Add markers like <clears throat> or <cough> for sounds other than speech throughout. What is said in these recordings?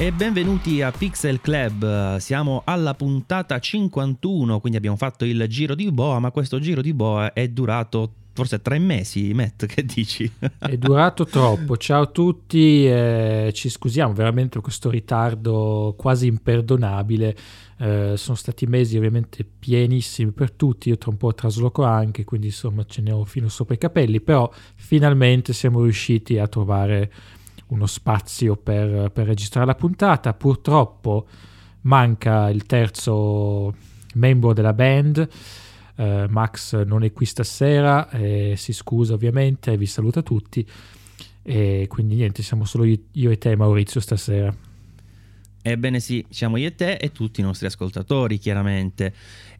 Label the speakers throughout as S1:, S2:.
S1: E benvenuti a Pixel Club, siamo alla puntata 51, quindi abbiamo fatto il giro di Boa, ma questo giro di Boa è durato forse tre mesi, Matt, che dici?
S2: È durato troppo, ciao a tutti, eh, ci scusiamo veramente per questo ritardo quasi imperdonabile, eh, sono stati mesi ovviamente pienissimi per tutti, io tra un po' trasloco anche, quindi insomma ce ne ho fino sopra i capelli, però finalmente siamo riusciti a trovare uno spazio per, per registrare la puntata. Purtroppo manca il terzo membro della band. Uh, Max non è qui stasera, eh, si scusa ovviamente, vi saluta tutti. E quindi niente, siamo solo io, io e te, Maurizio, stasera.
S1: Ebbene sì, siamo io e te e tutti i nostri ascoltatori, chiaramente.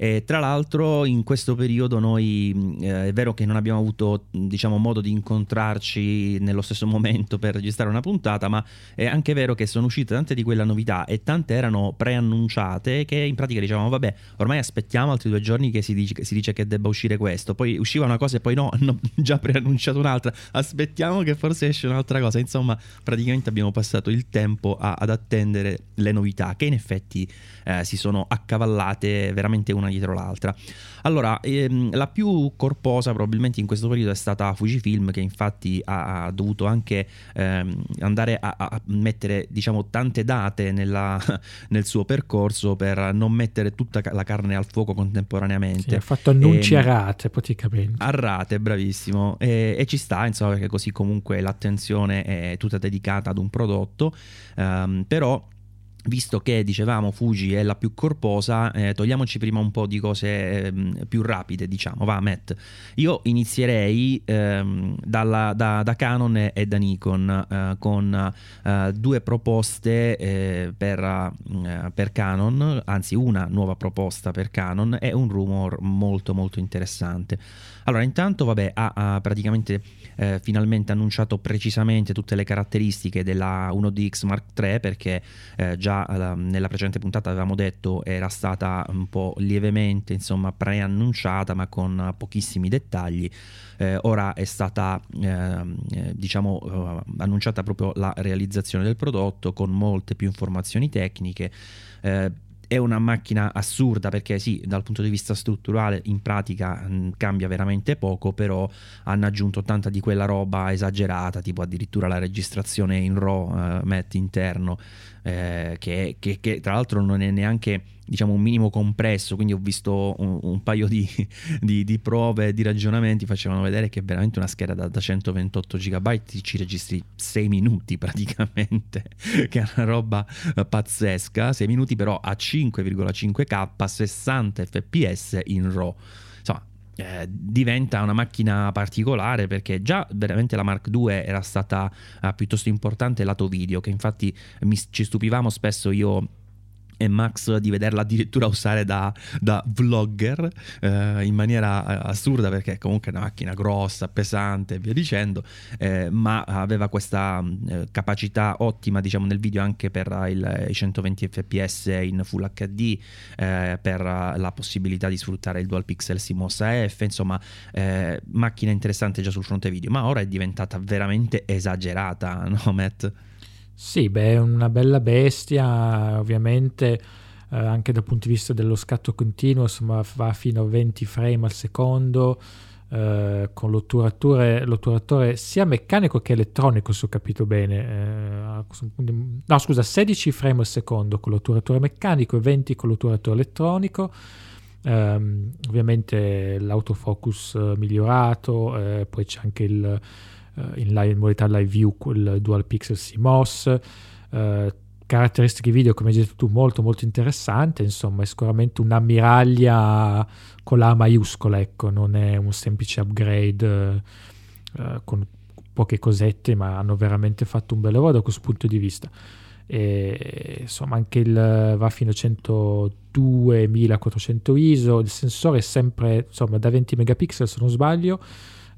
S1: E tra l'altro in questo periodo noi eh, è vero che non abbiamo avuto diciamo, modo di incontrarci nello stesso momento per registrare una puntata, ma è anche vero che sono uscite tante di quelle novità e tante erano preannunciate che in pratica dicevamo vabbè ormai aspettiamo altri due giorni che si dice, che si dice che debba uscire questo, poi usciva una cosa e poi no, <laughs> hanno già preannunciato un'altra, aspettiamo che forse esce un'altra cosa, insomma praticamente abbiamo passato il tempo a, ad attendere le novità che in effetti eh, si sono accavallate veramente una dietro l'altra. Allora, ehm, la più corposa probabilmente in questo periodo è stata Fujifilm che infatti ha, ha dovuto anche ehm, andare a, a, mettere diciamo tante date nella, <laughs> nel suo percorso per non mettere tutta la carne al fuoco contemporaneamente. Sì,
S2: ha fatto annunci e, ehm, a rate praticamente.
S1: A rate, bravissimo. E, e, ci sta, insomma, perché così comunque l'attenzione è tutta dedicata ad un prodotto, ehm, però visto che dicevamo Fuji è la più corposa, eh, togliamoci prima un po' di cose eh, più rapide, diciamo. Va, Matt. Io inizierei ehm, dalla, da, da, Canon e da Nikon eh, con eh, due proposte eh, per, eh, per, Canon, anzi una nuova proposta per Canon e un rumor molto molto interessante. Allora, intanto, vabbè, ha, ha praticamente finalmente annunciato precisamente tutte le caratteristiche della 1DX Mark III perché già già uh, nella precedente puntata avevamo detto era stata un po' lievemente insomma preannunciata ma con pochissimi dettagli. Eh, ora è stata ehm, eh, diciamo uh, annunciata proprio la realizzazione del prodotto con molte più informazioni tecniche eh, è una macchina assurda perché sì, dal punto di vista strutturale in pratica mh, mm, cambia veramente poco, però hanno aggiunto tanta di quella roba esagerata, tipo addirittura la registrazione in RAW, uh, MET interno, eh, che, che, che, tra l'altro non è neanche diciamo un minimo compresso quindi ho visto un, un paio di, <laughs> di, di, prove di ragionamenti facevano vedere che veramente una scheda da, da 128 GB ci registri 6 minuti praticamente <laughs> che è una roba pazzesca 6 minuti però a 5,5k 60 fps in RAW eh, diventa una macchina particolare perché già veramente la Mark II era stata eh, piuttosto importante lato video che infatti mi, ci stupivamo spesso io e Max di vederla addirittura usare da, da vlogger eh, in maniera eh, assurda perché comunque è una macchina grossa, pesante e via dicendo, eh, ma aveva questa eh, capacità ottima diciamo nel video anche per i 120 fps in Full HD, eh, per la possibilità di sfruttare il Dual Pixel CMOS AF, insomma eh, macchina interessante già sul fronte video, ma ora è diventata veramente esagerata, <laughs> no Matt?
S2: Sì, beh, è una bella bestia, ovviamente eh, anche dal punto di vista dello scatto continuo, insomma, va fino a 20 frame al secondo, eh, con l'otturatore, l'otturatore sia meccanico che elettronico, se ho capito bene. Eh, no, scusa, 16 frame al secondo con l'otturatore meccanico e 20 con l'otturatore elettronico. Um, ovviamente l'autofocus migliorato, eh, poi c'è anche il eh, in, live, in modalità live view il dual pixel CMOS eh, caratteristiche video come hai detto tu molto molto interessante insomma è sicuramente un'ammiraglia con la maiuscola ecco non è un semplice upgrade eh, con poche cosette ma hanno veramente fatto un bel lavoro da questo punto di vista. E, insomma anche il va fino a 102.400 ISO il sensore è sempre insomma da 20 megapixel se non sbaglio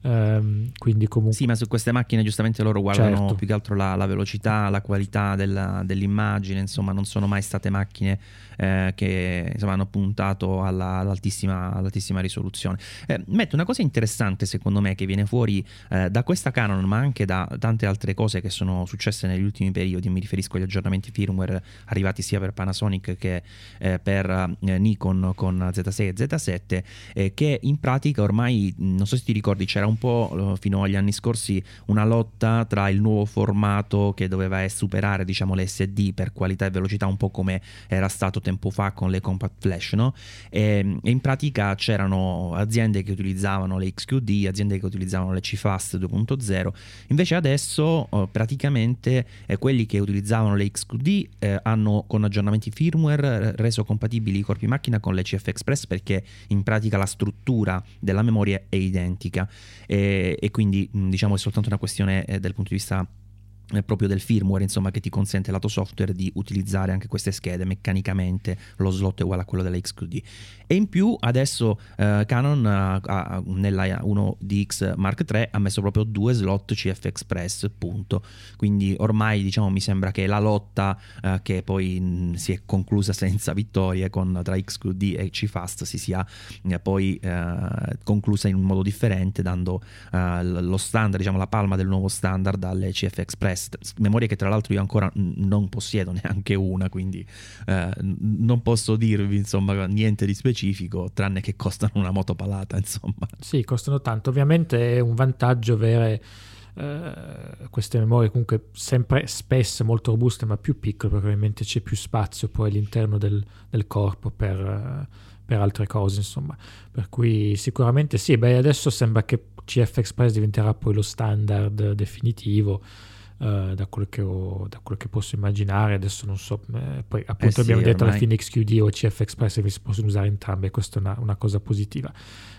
S2: Um, quindi comunque...
S1: Sì, ma su queste macchine giustamente loro guardano
S2: certo.
S1: più che altro la, la velocità, la qualità della, dell'immagine, insomma non sono mai state macchine eh, che insomma, hanno puntato alla, all'altissima, all'altissima, risoluzione. Eh, Metto una cosa interessante secondo me che viene fuori eh, da questa Canon ma anche da tante altre cose che sono successe negli ultimi periodi, mi riferisco agli aggiornamenti firmware arrivati sia per Panasonic che eh, per eh, Nikon con Z6 e Z7, eh, che in pratica ormai, non so se ti ricordi, c'era un po' fino agli anni scorsi una lotta tra il nuovo formato che doveva superare diciamo SD per qualità e velocità un po' come era stato tempo fa con le compact flash no? e, e in pratica c'erano aziende che utilizzavano le XQD aziende che utilizzavano le CFast 2.0 invece adesso eh, praticamente eh, quelli che utilizzavano le XQD eh, hanno con aggiornamenti firmware reso compatibili i corpi macchina con le CF Express perché in pratica la struttura della memoria è identica e, e quindi diciamo è soltanto una questione eh, dal punto di vista proprio del firmware insomma che ti consente lato software di utilizzare anche queste schede meccanicamente. Lo slot è uguale a quello della XQD e in più adesso eh, Canon ha, ha, nella 1DX Mark III ha messo proprio due slot CF Express punto. Quindi ormai diciamo mi sembra che la lotta eh, che poi mh, si è conclusa senza <laughs> vittorie con, tra XQD e CFast si sia eh, poi eh, conclusa in un modo differente dando eh, lo standard diciamo la palma del nuovo standard alle CF Express. Memorie che tra l'altro io ancora non possiedo <laughs> neanche una quindi eh, non posso dirvi insomma niente di specifico specifico, tranne che costano una moto palata, <laughs> insomma.
S2: Sì, costano tanto. Ovviamente è un vantaggio avere eh, queste memorie comunque sempre spesse, molto robuste, ma più piccole, perché ovviamente c'è più spazio poi all'interno del, del corpo per, uh, per, altre cose, insomma. Per cui sicuramente sì, beh, adesso sembra che CF Express diventerà poi lo standard definitivo uh, da, quello ho, da, quello che posso immaginare. Adesso non so, eh, poi appunto eh sì, abbiamo detto alla fine XQD o CF Express si possono usare entrambe, questa è una, una cosa positiva.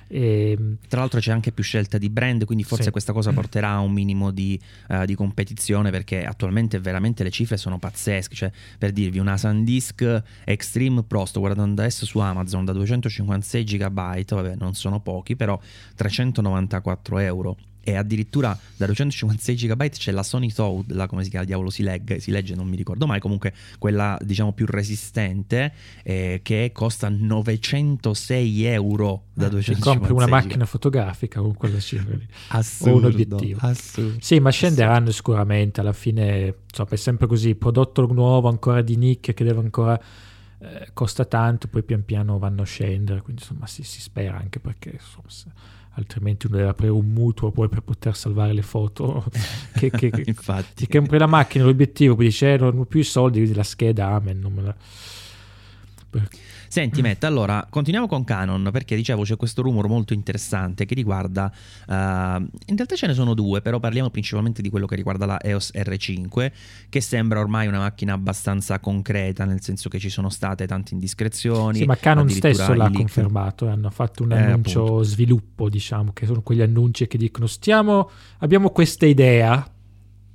S1: E... Ehm, Tra l'altro c'è anche più scelta di brand, quindi forse sì. questa cosa porterà a un minimo di, uh, di, competizione perché attualmente veramente le cifre sono pazzesche. Cioè, per dirvi, una SanDisk Extreme Pro, sto guardando adesso su Amazon da 256 GB, vabbè, non sono pochi, però 394 euro e addirittura da 256 GB c'è la Sony Toad, la come si chiama, diavolo si, legge, si legge, non mi ricordo mai, comunque quella diciamo più resistente eh, che costa 906 euro da 256 ah,
S2: compri una macchina fotografica con quella cifra lì.
S1: Assurdo,
S2: o un obiettivo.
S1: assurdo,
S2: sì ma scenderanno assurdo. sicuramente alla fine insomma, è sempre così prodotto nuovo ancora di nicchia che deve ancora eh, costa tanto poi pian piano vanno a scendere quindi insomma si, si spera anche perché insomma, altrimenti uno deve aprire un mutuo poi per poter salvare le foto. <laughs> Che, che,
S1: infatti.
S2: che compri la macchina l'obiettivo poi dice eh, non ho più i soldi quindi la scheda amen non me la
S1: Senti mm. Matt, allora continuiamo con Canon perché dicevo c'è questo rumore molto interessante che riguarda, uh, in realtà ce ne sono due, però parliamo principalmente di quello che riguarda la EOS R5 che sembra ormai una macchina abbastanza concreta nel senso che ci sono state tante indiscrezioni.
S2: Sì, ma Canon stesso l'ha confermato, hanno fatto un eh, annuncio appunto. sviluppo diciamo che sono quegli annunci che dicono stiamo, abbiamo questa idea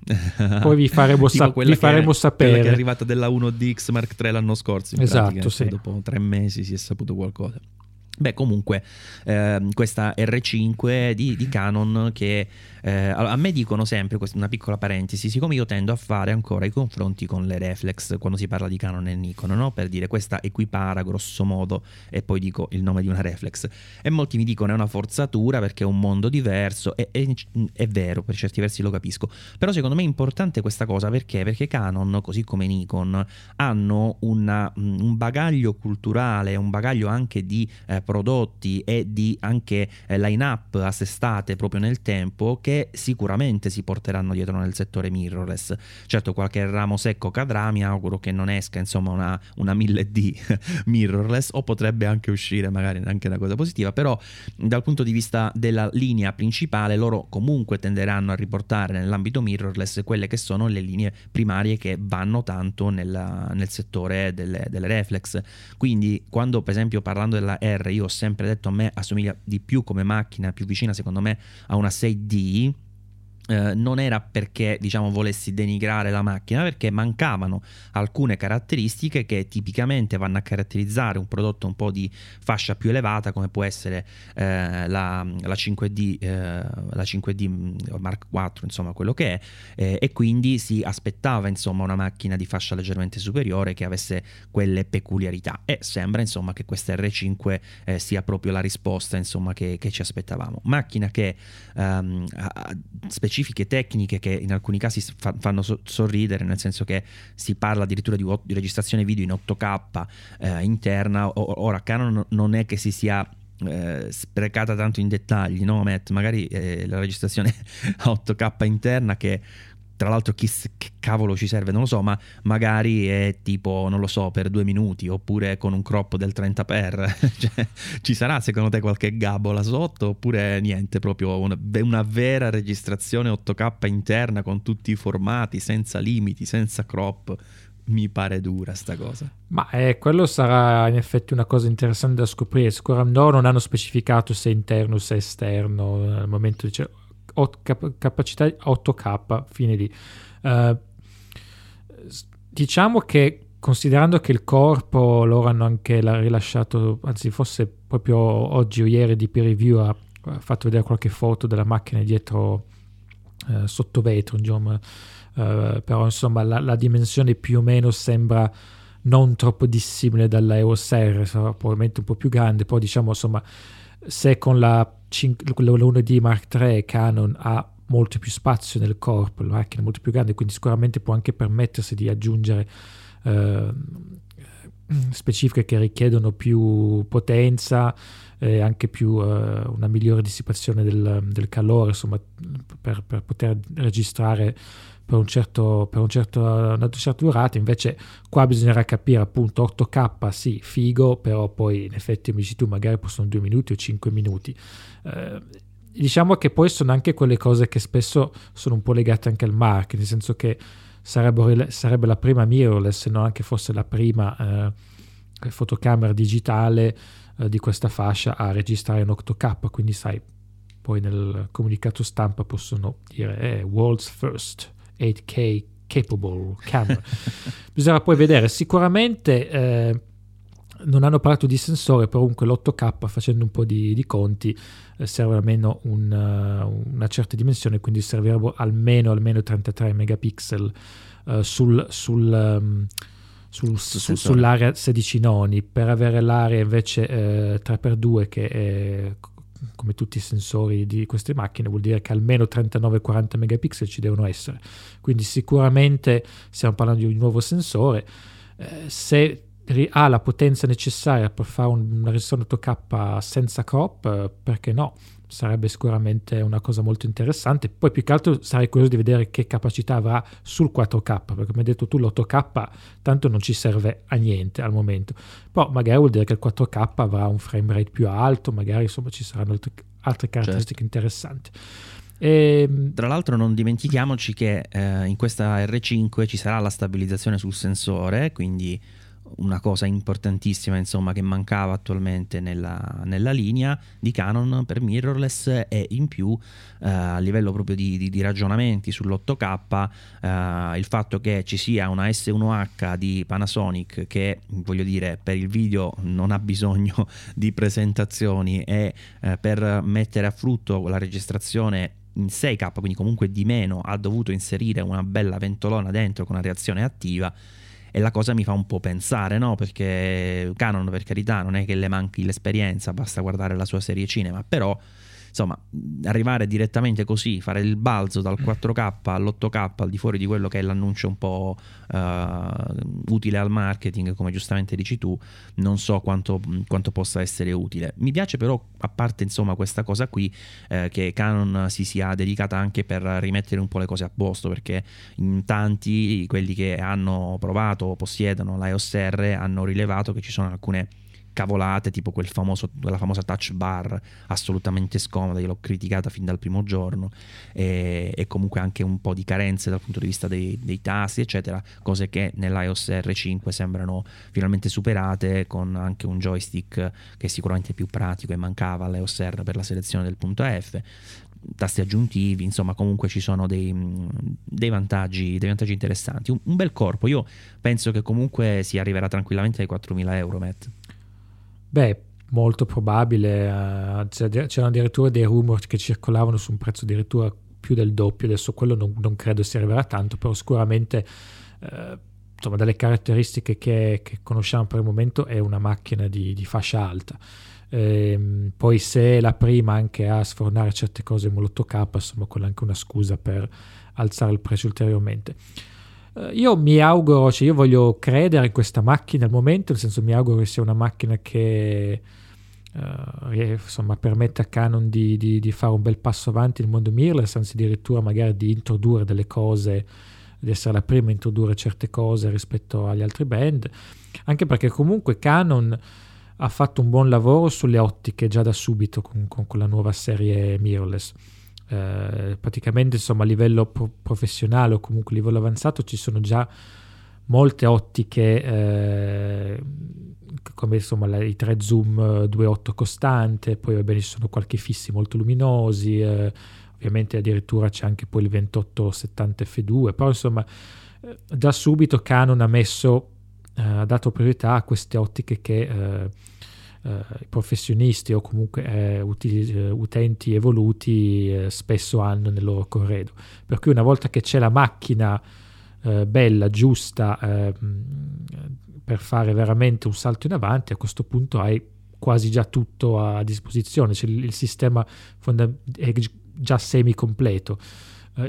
S2: <laughs> poi vi faremo, sa- vi faremo
S1: che,
S2: sapere.
S1: È arrivata della 1DX Mark III l'anno scorso.
S2: esatto,
S1: pratica,
S2: sì.
S1: Dopo tre mesi si è saputo qualcosa. Beh, comunque, eh, questa R5 di, di Canon che eh, a me dicono sempre, una piccola parentesi, siccome io tendo a fare ancora i confronti con le reflex quando si parla di Canon e Nikon, no? per dire questa equipara grosso modo e poi dico il nome di una reflex. E molti mi dicono è una forzatura perché è un mondo diverso, e, è, è vero, per certi versi lo capisco, però secondo me è importante questa cosa perché? Perché Canon, così come Nikon, hanno una, un bagaglio culturale, un bagaglio anche di eh, prodotti e di anche eh, line-up assestate proprio nel tempo che sicuramente si porteranno dietro nel settore mirrorless. Certo, qualche ramo secco cadrà, mi auguro che non esca insomma una, una 1000D <laughs> mirrorless o potrebbe anche uscire magari anche una cosa positiva, però dal punto di vista della linea principale loro comunque tenderanno a riportare nell'ambito mirrorless quelle che sono le linee primarie che vanno tanto nella, nel settore delle, delle reflex. Quindi quando per esempio parlando della R io ho sempre detto a me assomiglia di più come macchina, più vicina secondo me a una 6D eh, non era perché diciamo volessi denigrare la macchina, perché mancavano alcune caratteristiche che tipicamente vanno a caratterizzare un prodotto un po' di fascia più elevata come può essere eh, la, la, 5D, eh, la 5D mm, Mark IV, insomma quello che è, eh, e quindi si aspettava insomma una macchina di fascia leggermente superiore che avesse quelle peculiarità e sembra insomma che questa R5 eh, sia proprio la risposta insomma che, che ci aspettavamo. Macchina che ehm, ha specifiche tecniche che in alcuni casi fa, fanno so- sorridere, nel senso che si parla addirittura di, di registrazione video in 8K eh, interna, o- ora Canon non è che si sia eh, sprecata tanto in dettagli, no Matt? Magari eh, la registrazione <laughs> a 8K interna che tra l'altro chi che cavolo ci serve non lo so ma magari è tipo non lo so per due minuti oppure con un crop del 30 per <laughs> cioè, ci sarà secondo te qualche gabola sotto oppure niente proprio una, una, vera registrazione 8k interna con tutti i formati senza limiti senza crop mi pare dura sta cosa.
S2: Ma eh, quello sarà in effetti una cosa interessante da scoprire. Sicuramente no, non hanno specificato se interno o se esterno al momento di capacità 8K, fine lì. Uh, diciamo che considerando che il corpo loro hanno anche rilasciato, anzi forse proprio oggi o ieri di peer review ha, fatto vedere qualche foto della macchina dietro uh, sotto vetro, insomma, uh, però insomma la, la, dimensione più o meno sembra non troppo dissimile dalla EOS R, probabilmente un po' più grande, poi diciamo insomma se con la, 5, la 1D Mark III Canon ha molto più spazio nel corpo, la macchina è molto più grande, quindi sicuramente può anche permettersi di aggiungere eh, specifiche che richiedono più potenza e anche più eh, una migliore dissipazione del, del calore, insomma, per, per poter registrare per, un certo, per un certo, una certa durata, invece qua bisognerà capire appunto 8K sì, figo, però poi in effetti come dici tu magari possono 2 minuti o 5 minuti. Eh, diciamo che poi sono anche quelle cose che spesso sono un po' legate anche al marketing, nel senso che sarebbe la prima mirrorless, se non anche forse la prima eh, fotocamera digitale eh, di questa fascia a registrare in 8K, quindi sai, poi nel comunicato stampa possono dire eh, world's first. 8K capable camera. <laughs> Bisogna poi vedere, sicuramente eh, non hanno parlato di sensore, però comunque l'8K facendo un po' di, di conti eh, serve almeno un, uh, una certa dimensione, quindi servirebbero almeno, almeno 33 megapixel uh, sul, sul um, sul, su, sull'area 16 noni. Per avere l'area invece eh, 3x2 che è come tutti i sensori di queste macchine, vuol dire che almeno 39-40 megapixel ci devono essere. Quindi sicuramente stiamo parlando di un nuovo sensore. Eh, se ha la potenza necessaria per fare una registrazione 8K senza crop, eh, perché no? Sarebbe sicuramente una cosa molto interessante. Poi più che altro sarei curioso di vedere che capacità avrà sul 4K, perché come hai detto tu l'8K tanto non ci serve a niente al momento. Però magari vuol dire che il 4K avrà un frame rate più alto, magari insomma ci saranno altre, altre caratteristiche certo. interessanti.
S1: E... Ehm, Tra l'altro non dimentichiamoci che eh, in questa R5 ci sarà la stabilizzazione sul sensore, quindi una cosa importantissima insomma che mancava attualmente nella, nella, linea di Canon per mirrorless e in più eh, a livello proprio di, di, di ragionamenti sull'8K eh, il fatto che ci sia una S1H di Panasonic che voglio dire per il video non ha bisogno <laughs> di presentazioni e eh, per mettere a frutto la registrazione in 6K quindi comunque di meno ha dovuto inserire una bella ventolona dentro con una reazione attiva e la cosa mi fa un po' pensare, no? Perché Canon, per carità, non è che le manchi l'esperienza, basta guardare la sua serie cinema, però insomma, arrivare direttamente così, fare il balzo dal 4K all'8K al di fuori di quello che è l'annuncio un po' uh, utile al marketing, come giustamente dici tu, non so quanto, quanto, possa essere utile. Mi piace però, a parte insomma questa cosa qui, eh, che Canon si sia dedicata anche per rimettere un po' le cose a posto, perché in tanti, quelli che hanno provato o possiedono la EOS R, hanno rilevato che ci sono alcune cavolate, tipo quel famoso, quella famosa touch bar assolutamente scomoda, io l'ho criticata fin dal primo giorno, e, e comunque anche un po' di carenze dal punto di vista dei, dei tasti, eccetera, cose che nell'iOS R5 sembrano finalmente superate con anche un joystick che è sicuramente più pratico e mancava all'iOS R per la selezione del punto F tasti aggiuntivi, insomma comunque ci sono dei, dei, vantaggi, dei vantaggi, interessanti. Un, un, bel corpo, io penso che comunque si arriverà tranquillamente ai 4.000 euro, Matt.
S2: Beh, molto probabile, uh, c'erano addirittura dei rumor che circolavano su un prezzo addirittura più del doppio, adesso quello non, non credo si arriverà tanto, però sicuramente... Uh, insomma, dalle caratteristiche che, che, conosciamo per il momento è una macchina di, di fascia alta. Eh, poi se la prima anche a sfornare certe cose molto K, insomma, quella è anche una scusa per alzare il prezzo ulteriormente. Eh, io mi auguro, cioè io voglio credere in questa macchina al momento, nel senso mi auguro che sia una macchina che eh, insomma, permette a Canon di, di, di, fare un bel passo avanti nel mondo mirrorless, anzi addirittura magari di introdurre delle cose di essere la prima a introdurre certe cose rispetto agli altri brand, anche perché comunque Canon ha fatto un buon lavoro sulle ottiche già da subito con, con, con la nuova serie mirrorless. Eh, praticamente insomma a livello pro- professionale o comunque a livello avanzato ci sono già molte ottiche eh, come insomma la, i 3 zoom 2.8 costante poi va bene ci sono qualche fissi molto luminosi eh, ovviamente addirittura c'è anche poi il 2870 F2 però insomma eh, da subito Canon ha messo eh, ha dato priorità a queste ottiche che eh, eh, professionisti o comunque eh, uti- eh, utenti evoluti eh, spesso hanno nel loro corredo. Per cui una volta che c'è la macchina eh, bella, giusta, ehm, per fare veramente un salto in avanti, a questo punto hai quasi già tutto a disposizione, cioè il, il sistema fonda- è già semi completo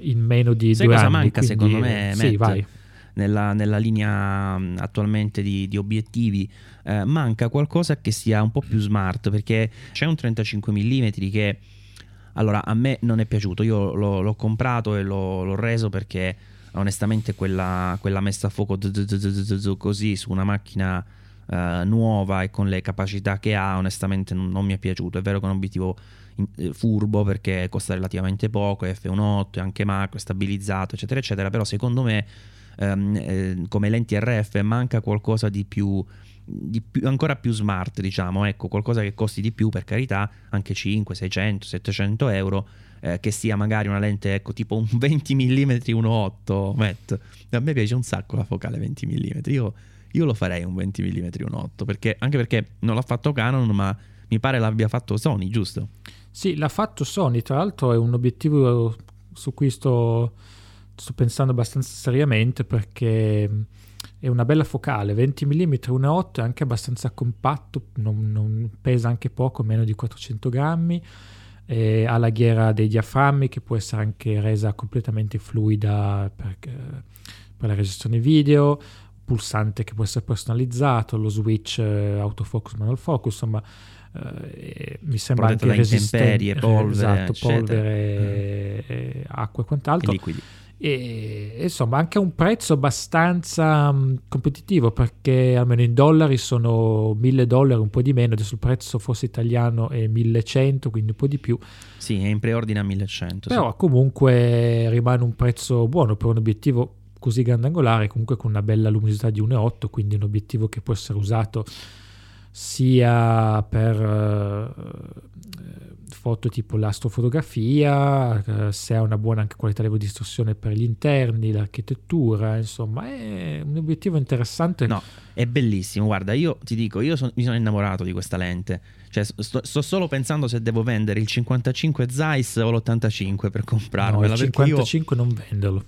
S2: in meno di
S1: Sai
S2: due
S1: cosa
S2: anni.
S1: manca
S2: quindi,
S1: secondo me?
S2: Sì, vai
S1: nella, nella linea attualmente di, di obiettivi, eh, manca qualcosa che sia un po' più smart perché c'è un 35 mm che allora a me non è piaciuto, io l'ho, l'ho comprato e l'ho, l'ho, reso perché onestamente quella, quella messa a fuoco così su una macchina uh, nuova e con le capacità che ha onestamente non, non mi è piaciuto, è vero che è un obiettivo furbo perché costa relativamente poco, è F1.8, è anche macro, è stabilizzato eccetera eccetera, però secondo me ehm, eh, come lenti RF manca qualcosa di più, più, ancora più smart, diciamo, ecco, qualcosa che costi di più per carità, anche 5, 600, 700 euro, eh, che sia magari una lente, ecco, tipo un 20 mm 1.8, Matt. A me piace un sacco la focale 20 mm, io, io lo farei un 20 mm 1.8, perché, anche perché non l'ha fatto Canon, ma mi pare l'abbia fatto Sony, giusto?
S2: Sì, l'ha fatto Sony, tra l'altro è un obiettivo su cui sto sto pensando abbastanza seriamente perché è una bella focale, 20 mm 1.8 è anche abbastanza compatto, non, non pesa anche poco, meno di 400 grammi, ha la ghiera dei diaframmi che può essere anche resa completamente fluida per, per la registrazione video, pulsante che può essere personalizzato, lo switch eh, autofocus manual focus, insomma eh, mi sembra
S1: Protetta
S2: anche resistente,
S1: polvere, <laughs>
S2: esatto, polvere, mm. acqua e quant'altro.
S1: E liquidi
S2: e insomma anche a un prezzo abbastanza um, competitivo perché almeno in dollari sono 1000 dollari un po' di meno adesso il prezzo forse italiano è 1100 quindi un po' di più
S1: sì è in preordine a 1100
S2: però
S1: sì.
S2: comunque rimane un prezzo buono per un obiettivo così grandangolare comunque con una bella luminosità di 1.8 quindi un obiettivo che può essere usato sia per uh, foto tipo l'astrofotografia, eh, se ha una buona anche qualità di distorsione per gli interni, l'architettura, insomma è un obiettivo interessante.
S1: No, è bellissimo, guarda, io ti dico, io son, mi sono innamorato di questa lente, cioè sto, sto, solo pensando se devo vendere il 55 Zeiss o l'85 per comprarmela.
S2: No, il 55 io... non venderlo.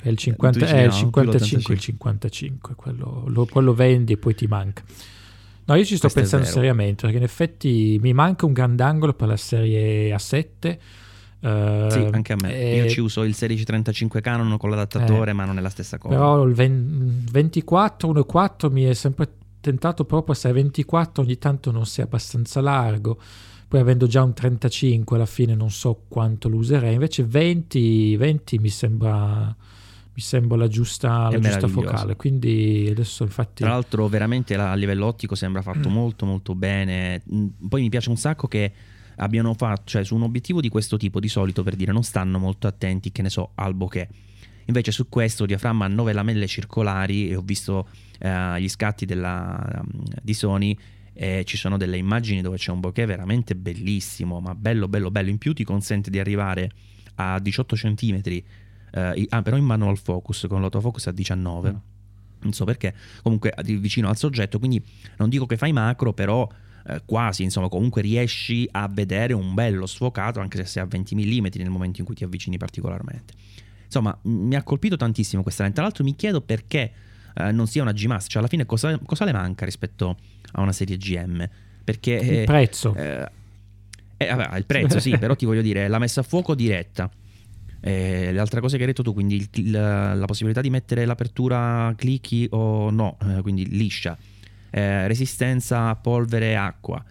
S2: È il, 50, è il 55 il 55, quello, lo, quello vendi e poi ti manca. No, io ci sto Questo pensando seriamente perché in effetti mi manca un grandangolo per la serie A7.
S1: Uh, sì, anche a me. E... Io ci uso il 1635 Canon con l'adattatore, eh, ma non è la stessa cosa.
S2: Però il 24 1.4 mi è sempre tentato proprio se è 24 ogni tanto non sia abbastanza largo. Poi avendo già un 35 alla fine non so quanto lo userei. Invece 20, 20 mi sembra mi sembra la giusta, la giusta focale. Quindi adesso infatti.
S1: Tra l'altro, veramente a livello ottico sembra fatto mm. molto molto bene. Mm, poi mi piace un sacco che abbiano fatto, cioè su un obiettivo di questo tipo di solito per dire non stanno molto attenti, che ne so, al bokeh. Invece su questo diaframma a 9 lamelle circolari e ho visto eh, gli scatti della, um, di Sony e ci sono delle immagini dove c'è un bokeh veramente bellissimo, ma bello bello bello, in più ti consente di arrivare a 18 cm, eh, ah, però in manual focus, con l'autofocus a 19. Mm. Non so perché, comunque vicino al soggetto, quindi non dico che fai macro, però eh, quasi, insomma, comunque riesci a vedere un bello sfocato, anche se sei a 20 mm nel momento in cui ti avvicini particolarmente. Insomma, mi ha colpito tantissimo questa lente. Tra l'altro mi chiedo perché eh, non sia una GMAS, cioè alla fine cosa, cosa, le manca rispetto a una serie GM? Perché...
S2: Il prezzo.
S1: Eh, eh, vabbè, il prezzo sì, <laughs> però ti voglio dire, la messa a fuoco diretta. Eh, le altre cose che hai detto tu, quindi il, la, la, possibilità di mettere l'apertura clicchi o no, eh, quindi liscia, eh, resistenza a polvere e acqua.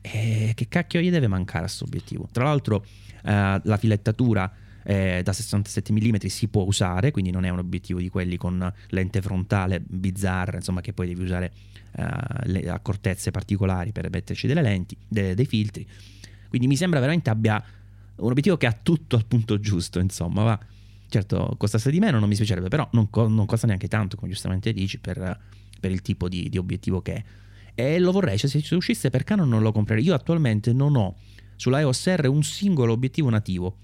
S1: che cacchio gli deve mancare a questo obiettivo? Tra l'altro, la filettatura eh, da 67 mm si può usare, quindi non è un obiettivo di quelli con lente frontale bizzarra, insomma, che poi devi usare le accortezze particolari per metterci delle lenti, de- dei filtri. Quindi mi sembra veramente abbia un obiettivo che ha tutto al punto giusto, insomma, va. Certo, costasse di meno non mi spiacerebbe, però non, co- non costa neanche tanto, come giustamente dici, per, per il tipo di, di, obiettivo che è. E lo vorrei, cioè se uscisse per Canon non lo comprerei. Io attualmente non ho sulla EOS R un singolo obiettivo nativo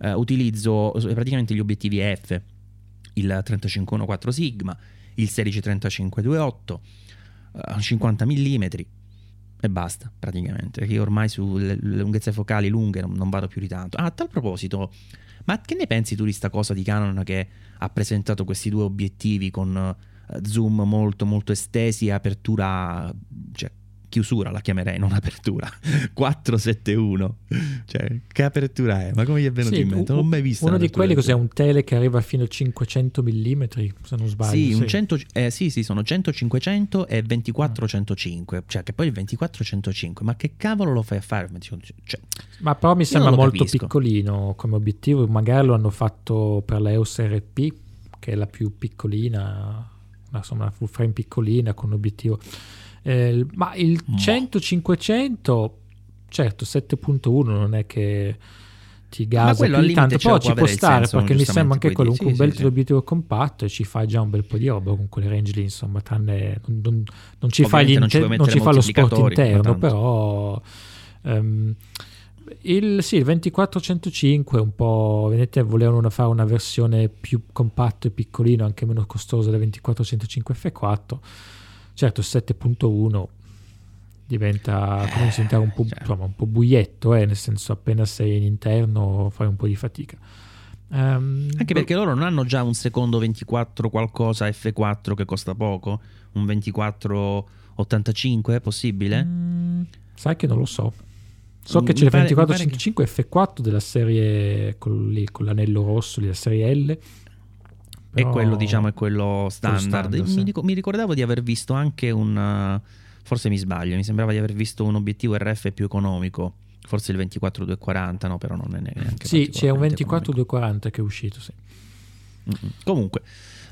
S1: eh, utilizzo praticamente gli obiettivi F, il 3514 Sigma, il 163528, eh, 50 mm e basta praticamente, perché ormai sulle lunghezze focali lunghe non, non vado più di tanto. Ah, a tal proposito, ma che ne pensi tu di sta cosa di Canon che ha presentato questi due obiettivi con uh, zoom molto molto estesi e apertura, cioè chiusura la chiamerei, non apertura. <laughs> 471. Cioè, che apertura è? Ma come gli è venuto sì, in mente? Non ho mai visto.
S2: Uno di quelli cos'è? Un tele che arriva fino a 500 mm, se non sbaglio.
S1: Sì, sì. 100, eh, sì, sì, sono 100 500 e 24 105. Cioè, che poi il 24 105. Ma che cavolo lo fai a fare?
S2: Cioè, ma però mi sembra molto capisco. piccolino come obiettivo. Magari lo hanno fatto per la EOS RP, che è la più piccolina, insomma, una full frame piccolina con obiettivo eh, ma il 100-500, certo, 7.1 non è che ti gasa più tanto, però ci può stare senso, perché mi sembra anche quello sì, un bel sì, teleobiettivo sì. compatto e ci fa già un bel po' di roba con quelle range lì, insomma, tranne, non, non, non ci fa, inter- non ci fa lo sport interno, però... Um, il, sì, il 2405 un po', vedete, volevano fare una versione più compatto e piccolino, anche meno costosa del 2405 F4 Certo, 7.1 diventa come diventare un po', cioè. insomma, un po buietto, eh, nel senso appena sei in interno fai un po' di fatica.
S1: Um, Anche perché loro non hanno già un secondo 24 qualcosa F4 che costa poco? Un 2485 è possibile?
S2: Mm, sai che non lo so. So che c'è il 2485 che... F4 della serie con, lì, con l'anello rosso della serie L
S1: però... E quello, diciamo, è quello standard. standard sì. mi, dico, mi, ricordavo di aver visto anche un. Forse mi sbaglio, mi sembrava di aver visto un obiettivo RF più economico. Forse il 24240, no, però non è neanche.
S2: Sì, c'è un 24240 che è uscito, sì.
S1: Mm-mm. Comunque.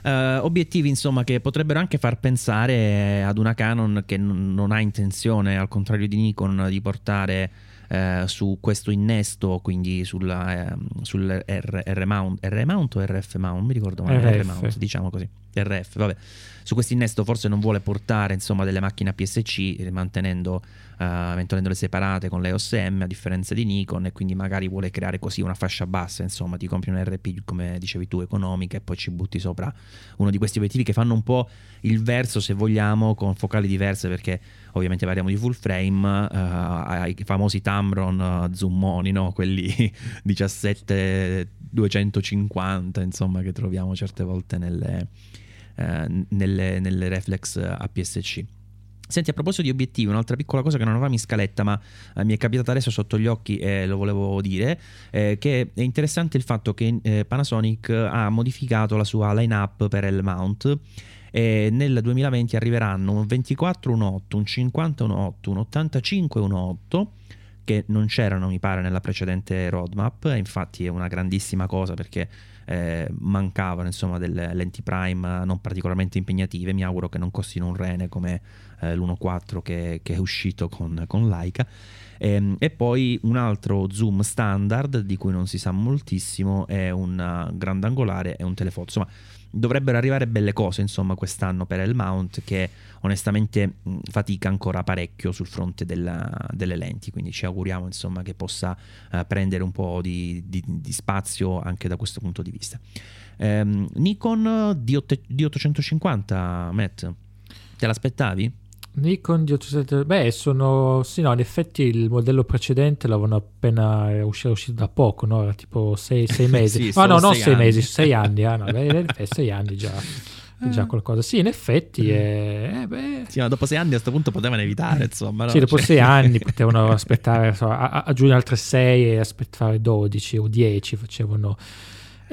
S1: Uh, obiettivi insomma che potrebbero anche far pensare ad una Canon che n- non ha intenzione al contrario di Nikon di portare eh, su questo innesto, quindi sulla, eh, sul R, R, mount, R mount o RF mount, mi ricordo male, R mount, diciamo così, RF, vabbè. Su questo innesto forse non vuole portare insomma delle macchine APS-C mantenendo uh, mantenendole separate con le OSM a differenza di Nikon e quindi magari vuole creare così una fascia bassa, insomma, ti compri un RP come dicevi tu economica e poi ci butti sopra uno di questi obiettivi che fanno un po' il verso se vogliamo con focali diverse perché ovviamente parliamo di full frame, uh, ai famosi Tamron uh, zoomoni, no? quelli <laughs> 17 250 insomma che troviamo certe volte nelle, uh, nelle, nelle reflex APS-C. Senti, a proposito di obiettivi, un'altra piccola cosa che non avevamo in scaletta, ma eh, mi è capitata adesso sotto gli occhi e lo volevo dire, eh, che è interessante il fatto che eh, Panasonic ha modificato la sua line-up per il mount e nel 2020 arriveranno un 24 un 8, un 50 un 8, un 85 un 8 che non c'erano mi pare nella precedente roadmap, infatti è una grandissima cosa perché eh, mancavano insomma delle lenti prime non particolarmente impegnative, mi auguro che non costino un rene come eh, l'1.4 che, che, è uscito con, con Leica. E, ehm, e, poi un altro zoom standard di cui non si sa moltissimo è un grandangolare e un telefoto. Insomma, dovrebbero arrivare belle cose insomma quest'anno per il mount che onestamente fatica ancora parecchio sul fronte della, delle lenti quindi ci auguriamo insomma che possa uh, prendere un po' di, di, di, spazio anche da questo punto di vista um, Nikon D8, D850 Matt te l'aspettavi?
S2: Nikon D870, beh, sono sì, no, in effetti il modello precedente l'avevano appena uscito, uscito da poco, no? Era tipo 6 <laughs> mesi.
S1: sì, oh,
S2: no, no, non 6 mesi, 6 anni, ah, no, <laughs> beh, 6 anni già. Già qualcosa, sì, in effetti. È, eh, beh.
S1: Sì, ma dopo sei anni a questo punto potevano evitare, insomma. No?
S2: Sì, dopo cioè... sei anni <laughs> potevano aspettare, so, aggiungere altre 6 e aspettare 12 o 10, facevano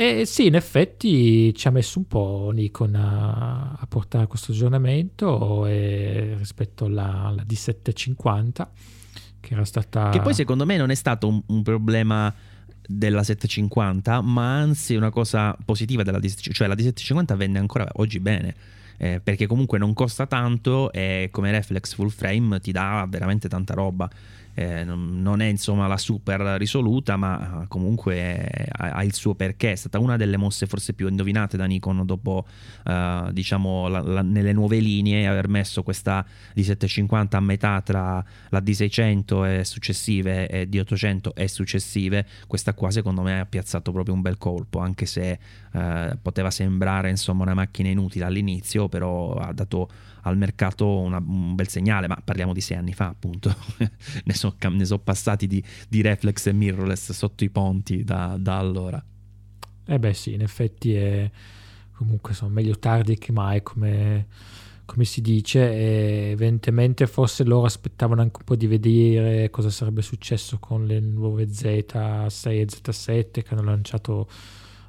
S2: e sì, in effetti ci ha messo un po' Nikon a, a portare questo aggiornamento e, rispetto alla, alla, D750 che era stata...
S1: Che poi secondo me non è stato un, un problema della 750 ma anzi una cosa positiva della D750 cioè la D750 vende ancora oggi bene eh, perché comunque non costa tanto e come reflex full frame ti dà veramente tanta roba eh, non, è insomma la super risoluta, ma comunque ha, ha, il suo perché. È stata una delle mosse forse più indovinate da Nikon dopo, eh, diciamo, la, la, nelle nuove linee, aver messo questa D750 a metà tra la D600 e successive e D800 e successive. Questa qua secondo me ha piazzato proprio un bel colpo, anche se eh, poteva sembrare insomma una macchina inutile all'inizio, però ha dato al mercato una, un bel segnale, ma parliamo di sei anni fa appunto, <laughs> ne sono so passati di, di, reflex e mirrorless sotto i ponti da, da, allora.
S2: Eh beh sì, in effetti è comunque sono meglio tardi che mai come, come si dice e evidentemente forse loro aspettavano anche un po' di vedere cosa sarebbe successo con le nuove Z6 e Z7 che hanno lanciato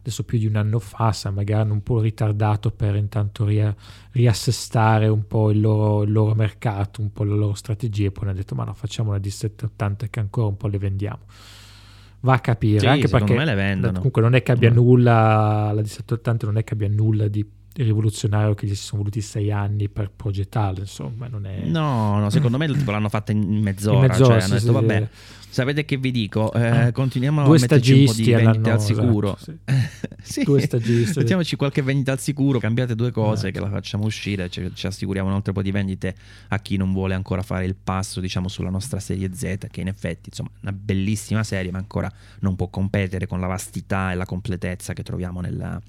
S2: adesso più di un anno fa, sa, magari hanno un po' ritardato per intanto ria, riassestare un po' il loro, il loro, mercato, un po' le loro strategie, e poi hanno detto ma no, facciamo una D780 che ancora un po' le vendiamo. Va a capire,
S1: sì,
S2: anche perché comunque non è che abbia mm. nulla, la D780 non è che abbia nulla di rivoluzionario che gli si sono voluti sei anni per progettarlo, insomma, non è...
S1: No, no, secondo me tipo, l'hanno fatta in mezz'ora, in mezz'ora cioè sì, hanno detto sì, vabbè, sapete che vi dico, eh, eh continuiamo
S2: Due
S1: a metterci un po' di vendita al sicuro.
S2: Esatto, <laughs> sì. Due stagisti.
S1: Mettiamoci qualche vendita al sicuro, cambiate due cose eh. che la facciamo uscire, ci, ci, assicuriamo un altro po' di vendite a chi non vuole ancora fare il passo, diciamo, sulla nostra serie Z, che in effetti, insomma, è una bellissima serie, ma ancora non può competere con la vastità e la completezza che troviamo nella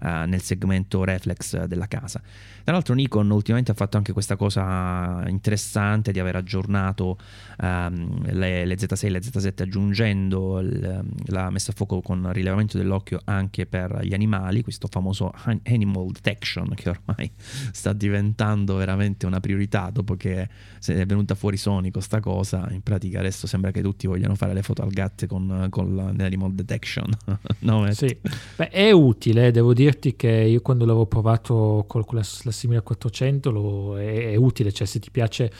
S1: nel segmento reflex della casa. Tra l'altro Nikon ultimamente ha fatto anche questa cosa interessante di aver aggiornato um, le, le, Z6 e le Z7 aggiungendo il, la messa a fuoco con rilevamento dell'occhio anche per gli animali, questo famoso animal detection che ormai <laughs> sta diventando veramente una priorità dopo che è venuta fuori Sony con sta cosa, in pratica adesso sembra che tutti vogliano fare le foto al gatto con, con l'animal detection. <laughs>
S2: no, sì. <laughs> Beh, è utile, devo dirti che io quando l'avevo provato con la, la simile 400 lo, è, è, utile, cioè se ti piace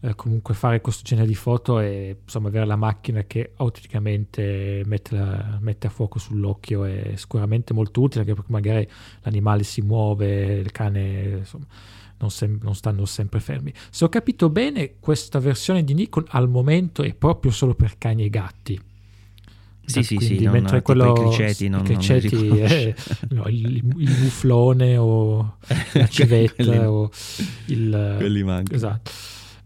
S2: eh, comunque fare questo genere di foto e insomma avere la macchina che automaticamente mette, la, mette, a fuoco sull'occhio è sicuramente molto utile anche perché magari l'animale si muove, il cane insomma non, sem- non, stanno sempre fermi. Se ho capito bene, questa versione di Nikon al momento è proprio solo per cani e gatti.
S1: Sì, sì, sì, non, mentre quello, i criceti, non, criceti
S2: non è, no, il, il, muflone o la <laughs> civetta quelli, o il...
S1: Quelli mancano.
S2: Esatto.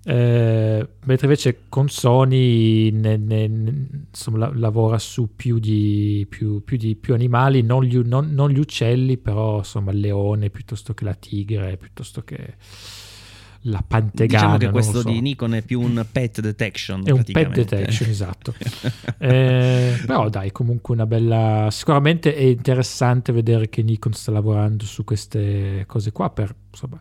S2: Eh, mentre invece con Sony ne, ne, insomma, la, lavora su più, di, più, più, di, più animali, non gli, non, non gli, uccelli, però insomma il leone piuttosto che la tigre, piuttosto che la pantegana.
S1: Diciamo che questo so. di Nikon è più un pet detection.
S2: È un pet detection, esatto. <laughs> eh, però dai, comunque una bella... Sicuramente è interessante vedere che Nikon sta lavorando su queste cose qua per insomma,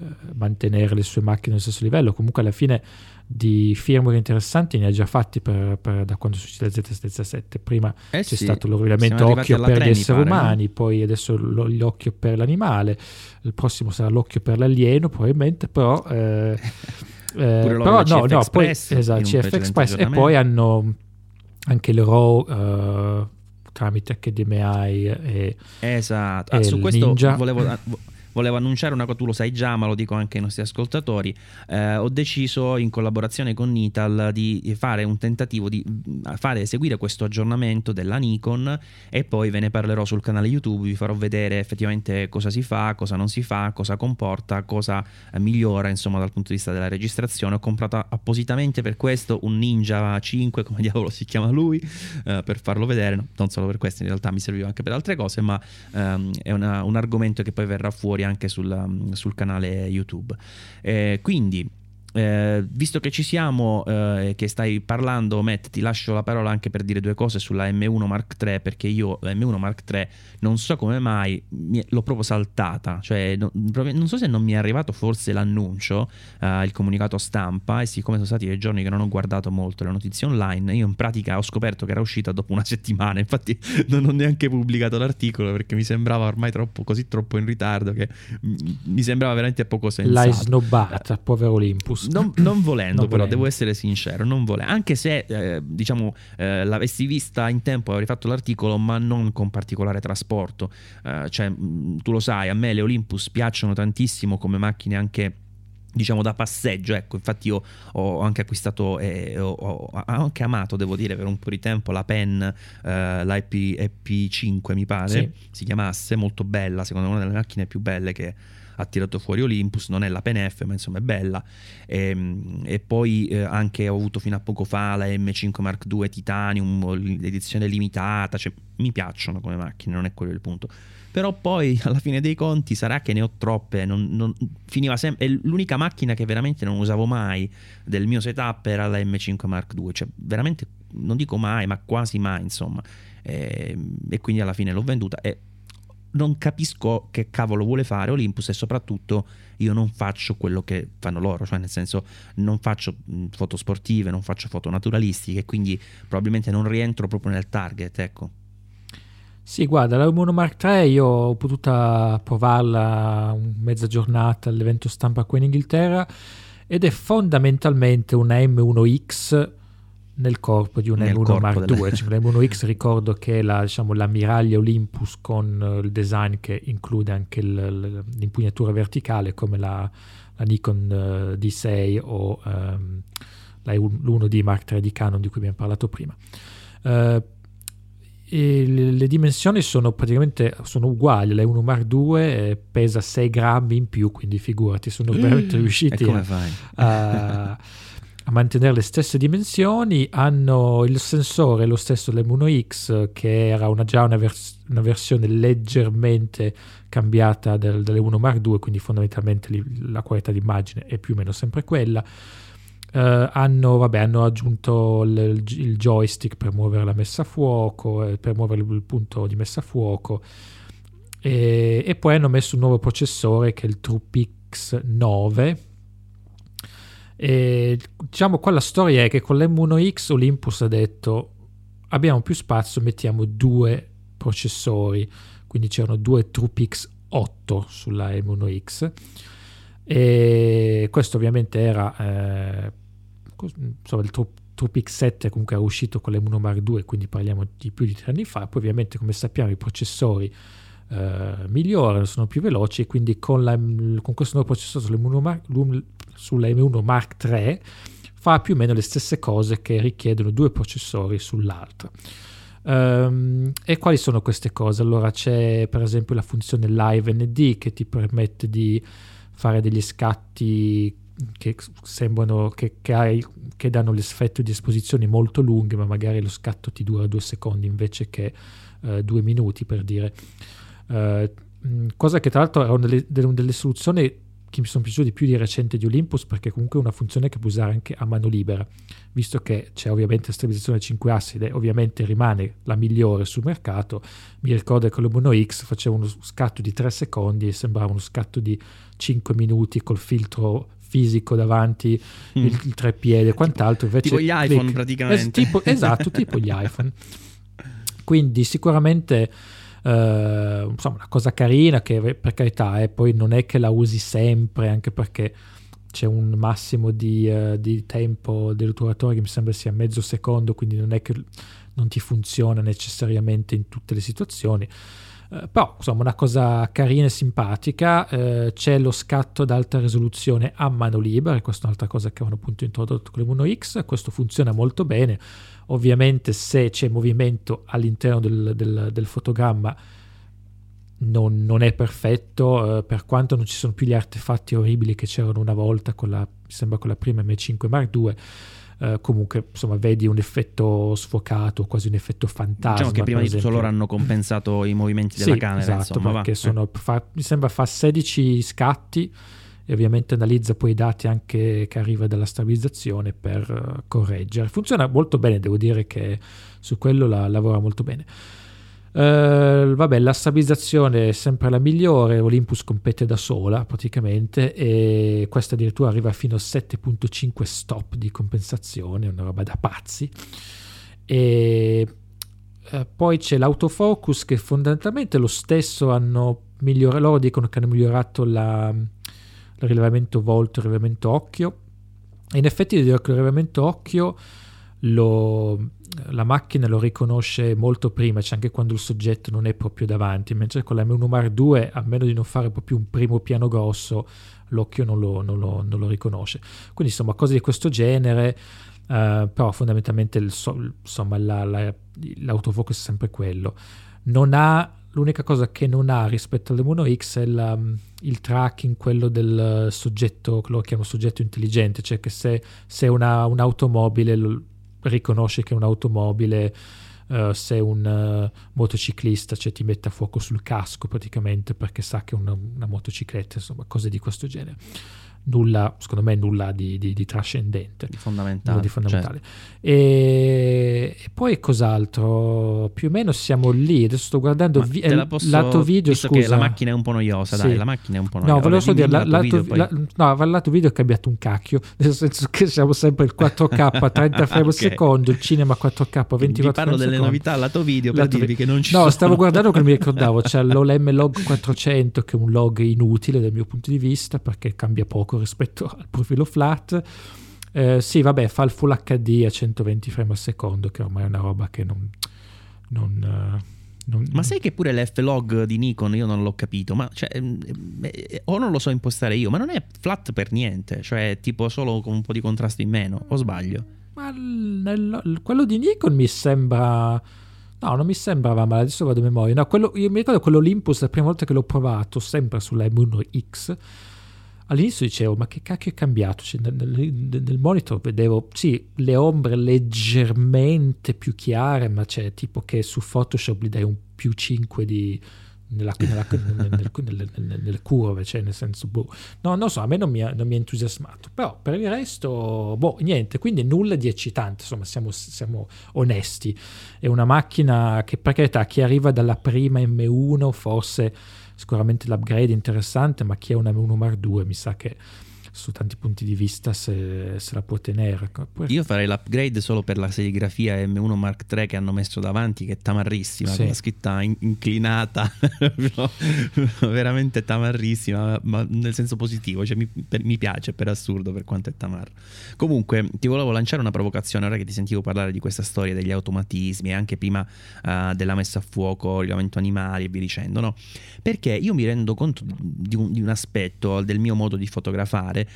S2: eh, mantenere le sue macchine allo stesso livello. Comunque alla fine di firmware interessanti ne ha già fatti per, per, da quando succede la Z7. Prima eh c'è sì, stato l'orientamento occhio per gli esseri pare, umani, no? poi adesso l'occhio per l'animale, il prossimo sarà l'occhio per l'alieno probabilmente, però... Eh, <laughs> eh, però no, no, poi esatto, CF Express e poi hanno anche il RAW uh, tramite HDMI e,
S1: esatto. Ah, su questo
S2: Ninja.
S1: volevo volevo annunciare una cosa, tu lo sai già, ma lo dico anche ai nostri ascoltatori. Eh, ho deciso in collaborazione con Nital di fare un tentativo di fare eseguire questo aggiornamento della Nikon e poi ve ne parlerò sul canale YouTube, vi farò vedere effettivamente cosa si fa, cosa non si fa, cosa comporta, cosa eh, migliora insomma dal punto di vista della registrazione. Ho comprato appositamente per questo un Ninja 5, come <laughs> diavolo si chiama lui, eh, per farlo vedere, no, non solo per questo, in realtà mi serviva anche per altre cose, ma ehm, è una, un argomento che poi verrà fuori anche sul, sul canale YouTube. Eh, quindi eh, visto che ci siamo e eh, che stai parlando, Matt, ti lascio la parola anche per dire due cose sulla M1 Mark III, perché io la M1 Mark III non so come mai l'ho proprio saltata, cioè non, non, so se non mi è arrivato forse l'annuncio, uh, il comunicato stampa, e siccome sono stati dei giorni che non ho guardato molto le notizie online, io in pratica ho scoperto che era uscita dopo una <laughs> settimana, infatti non ho neanche pubblicato l'articolo perché mi sembrava ormai troppo, così troppo in ritardo che mi sembrava veramente poco sensato.
S2: L'hai snobbata, povero Olympus.
S1: Non, <clears throat> non volendo, non però, volendo. devo essere sincero, non volendo. Anche se, eh, diciamo, eh, l'avessi vista in tempo, avrei fatto l'articolo, ma non con particolare trasporto. Eh, cioè, mm, tu lo sai, a me le Olympus piacciono tantissimo come macchine anche diciamo da passeggio ecco infatti io ho anche acquistato e eh, ho, ho, anche amato devo dire per un po' di tempo la pen eh, la EP, EP5 mi pare sì. si chiamasse molto bella secondo me una delle macchine più belle che ha tirato fuori Olympus, non è la PNF ma insomma è bella. E, ehm, e poi eh, anche ho avuto fino a poco fa la M5 Mark II Titanium, l'edizione limitata, cioè, mi piacciono come macchine, non è quello il punto. Però poi <laughs> alla fine dei conti sarà che ne ho troppe non, non, finiva sempre l'unica macchina che veramente non usavo mai del mio setup era la M5 Mark II cioè veramente non dico mai ma quasi mai insomma. E, ehm, e quindi alla fine l'ho venduta e non capisco che cavolo vuole fare Olympus e soprattutto io non faccio quello che fanno loro, cioè nel senso non faccio foto sportive, non faccio foto naturalistiche, quindi probabilmente non rientro proprio nel target, ecco.
S2: Sì, guarda, la M1 Mark III io ho potuto provarla mezza giornata all'evento stampa qui in Inghilterra ed è fondamentalmente una M1X nel corpo di un nel M1 Mark delle... II. Cioè, l'M1X ricordo che è la, diciamo, l'ammiraglia Olympus con uh, il design che include anche il, l'impugnatura verticale come la, la Nikon uh, D6 o um, la l'1D Mark III di Canon di cui abbiamo parlato prima. Uh, le, dimensioni sono praticamente sono uguali, la 1 Mark II eh, pesa 6 grammi in più, quindi figurati, sono veramente riusciti a, <laughs> a a mantenere le stesse dimensioni, hanno il sensore lo stesso dell'M1X che era una, già una, vers- una, versione leggermente cambiata del, dell'M1 Mark II, quindi fondamentalmente li, la qualità d'immagine è più o meno sempre quella. Uh, hanno, vabbè, hanno, aggiunto il, il, joystick per muovere la messa a fuoco, eh, per muovere il punto di messa a fuoco e, e, poi hanno messo un nuovo processore che è il TruePix 9 e, diciamo qua la storia è che con l'M1X Olympus ha detto abbiamo più spazio, mettiamo due processori, quindi c'erano due TruePix 8 sulla M1X e questo ovviamente era eh, insomma il TruePix 7 comunque era uscito con l'M1 Mark II quindi parliamo di più di tre anni fa. Poi ovviamente come sappiamo i processori eh, migliorano, sono più veloci e quindi con, la, con questo nuovo processore sull'M1 Mark, sulla M1 Mark III fa più o meno le stesse cose che richiedono due processori sull'altra. Um, e quali sono queste cose? Allora c'è per esempio la funzione Live ND che ti permette di fare degli scatti che sembrano che, che, hai, che danno l'effetto di esposizioni molto lunghe, ma magari lo scatto ti dura due secondi invece che uh, due minuti per dire. Uh, cosa che tra l'altro è una delle, delle soluzioni che mi sono piaciuti più di recente di Olympus perché comunque è una funzione che puoi usare anche a mano libera, visto che c'è ovviamente la stabilizzazione a 5 assi ed ovviamente rimane la migliore sul mercato. Mi ricordo che l'Omono X faceva uno scatto di 3 secondi e sembrava uno scatto di 5 minuti col filtro fisico davanti, mm. il, il treppiede e quant'altro. Invece,
S1: tipo gli iPhone click, praticamente.
S2: Es, tipo, esatto, tipo gli iPhone. <laughs> Quindi sicuramente eh, insomma una cosa carina che per carità eh, poi non è che la usi sempre anche perché c'è un massimo di, uh, di tempo dell'otturatore che mi sembra sia mezzo secondo quindi non è che non ti funziona necessariamente in tutte le situazioni. Uh, però insomma una cosa carina e simpatica uh, c'è lo scatto ad alta risoluzione a mano libera questa è un'altra cosa che avevano appunto introdotto con le Mono X questo funziona molto bene ovviamente se c'è movimento all'interno del, del, del fotogramma non, non, è perfetto uh, per quanto non ci sono più gli artefatti orribili che c'erano una volta con la, sembra con la prima M5 Mark II Uh, comunque insomma vedi un effetto sfocato, quasi un effetto fantasma.
S1: Diciamo che prima di tutto loro hanno compensato i movimenti della
S2: sì,
S1: camera.
S2: Esatto,
S1: insomma,
S2: perché
S1: va.
S2: sono, fa, mi sembra fa 16 scatti e ovviamente analizza poi i dati anche che arriva dalla stabilizzazione per uh, correggere. Funziona molto bene, devo dire che su quello la, lavora molto bene. Uh, vabbè, la stabilizzazione è sempre la migliore, Olympus compete da sola praticamente e questa addirittura arriva fino a 7.5 stop di compensazione, una roba da pazzi. E uh, poi c'è l'autofocus che fondamentalmente lo stesso hanno migliorato, loro dicono che hanno migliorato la, il rilevamento volto, il rilevamento occhio. E in effetti il rilevamento occhio lo, la macchina lo riconosce molto prima, c'è anche quando il soggetto non è proprio davanti, mentre con la M1 Mark II, a meno di non fare proprio un primo piano grosso, l'occhio non lo, non lo, non lo riconosce. Quindi insomma cose di questo genere, uh, però fondamentalmente il, insomma, la, la, l'autofocus è sempre quello. Non ha L'unica cosa che non ha rispetto all'M1 X è la, il tracking, quello del soggetto, lo chiamo soggetto intelligente, cioè che se, se una, un'automobile riconosce che è un'automobile, uh, se un uh, motociclista cioè, ti mette a fuoco sul casco praticamente perché sa che è una, una motocicletta, insomma, cose di questo genere nulla, secondo me nulla di, di, di trascendente,
S1: di fondamentale.
S2: Di fondamentale. Certo. E, e, poi cos'altro? Più o meno siamo lì. Adesso sto guardando vi-
S1: il posso,
S2: lato video. Scusa,
S1: la macchina è un po' noiosa.
S2: Sì.
S1: Dai, la macchina è un po' noiosa.
S2: No, volevo solo dire, la, lato,
S1: video,
S2: la, no, il lato video è cambiato un cacchio, <laughs> nel senso che siamo sempre il 4K, 30 frame al secondo, il cinema 4K, 24
S1: Vi parlo delle
S2: secondo.
S1: novità lato video per lato dirvi vi- che non ci
S2: no,
S1: sono.
S2: stavo guardando che non mi ricordavo, c'è <laughs> l'OLM log 400 che è un log inutile dal mio punto di vista perché cambia poco rispetto al profilo flat. Eh, sì, vabbè, fa il Full HD a 120 frame al secondo, che ormai è una roba che non... non, uh, non
S1: ma sai che pure l'F-Log di Nikon io non l'ho capito, ma cioè, eh, o non lo so impostare io, ma non è flat per niente, cioè tipo solo con un po' di contrasto in meno, o sbaglio?
S2: Ma nel, quello di Nikon mi sembra... No, non mi sembrava male, adesso vado a memoria. No, quello, io mi ricordo quello Olympus, la prima volta che l'ho provato, sempre sulla M1X, all'inizio dicevo ma che cacchio è cambiato cioè, nel, nel, nel, monitor vedevo sì le ombre leggermente più chiare ma c'è tipo che su Photoshop gli dai un più 5 di nella, nella, nel, nel, nelle curve cioè nel senso boh. no non so a me non mi, ha, non mi ha entusiasmato però per il resto boh niente quindi nulla di eccitante insomma siamo, siamo onesti è una macchina che per carità chi arriva dalla prima M1 forse sicuramente l'upgrade interessante, ma chi è una M1 Mark II mi sa che su tanti punti di vista se, se la può tenere.
S1: Poi... Io farei l'upgrade solo per la serigrafia M1 Mark III che hanno messo davanti, che è tamarrissima, sì. con la scritta in- inclinata, <laughs> veramente tamarrissima, ma nel senso positivo, cioè mi, per, mi, piace per assurdo per quanto è tamarra. Comunque ti volevo lanciare una provocazione, ora che ti sentivo parlare di questa storia degli automatismi e anche prima uh, della messa a fuoco, rilevamento animali e via dicendo, no? Perché io mi rendo conto di un, di un aspetto del mio modo di fotografare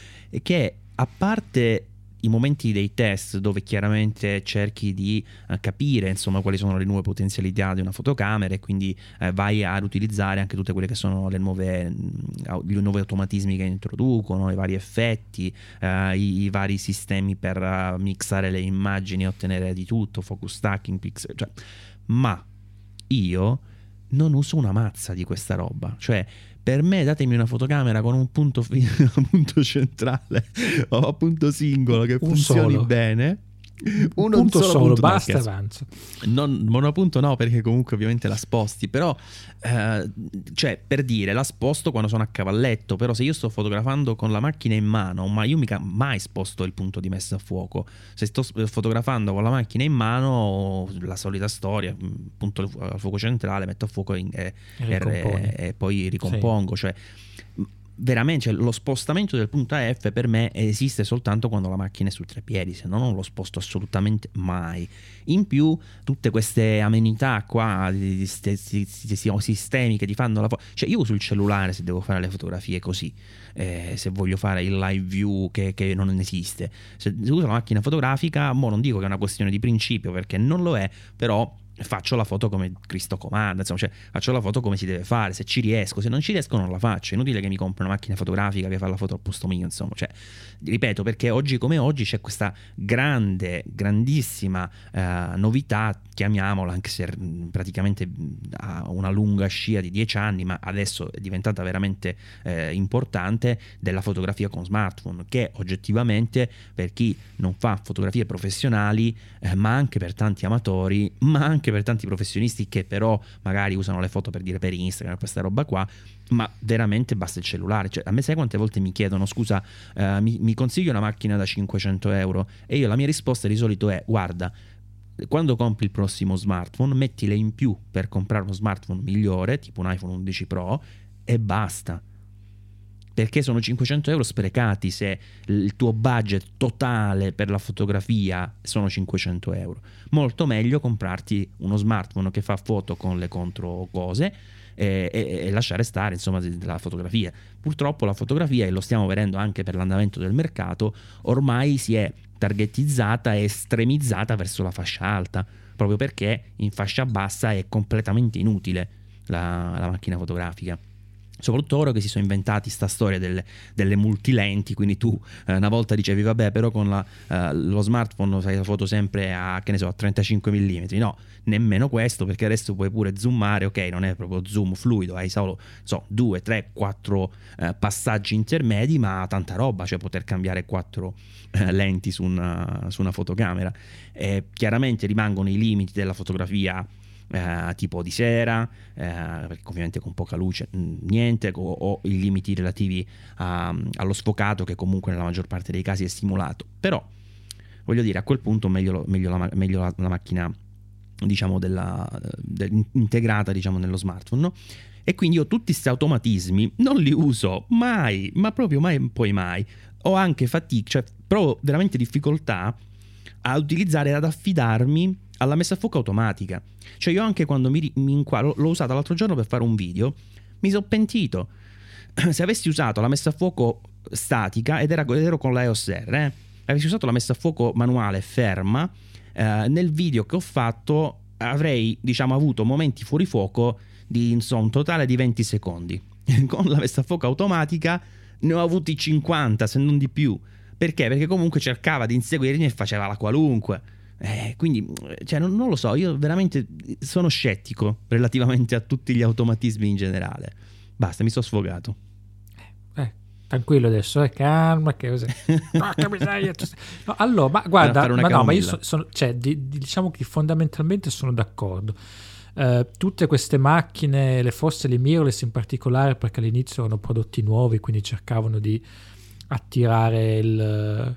S1: che a parte i momenti dei test dove chiaramente cerchi di uh, capire insomma quali sono le nuove potenzialità di una fotocamera e quindi uh, vai ad utilizzare anche tutte quelle che sono le nuove, uh, i nuovi automatismi che introducono, i vari effetti, i, i, vari sistemi per mixare le immagini e ottenere di tutto, focus stacking, pixel, cioè, ma io non uso una mazza di questa roba, cioè per me datemi una fotocamera con un punto, <laughs> un punto centrale o un punto singolo che
S2: un
S1: funzioni
S2: solo.
S1: bene
S2: uno punto solo, solo punto, basta no, avanza.
S1: Non, monopunto no, perché comunque ovviamente la sposti, però eh, cioè per dire la sposto quando sono a cavalletto, però se io sto fotografando con la macchina in mano, ma io mica mai sposto il punto di messa a fuoco. Se sto fotografando con la macchina in mano, la solita storia, mm, punto al fuoco centrale, metto a fuoco in, e, e, e, poi ricompongo, sì. cioè veramente cioè, lo spostamento del punto F per me esiste soltanto quando la macchina è su tre piedi, se no non lo sposto assolutamente mai. In più, tutte queste amenità qua, sistemi che ti fanno la foto, cioè io uso il cellulare se devo fare le fotografie così, eh, se voglio fare il live view che, che non esiste. Se uso la macchina fotografica, mo non dico che è una questione di principio perché non lo è, però faccio la foto come Cristo comanda, insomma, cioè faccio la foto come si deve fare, se ci riesco, se non ci riesco non la faccio, è inutile che mi compri una macchina fotografica che fa la foto al posto mio, insomma, cioè, ripeto, perché oggi come oggi c'è questa grande, grandissima eh, novità, chiamiamola, anche se mm, praticamente mm, ha una lunga scia di dieci anni, ma adesso è diventata veramente eh, importante, della fotografia con smartphone, che oggettivamente per chi non fa fotografie professionali, eh, ma anche per tanti amatori, ma anche per tanti professionisti che però magari usano le foto per dire per Instagram, questa roba qua, ma veramente basta il cellulare. Cioè, a me sai quante volte mi chiedono, scusa, eh, mi, mi consigli una macchina da 500 euro? E io la mia risposta di solito è, guarda, quando compri il prossimo smartphone, mettile in più per comprare uno smartphone migliore, tipo un iPhone 11 Pro, e basta perché sono 500 euro sprecati se il tuo budget totale per la fotografia sono 500 euro. Molto meglio comprarti uno smartphone che fa foto con le contro cose e, e, e lasciare stare insomma la fotografia. Purtroppo la fotografia, e lo stiamo vedendo anche per l'andamento del mercato, ormai si è targetizzata e estremizzata verso la fascia alta, proprio perché in fascia bassa è completamente inutile la, la macchina fotografica soprattutto ora che si sono inventati sta storia delle, delle multilenti, quindi tu eh, una volta dicevi vabbè però con la, eh, lo smartphone fai la foto sempre a, che ne so, a 35 mm, no, nemmeno questo perché adesso puoi pure zoomare, ok, non è proprio zoom fluido, hai solo so, 2, 3, 4 eh, passaggi intermedi, ma tanta roba, cioè poter cambiare quattro eh, lenti su una, su una fotocamera. chiaramente rimangono i limiti della fotografia eh, tipo di sera, eh, ovviamente con poca luce, niente, o, o i limiti relativi a, allo sfocato che comunque nella maggior parte dei casi è stimolato. Però, voglio dire, a quel punto meglio, meglio, la, meglio la, la, macchina diciamo della, del, integrata diciamo nello smartphone no? e quindi io tutti questi automatismi non li uso mai ma proprio mai poi mai ho anche fatica cioè provo veramente difficoltà a utilizzare ad affidarmi alla messa a fuoco automatica. Cioè io anche quando mi, mi inquadro, l'ho usata l'altro giorno per fare un video, mi sono pentito. <clears throat> Se avessi usato la messa a fuoco statica, ed era, ero con la EOS R, eh, avessi usato la messa a fuoco manuale ferma, eh, nel video che ho fatto avrei, diciamo, avuto momenti fuori fuoco di, insomma, un totale di 20 secondi. <laughs> con la messa a fuoco automatica ne ho avuti 50, se non di più. Perché? Perché comunque cercava di inseguirmi e faceva la qualunque. Eh, quindi, cioè, non, non, lo so, io veramente sono scettico relativamente a tutti gli automatismi in generale. Basta, mi sono sfogato.
S2: Eh, tranquillo adesso, eh, calma, che cos'è? <laughs> no, allora, ma guarda, ma, no, ma io sono, sono cioè, di, di, diciamo che fondamentalmente sono d'accordo. Uh, tutte queste macchine, le fosse le mirrorless in particolare, perché all'inizio erano prodotti nuovi, quindi cercavano di attirare il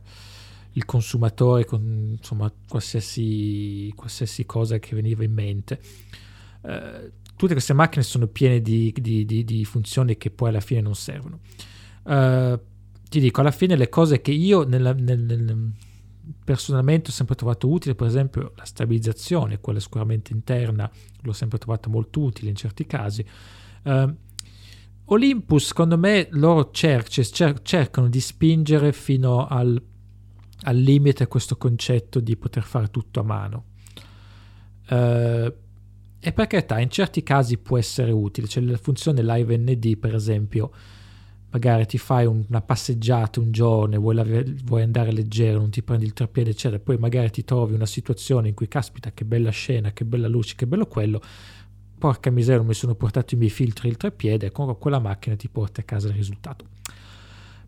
S2: il consumatore con insomma, qualsiasi, qualsiasi cosa che veniva in mente. Uh, tutte queste macchine sono piene di, di, di, di, funzioni che poi alla fine non servono. Uh, ti dico, alla fine le cose che io nella, nel, nel, personalmente ho sempre trovato utile, per esempio la stabilizzazione, quella sicuramente interna, l'ho sempre trovata molto utile in certi casi. Uh, Olympus, secondo me, loro cer- cer- cercano di spingere fino al al limite questo concetto di poter fare tutto a mano. Uh, e per carità, in certi casi può essere utile, c'è la funzione live ND per esempio, magari ti fai un, una passeggiata un giorno, vuoi, la, vuoi, andare leggero, non ti prendi il treppiede eccetera, poi magari ti trovi una situazione in cui caspita che bella scena, che bella luce, che bello quello, porca miseria mi sono portato i miei filtri il treppiede, con quella macchina ti porta a casa il risultato.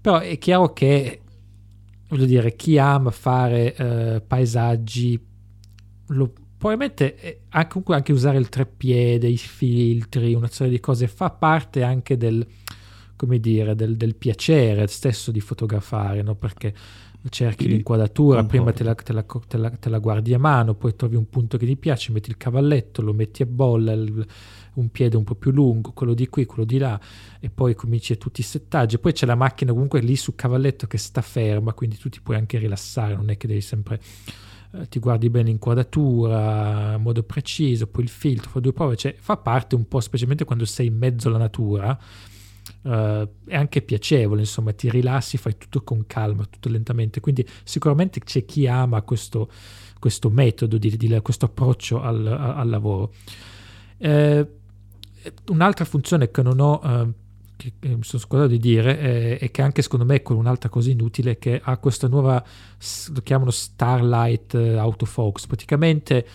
S2: Però è chiaro che voglio dire, chi ama fare eh, paesaggi, lo, probabilmente anche, comunque anche usare il treppiede, i filtri, una serie di cose fa parte anche del, come dire, del, del piacere stesso di fotografare, no? perché cerchi
S1: Quindi
S2: l'inquadratura, prima te la, te, la, te, la, te la guardi a mano, poi trovi un punto che ti piace, metti il cavalletto, lo metti a bolla, il- un piede un po' più lungo, quello di qui, quello di là, e poi cominci tutti i settaggi. Poi c'è la macchina comunque lì sul cavalletto che sta ferma, quindi tu ti puoi anche rilassare, non è che devi sempre... eh, ti guardi bene l'inquadratura in modo preciso, poi il filtro, fa due prove, cioè fa parte un po', specialmente quando sei in mezzo alla natura, eh, è anche piacevole, insomma, ti rilassi, fai tutto con calma, tutto lentamente. Quindi sicuramente c'è chi ama questo, questo metodo, di, di- questo approccio al, al lavoro. Eh, un'altra funzione che non ho, eh, che, che mi sono scordato di dire, eh, e che anche secondo me è un'altra cosa inutile, che ha questa nuova, lo chiamano Starlight eh, Autofocus, praticamente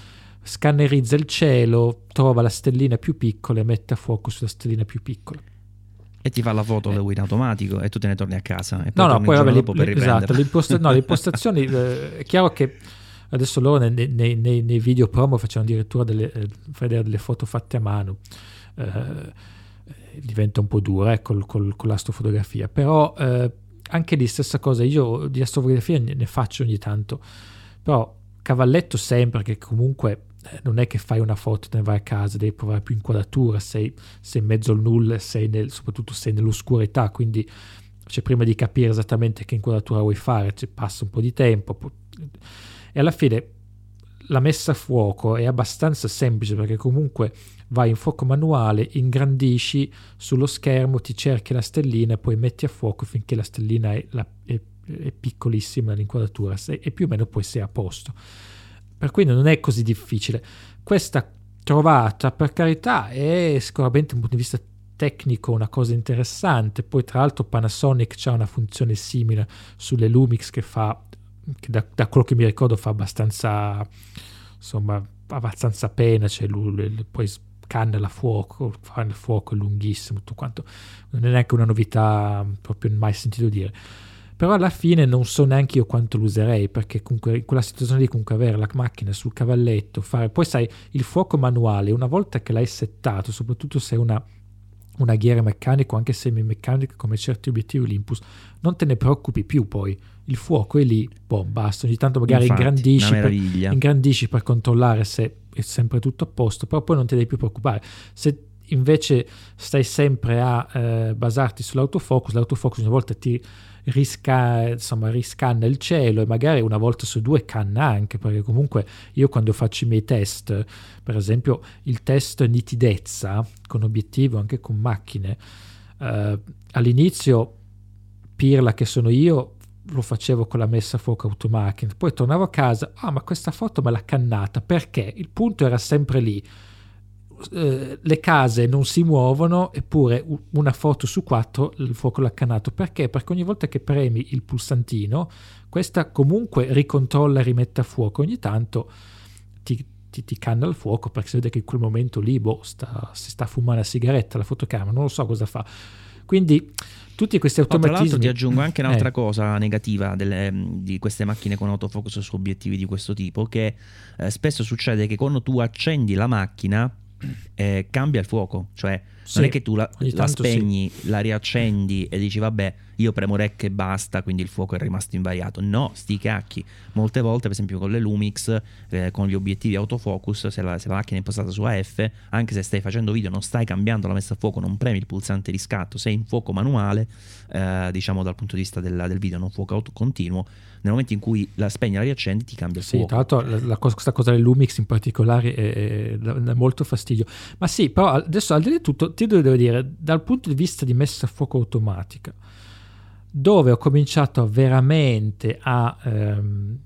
S2: scannerizza il cielo, trova la stellina più piccola e mette a fuoco sulla stellina più piccola.
S1: E ti fa la foto in automatico e tu te ne torni a casa. E
S2: No, no, poi vabbè, le,
S1: dopo per
S2: le-
S1: riprendere.
S2: esatto, le, imposta- no, le <laughs> impostazioni, eh, è chiaro che adesso loro nei, nei- nei- nei video promo facevano addirittura delle, eh, delle foto fatte a mano, eh, diventa un po' dura eh, col- col- con l'astrofotografia, però eh, anche lì stessa cosa, io di astrofotografia ne, ne faccio ogni tanto, però cavalletto sempre che comunque eh, non è che fai una foto e te ne vai a casa, devi provare più inquadratura, sei, sei in mezzo al nulla, sei nel, soprattutto sei nell'oscurità, quindi cioè, prima di capire esattamente che inquadratura vuoi fare, ci passa un po' di tempo. po- E alla fine la messa a fuoco è abbastanza semplice perché comunque vai in fuoco manuale, ingrandisci sullo schermo, ti cerchi la stellina e poi metti a fuoco finché la stellina è, la- è- è piccolissima l'inquadratura e più o meno poi sei a posto. Per cui non è così difficile. Questa trovata, per carità, è sicuramente da un punto di vista tecnico una cosa interessante. Poi, tra l'altro, Panasonic ha una funzione simile sulle Lumix che fa, che da, da quello che mi ricordo, fa abbastanza, insomma, abbastanza pena. Cioè, lui, lui- poi scanna a fuoco, fa il fuoco è lunghissimo, tutto quanto. Non è neanche una novità, proprio mai sentito dire però alla fine non so neanche io quanto lo userei perché comunque in quella situazione lì comunque avere la macchina sul cavalletto fare poi sai il fuoco manuale una volta che l'hai settato soprattutto se è una una ghiera meccanica o anche semi-meccanica come certi obiettivi Olympus non te ne preoccupi più poi. Il fuoco è lì boh basta. Ogni tanto magari
S1: Infatti,
S2: ingrandisci
S1: una
S2: per, ingrandisci per controllare se è sempre tutto a posto però poi non ti devi più preoccupare. Se invece stai sempre a eh, basarti sull'autofocus l'autofocus ogni volta ti risca- insomma, riscanna il cielo e magari una volta su due canna anche perché comunque io quando faccio i miei test per esempio il test nitidezza con obiettivo anche con macchine eh, all'inizio pirla che sono io lo facevo con la messa a fuoco automatica. Poi tornavo a casa ah ma questa foto me l'ha cannata. Perché? Il punto era sempre lì eh, le case non si muovono eppure una foto su quattro il fuoco l'ha cannato perché? perché ogni volta che premi il pulsantino questa comunque ricontrolla e rimette a fuoco. Ogni tanto ti, ti, ti canna il fuoco perché si vede che in quel momento lì boh, sta, si sta fumando una sigaretta la fotocamera non lo so cosa fa. Quindi tutti questi
S1: Oh, tra l'altro
S2: automatismi
S1: ti aggiungo anche un'altra
S2: Eh,
S1: cosa negativa delle- di queste macchine con autofocus su obiettivi di questo tipo, che eh, spesso succede che quando tu accendi la macchina eh, cambia il fuoco, cioè
S2: sì,
S1: non è che tu la, la
S2: tanto sì.
S1: spegni, la riaccendi e dici vabbè io premo rec e basta, quindi il fuoco è rimasto invariato. No, sti cacchi. Molte volte, per esempio con le Lumix, eh, con gli obiettivi autofocus, se la, se la macchina è impostata su AF, anche se stai facendo video, non stai cambiando la messa a fuoco, non premi il pulsante di scatto, sei in fuoco manuale, eh, diciamo dal punto di vista della- del video, non fuoco auto continuo. Nel momento in cui la spegni e la riaccendi, ti cambia il
S2: Sì,
S1: fuoco.
S2: tra l'altro la, la cosa- questa cosa del Lumix in particolare è, è- dà molto fastidio. Ma sì, però adesso al di là di tutto, ti devo dire, dal punto di vista di messa a fuoco automatica, dove ho cominciato veramente a, ehm,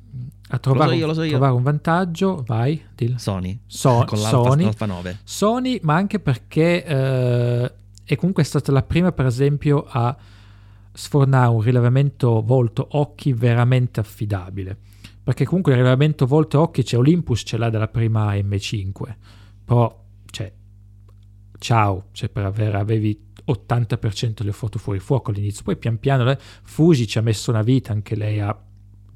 S2: a trovare,
S1: io, so io.
S2: trovare un vantaggio, vai, dillo.
S1: Sony,
S2: So-
S1: con
S2: Sony.
S1: l'Alfa 9.
S2: Sony, ma anche perché eh, è comunque stata la prima, per esempio, a sfornare un rilevamento volto-occhi veramente affidabile. Perché comunque il rilevamento volto-occhi c'è Olympus, ce l'ha dalla prima M5, però, cioè, ciao, cioè per avere, avevi 80% delle foto fuori fuoco all'inizio, poi pian piano eh, Fuji ci ha messo una vita anche lei a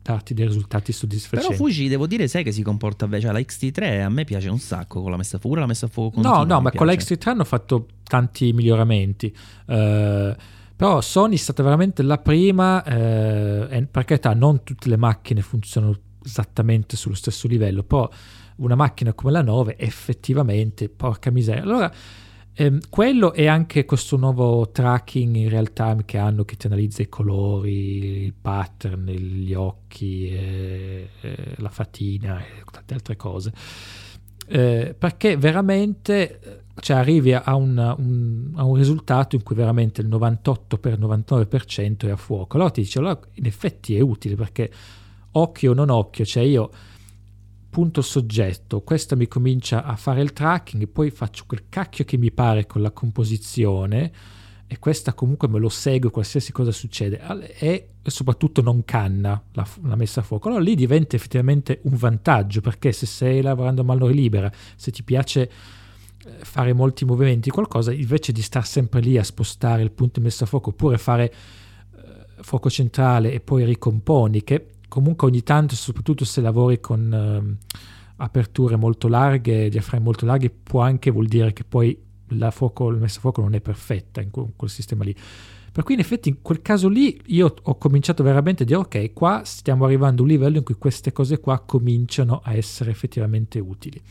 S2: darti dei risultati soddisfacenti.
S1: Però Fuji, devo dire, sai che si comporta bene. Cioè, la XT3 a me piace un sacco con la messa a fuoco. La messa a fuoco continua.
S2: No, no, ma con la
S1: piace.
S2: X3 hanno fatto tanti miglioramenti. Eh, Però Sony è stata veramente la prima, eh, e per carità non tutte le macchine funzionano esattamente sullo stesso livello, però una macchina come la 9 effettivamente, porca miseria. Allora, ehm, quello è anche questo nuovo tracking in real time che hanno che ti analizza i colori, il pattern, gli occhi, eh, eh, la fatina e tante altre cose. Eh, perché veramente cioè arrivi a, una, un, a, un, risultato in cui veramente il 98 per 99% è a fuoco. Allora ti dice, allora in effetti è utile perché occhio o non occhio, cioè io punto soggetto, questo mi comincia a fare il tracking, poi faccio quel cacchio che mi pare con la composizione e questa comunque me lo segue qualsiasi cosa succede e soprattutto non canna la, la, messa a fuoco. Allora lì diventa effettivamente un vantaggio perché se sei lavorando a mano libera, se ti piace eh, fare molti movimenti, qualcosa, invece di stare sempre lì a spostare il punto di messa a fuoco oppure fare eh, fuoco centrale e poi ricomponi, che comunque ogni tanto, soprattutto se lavori con eh, aperture molto larghe, diaframmi molto larghi, può anche vuol dire che poi la, fuoco, la messa a fuoco non è perfetta in quel, sistema lì. Per cui in effetti in quel caso lì io ho cominciato veramente a dire ok, qua stiamo arrivando a un livello in cui queste cose qua cominciano a essere effettivamente utili.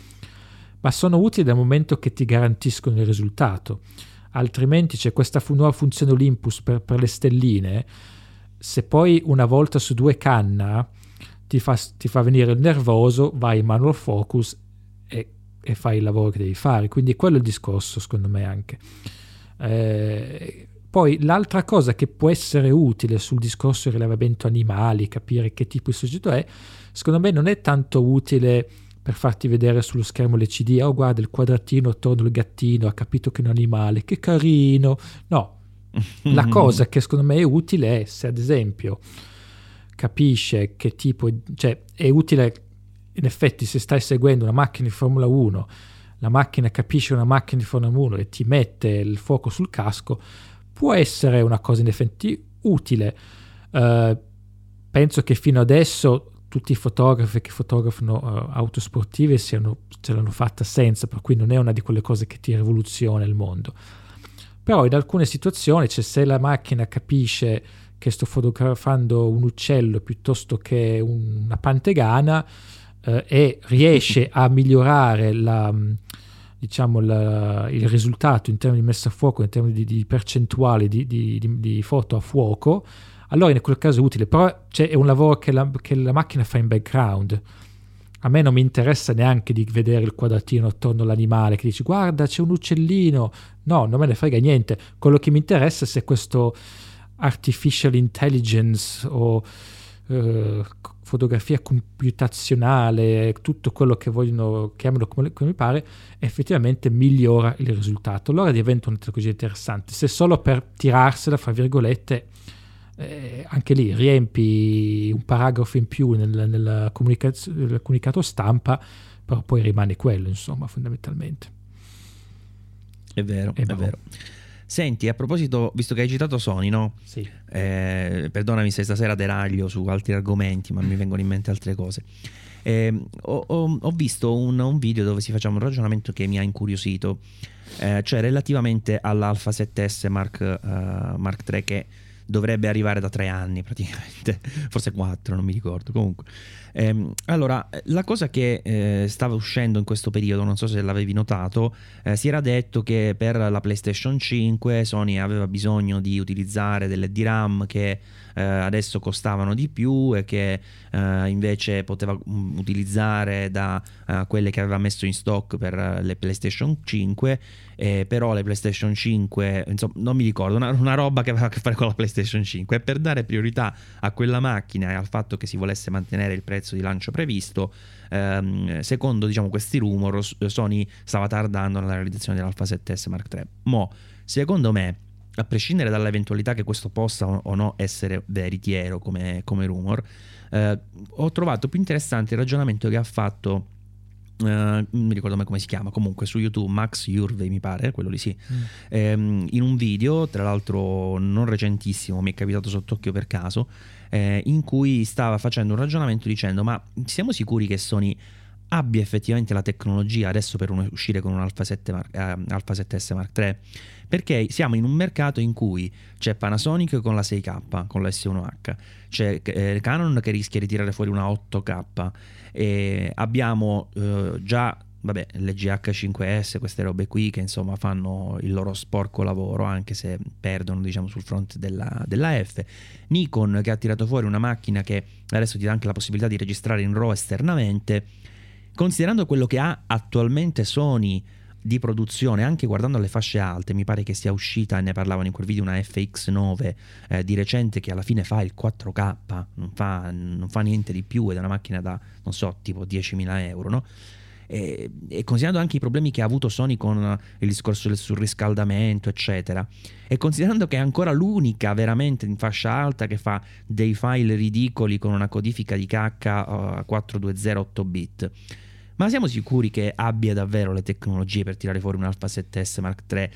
S2: Ma sono utili dal momento che ti garantiscono il risultato. Altrimenti c'è questa nuova funzione Olympus per, per le stelline se poi una volta su due canna ti fa, ti fa venire il nervoso, vai in manual focus e, e, fai il lavoro che devi fare. Quindi quello è il discorso, secondo me anche. Eh, poi l'altra cosa che può essere utile sul discorso di rilevamento animali, capire che tipo di soggetto è, secondo me non è tanto utile per farti vedere sullo schermo l'ECD, oh guarda il quadratino attorno al gattino, ha capito che è un animale, che carino. No, la <laughs> cosa che secondo me è utile è se ad esempio capisce che tipo, cioè è utile in effetti se stai seguendo una macchina di Formula 1, la macchina capisce una macchina di Formula 1 e ti mette il fuoco sul casco, può essere una cosa in effetti utile. Uh, penso che fino adesso tutti i fotografi che fotografano uh, auto sportive siano, ce l'hanno fatta senza, per cui non è una di quelle cose che ti rivoluziona il mondo però in alcune situazioni, cioè se la macchina capisce che sto fotografando un uccello piuttosto che una pantegana eh, e riesce a migliorare la, diciamo, la, il risultato in termini di messa a fuoco, in termini di, di percentuali di, di, di, foto a fuoco, allora in quel caso è utile, però è un lavoro che la, che la macchina fa in background a me non mi interessa neanche di vedere il quadratino attorno all'animale che dici guarda c'è un uccellino. No, non me ne frega niente. Quello che mi interessa è se questo artificial intelligence o uh, fotografia computazionale, tutto quello che vogliono, chiamano come, come mi pare, effettivamente migliora il risultato. Allora diventa una tecnologia interessante. Se solo per tirarsela, fra virgolette, eh, anche lì riempi un paragrafo in più nel, nel, comunicaz- nel comunicato stampa, però poi rimane quello, insomma, fondamentalmente.
S1: È vero, è, è vero. Senti, a proposito, visto che hai citato Sony, no?
S2: Sì.
S1: Eh, perdonami se stasera deraglio su altri argomenti, ma mi vengono in mente altre cose. Eh, ho, ho, ho, visto un, un, video dove si faceva un ragionamento che mi ha incuriosito, eh, cioè relativamente all'Alpha 7S Mark, uh, Mark III che dovrebbe arrivare da tre anni praticamente, <laughs> forse quattro, non mi ricordo. Comunque, ehm, allora, la cosa che eh, stava uscendo in questo periodo, non so se l'avevi notato, eh, si era detto che per la PlayStation 5 Sony aveva bisogno di utilizzare delle DRAM che eh, adesso costavano di più e che eh, invece poteva um, utilizzare da uh, quelle che aveva messo in stock per le PlayStation 5 eh, però le PlayStation 5 insomma non mi ricordo una, una, roba che aveva a che fare con la PlayStation 5 e per dare priorità a quella macchina e al fatto che si volesse mantenere il prezzo di lancio previsto ehm, secondo diciamo questi rumor Sony stava tardando nella realizzazione dell'Alpha 7S Mark III mo secondo me a prescindere dall'eventualità che questo possa o no essere veritiero come, come rumor, eh, ho trovato più interessante il ragionamento che ha fatto. Uh, non mi ricordo mai come si chiama, comunque su YouTube Max Urvey mi pare, quello lì sì, mm. ehm, in un video, tra l'altro non recentissimo, mi è capitato sott'occhio per caso, eh, in cui stava facendo un ragionamento dicendo ma siamo sicuri che Sony abbia effettivamente la tecnologia adesso per uscire con un Alpha, 7 Mark, eh, Alpha 7S Mark III perché siamo in un mercato in cui c'è Panasonic con la 6K, con la S1H, c'è eh, Canon che rischia di tirare fuori una 8K, e abbiamo eh, già vabbè, le GH5S, queste robe qui che insomma fanno il loro sporco lavoro anche se perdono diciamo sul fronte della, della, F. Nikon che ha tirato fuori una macchina che adesso ti dà anche la possibilità di registrare in RAW esternamente. Considerando quello che ha attualmente Sony di produzione, anche guardando le fasce alte, mi pare che sia uscita, ne parlavano in quel video, una FX9 eh, di recente che alla fine fa il 4K, non fa, non fa, niente di più ed è una macchina da, non so, tipo 10.000 euro, no? E, e, considerando anche i problemi che ha avuto Sony con il discorso del surriscaldamento, eccetera, e considerando che è ancora l'unica veramente in fascia alta che fa dei file ridicoli con una codifica di cacca uh, 4208 bit ma siamo sicuri che abbia davvero le tecnologie per tirare fuori un Alpha 7S Mark III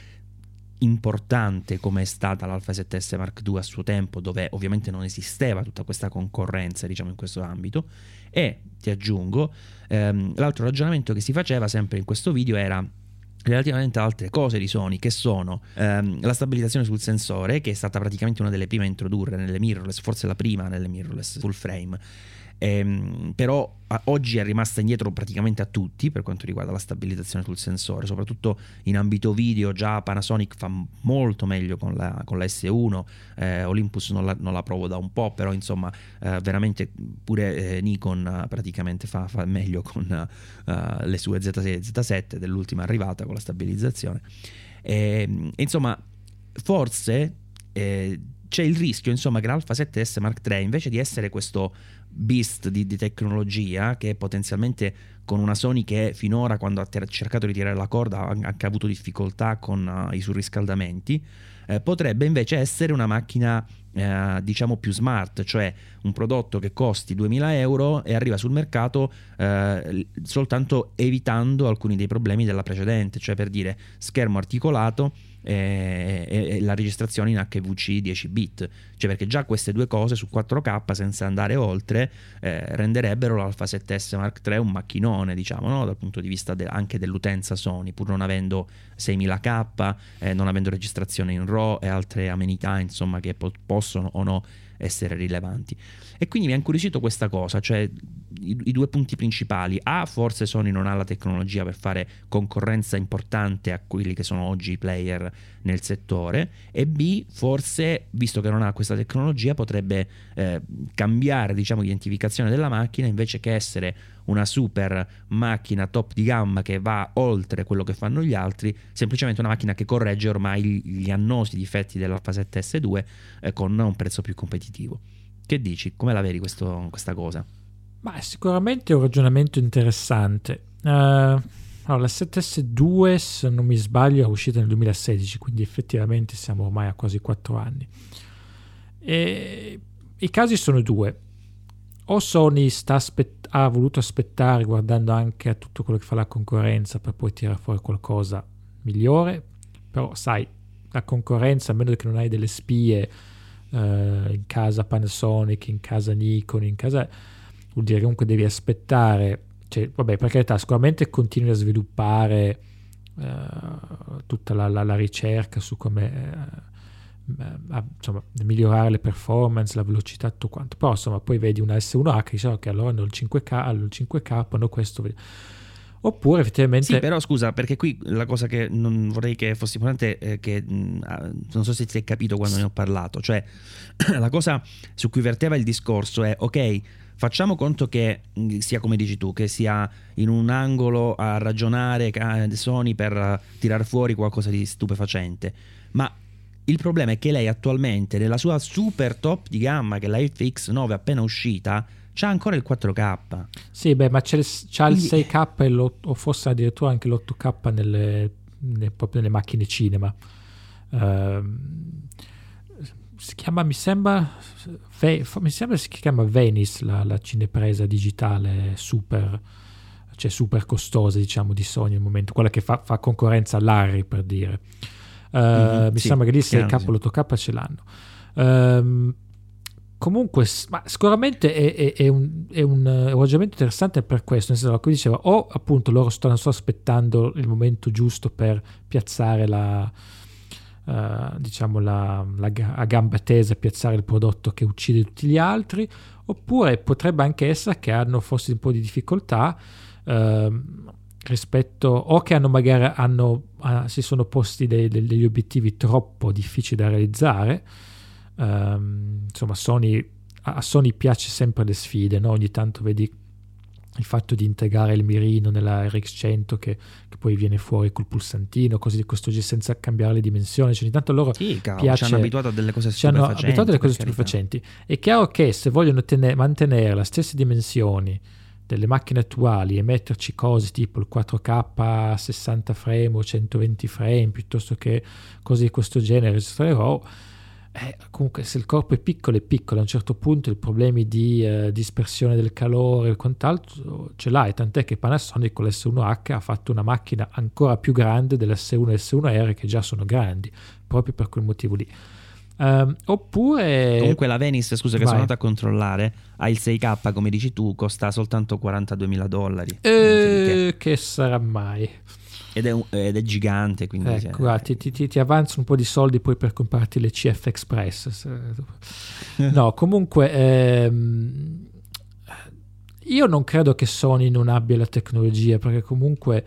S1: importante come è stata l'Alpha 7S Mark II a suo tempo, dove ovviamente non esisteva tutta questa concorrenza, diciamo, in questo ambito. E ti aggiungo, ehm, l'altro ragionamento che si faceva sempre in questo video era relativamente ad altre cose di Sony che sono ehm, la stabilizzazione sul sensore che è stata praticamente una delle prime a introdurre nelle mirrorless forse la prima nelle mirrorless full frame ehm, però a, oggi è rimasta indietro praticamente a tutti per quanto riguarda la stabilizzazione sul sensore, soprattutto in ambito video già Panasonic fa molto meglio con la, con la S1, eh, Olympus non la, non la, provo da un po', però insomma eh, veramente pure eh, Nikon praticamente fa, fa meglio con eh, le sue Z6 e Z7 dell'ultima arrivata con la stabilizzazione. E, ehm, insomma, forse eh, c'è il rischio insomma che l'Alpha 7S Mark III invece di essere questo beast di, di, tecnologia che potenzialmente con una Sony che finora quando ha ter- cercato di tirare la corda ha anche avuto difficoltà con uh, i surriscaldamenti eh, potrebbe invece essere una macchina eh, diciamo più smart, cioè un prodotto che costi 2000 euro e arriva sul mercato eh, soltanto evitando alcuni dei problemi della precedente, cioè per dire schermo articolato e, e, la registrazione in HVC 10 bit, cioè perché già queste due cose su 4K senza andare oltre eh, renderebbero l'Alpha 7S Mark III un macchinone, diciamo, no? dal punto di vista de- anche dell'utenza Sony, pur non avendo 6000K, eh, non avendo registrazione in RAW e altre amenità, insomma, che po- possono o no essere rilevanti. E quindi mi ha incuriosito questa cosa, cioè i, i, due punti principali. A, forse Sony non ha la tecnologia per fare concorrenza importante a quelli che sono oggi i player nel settore e B, forse, visto che non ha questa tecnologia, potrebbe eh, cambiare diciamo, l'identificazione della macchina invece che essere una super macchina top di gamma che va oltre quello che fanno gli altri, semplicemente una macchina che corregge ormai gli annosi difetti dell'Alpha 7S2 eh, con un prezzo più competitivo. Che dici? Come la vedi questo, questa cosa?
S2: Ma sicuramente è un ragionamento interessante. Uh, allora, la 7S2, se non mi sbaglio, è uscita nel 2016, quindi effettivamente siamo ormai a quasi 4 anni. E I casi sono due. O Sony aspett- ha voluto aspettare guardando anche a tutto quello che fa la concorrenza per poi tirare fuori qualcosa migliore, però sai, la concorrenza, a meno che non hai delle spie uh, in casa Panasonic, in casa Nikon, in casa... vuol dire che comunque devi aspettare cioè, vabbè, per carità, sicuramente continui a sviluppare uh, tutta la, la, la, ricerca su come uh, insomma, migliorare le performance, la velocità, tutto quanto. Però insomma, poi vedi una S1H, dici ok, allora hanno il 5K, hanno il 5K, hanno questo. Oppure effettivamente...
S1: Sì, però scusa, perché qui la cosa che non vorrei che fosse importante è che mh, non so se ti hai capito quando ne ho parlato, cioè <clears throat> la cosa su cui verteva il discorso è ok, Facciamo conto che mm, sia come dici tu, che sia in un angolo a ragionare Sony per tirar fuori qualcosa di stupefacente, ma il problema è che lei attualmente nella sua super top di gamma, che è la FX9 appena uscita, c'ha ancora il 4K.
S2: Sì, beh, ma c'è il, c'ha il 6K o forse addirittura anche l'8K nelle, nelle, proprio nelle macchine cinema. Uh, si chiama, mi sembra, Ve, mi sembra si chiama Venice, la, la cinepresa digitale super, cioè super costosa, diciamo, di Sony al momento, quella che fa, fa concorrenza all'Harry, per dire. Uh, mm-hmm, mi sì, sembra che lì 6K e l'8K ce l'hanno. Um, comunque, ma sicuramente è, è, è, un, è, un, ragionamento interessante per questo, nel senso che diceva o appunto loro stanno solo aspettando il momento giusto per piazzare la, uh, diciamo la, la, a gamba tesa, piazzare il prodotto che uccide tutti gli altri, oppure potrebbe anche essere che hanno forse un po' di difficoltà uh, rispetto o che hanno magari hanno, uh, si sono posti dei, degli obiettivi troppo difficili da realizzare Um, insomma, Sony, a Sony piace sempre le sfide, no? ogni tanto vedi il fatto di integrare il mirino nella RX100 che, che, poi viene fuori col pulsantino, cose di questo genere senza cambiare le dimensioni. Cioè, ogni tanto loro
S1: sì, cavolo,
S2: piace,
S1: ci hanno abituato a delle cose
S2: stupefacenti. Delle cose stupefacenti. È chiaro che se vogliono tenere, mantenere le stesse dimensioni delle macchine attuali e metterci cose tipo il 4K a 60 frame o 120 frame piuttosto che cose di questo genere, registrerò eh, comunque se il corpo è piccolo è piccolo, a un certo punto i problemi di eh, dispersione del calore e quant'altro ce l'hai, tant'è che Panasonic con l'S1H ha fatto una macchina ancora più grande dell'S1 e S1R che già sono grandi, proprio per quel motivo lì. Um, oppure
S1: comunque la Venice scusa che Vai. sono andato a controllare ha il 6K come dici tu costa soltanto 42 mila dollari
S2: eh, che sarà mai
S1: ed è, ed è, gigante. Quindi
S2: ecco, cioè, guarda, ti, ti, ti avanzano un po' di soldi poi per comprarti le CF Express. <laughs> No, comunque, ehm, io non credo che Sony non abbia la tecnologia, perché comunque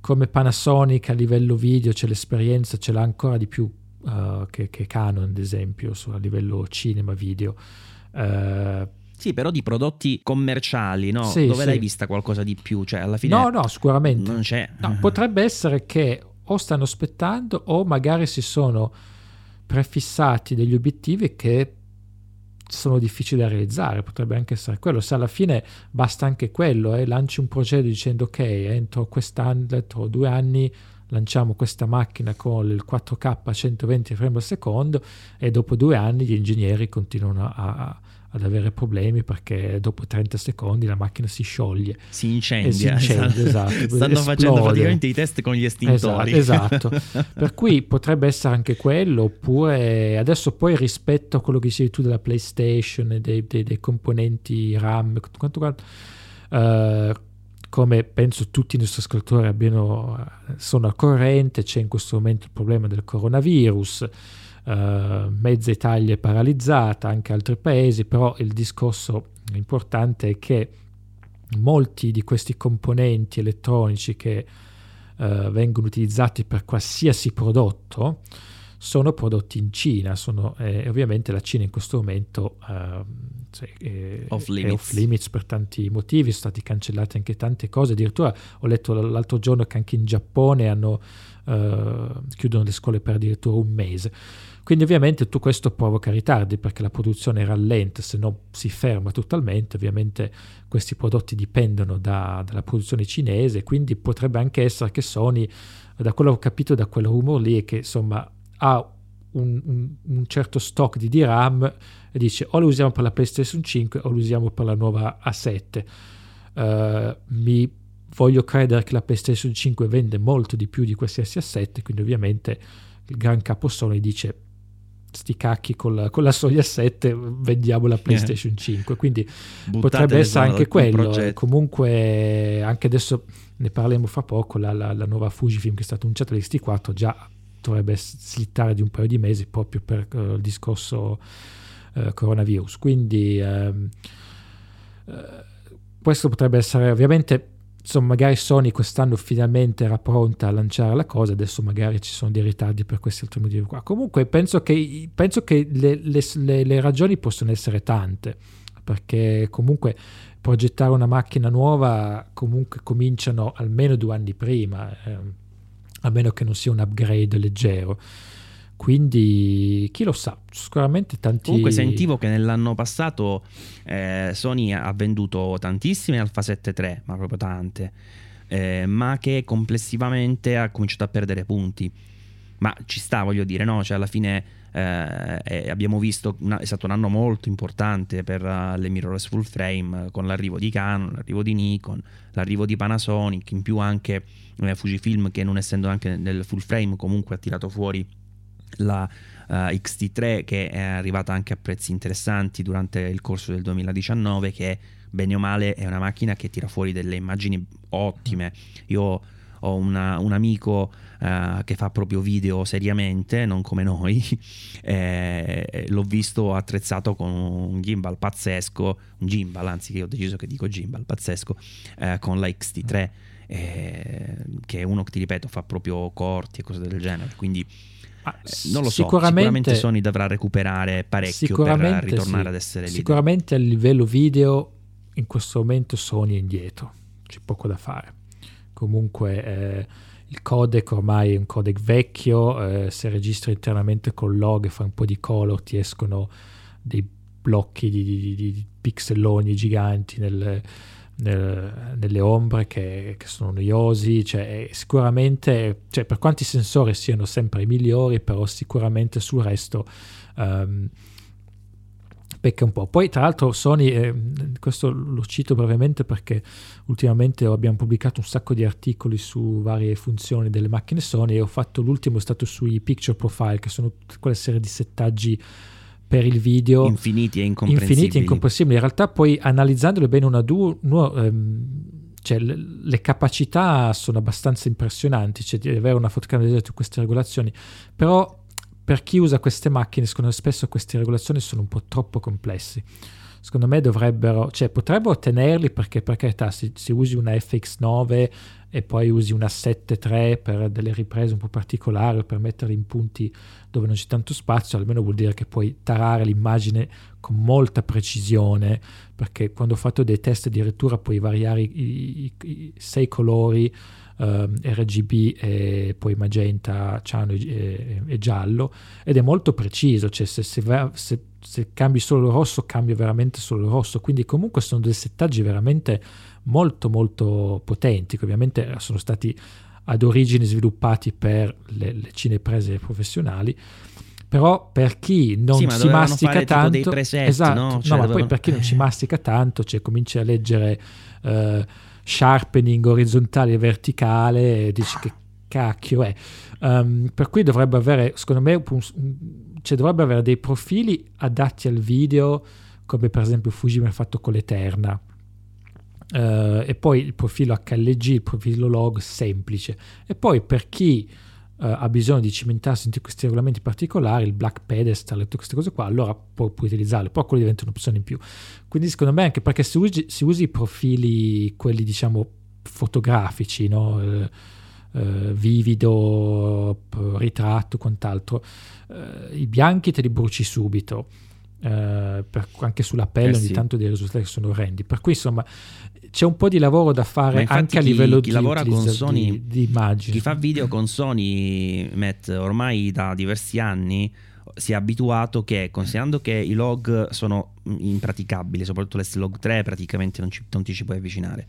S2: come Panasonic a livello video c'è l'esperienza, ce l'ha ancora di più uh, che, che, Canon, ad esempio, su, a livello cinema video. Uh,
S1: sì, però di prodotti commerciali, no? Sì, Dove sì. l'hai vista qualcosa di più? Cioè, alla fine
S2: No, no, sicuramente.
S1: Non c'è.
S2: No, potrebbe essere che o stanno aspettando o magari si sono prefissati degli obiettivi che sono difficili da realizzare, potrebbe anche essere quello. Se alla fine basta anche quello, eh, lanci un progetto dicendo ok, entro quest'anno, entro due anni lanciamo questa macchina con il 4K a 120 frame al secondo e dopo due anni gli ingegneri continuano a, ad avere problemi perché dopo 30 secondi la macchina si scioglie.
S1: Si incendia.
S2: Si incendia <laughs> esatto.
S1: esatto. Stanno esplode. facendo praticamente i test con gli estintori.
S2: Esatto, esatto. <laughs> per cui potrebbe essere anche quello, oppure adesso poi rispetto a quello che dicevi tu della PlayStation e dei, dei, dei componenti RAM, quanto, quanto, uh, come penso tutti i nostri ascoltatori abbiano, sono al corrente, c'è in questo momento il problema del coronavirus Uh, mezza Italia è paralizzata, anche altri paesi, però il discorso importante è che molti di questi componenti elettronici che uh, vengono utilizzati per qualsiasi prodotto sono prodotti in Cina, sono, eh, ovviamente la Cina in questo momento uh, cioè, è,
S1: off
S2: è, off limits per tanti motivi, sono state cancellate anche tante cose, addirittura ho letto l'altro giorno che anche in Giappone hanno, chiudono le scuole per addirittura un mese. Quindi ovviamente tutto questo provoca ritardi perché la produzione rallenta, se non si ferma totalmente, ovviamente questi prodotti dipendono da, dalla produzione cinese, quindi potrebbe anche essere che Sony, da quello che ho capito da quel rumor lì, è che insomma ha un, un, un, certo stock di DRAM e dice o lo usiamo per la PlayStation 5 o lo usiamo per la nuova A7. Uh, eh, mi voglio credere che la PlayStation 5 vende molto di più di questi S7, quindi ovviamente il gran capo Sony dice sti cacchi con la, con la soglia 7 vendiamo la <laughs> PlayStation 5 quindi Buttate potrebbe essere anche quello. comunque anche adesso ne parleremo fra poco la, la, la nuova Fujifilm che è stata annunciata l'X-T4 già dovrebbe slittare di un paio di mesi proprio per uh, il discorso uh, coronavirus quindi uh, questo potrebbe essere ovviamente insomma, magari Sony quest'anno finalmente era pronta a lanciare la cosa, adesso magari ci sono dei ritardi per questi altri motivi qua. Comunque penso che, penso che le, le, le, le ragioni possono essere tante, perché comunque progettare una macchina nuova comunque cominciano almeno due anni prima, eh, a meno che non sia un upgrade leggero. Quindi chi lo sa, sicuramente tanti...
S1: Comunque sentivo che nell'anno passato eh, Sony ha venduto tantissime Alpha 7 III, ma proprio tante, eh, ma che complessivamente ha cominciato a perdere punti. Ma ci sta, voglio dire, no? Cioè alla fine eh, abbiamo visto, una, è stato un anno molto importante per uh, le mirrorless full frame, con l'arrivo di Canon, l'arrivo di Nikon, l'arrivo di Panasonic, in più anche eh, Fujifilm che non essendo anche nel full frame comunque ha tirato fuori la uh, XT3 che è arrivata anche a prezzi interessanti durante il corso del 2019 che bene o male è una macchina che tira fuori delle immagini ottime. Io ho una, un amico uh, che fa proprio video seriamente, non come noi, <laughs> eh, l'ho visto attrezzato con un gimbal pazzesco, un gimbal anzi che ho deciso che dico gimbal pazzesco, eh, con la XT3, eh, che è uno che ti ripeto fa proprio corti e cose del genere, quindi... Ah, non lo so, sicuramente, sicuramente, Sony dovrà recuperare parecchio per ritornare
S2: sì,
S1: ad essere lì.
S2: Sicuramente a livello video in questo momento Sony è indietro, c'è poco da fare. Comunque eh, il codec ormai è un codec vecchio, eh, se registri internamente con log e fai un po' di color ti escono dei blocchi di, di, di pixelloni giganti nel, nel, nelle ombre che, che, sono noiosi, cioè, sicuramente, cioè, per quanti sensori siano sempre i migliori, però sicuramente sul resto um, pecca un po'. Poi tra l'altro Sony, eh, questo lo cito brevemente perché ultimamente abbiamo pubblicato un sacco di articoli su varie funzioni delle macchine Sony e ho fatto l'ultimo è stato sui picture profile che sono quelle serie di settaggi per il video
S1: infiniti e incomprensibili. Infiniti
S2: e incomprensibili. In realtà poi analizzandole bene una a due, ehm, cioè, le, le, capacità sono abbastanza impressionanti, cioè di avere una fotocamera di queste regolazioni, però per chi usa queste macchine, secondo me spesso queste regolazioni sono un po' troppo complessi. Secondo me dovrebbero, cioè potrebbero tenerli perché per carità se, se usi una FX9 e poi usi una 7.3 per delle riprese un po' particolari o per mettere in punti dove non c'è tanto spazio, almeno vuol dire che puoi tarare l'immagine con molta precisione, perché quando ho fatto dei test addirittura puoi variare i, i, i sei colori uh, RGB e poi magenta, ciano e, e, giallo ed è molto preciso, cioè se, se, se, se cambi solo il rosso cambia veramente solo il rosso, quindi comunque sono dei settaggi veramente molto molto potenti che ovviamente sono stati ad origine sviluppati per le, le cineprese professionali però per chi non
S1: sì,
S2: si mastica tanto
S1: preset,
S2: esatto,
S1: no?
S2: Cioè, no ma poi per chi non ci <laughs> mastica tanto cioè comincia a leggere uh, sharpening orizzontale e verticale e dici che cacchio è. Um, per cui dovrebbe avere, secondo me, cioè dovrebbe avere dei profili adatti al video, come per esempio Fujifilm ha fatto con l'Eterna. Uh, e poi il profilo HLG, il profilo log semplice. E poi per chi uh, ha bisogno di cimentarsi in questi regolamenti particolari, il black pedestal e tutte queste cose qua, allora può, può utilizzarle, poi quello diventa un'opzione in più. Quindi secondo me anche perché se usi, se usi i profili, quelli diciamo fotografici, no? Uh, Uh, vivido, ritratto, quant'altro. I bianchi te li bruci subito. Per, anche sulla pelle eh ogni sì. tanto dei risultati che sono orrendi. Per cui insomma c'è un po' di lavoro da fare anche a
S1: chi,
S2: livello
S1: chi
S2: di,
S1: lavora con Sony,
S2: di, di immagini.
S1: Chi fa video con Sony, Matt, ormai da diversi anni si è abituato che, considerando che i log sono impraticabili, soprattutto l'S-Log 3 praticamente non, ci, non ti ci puoi avvicinare,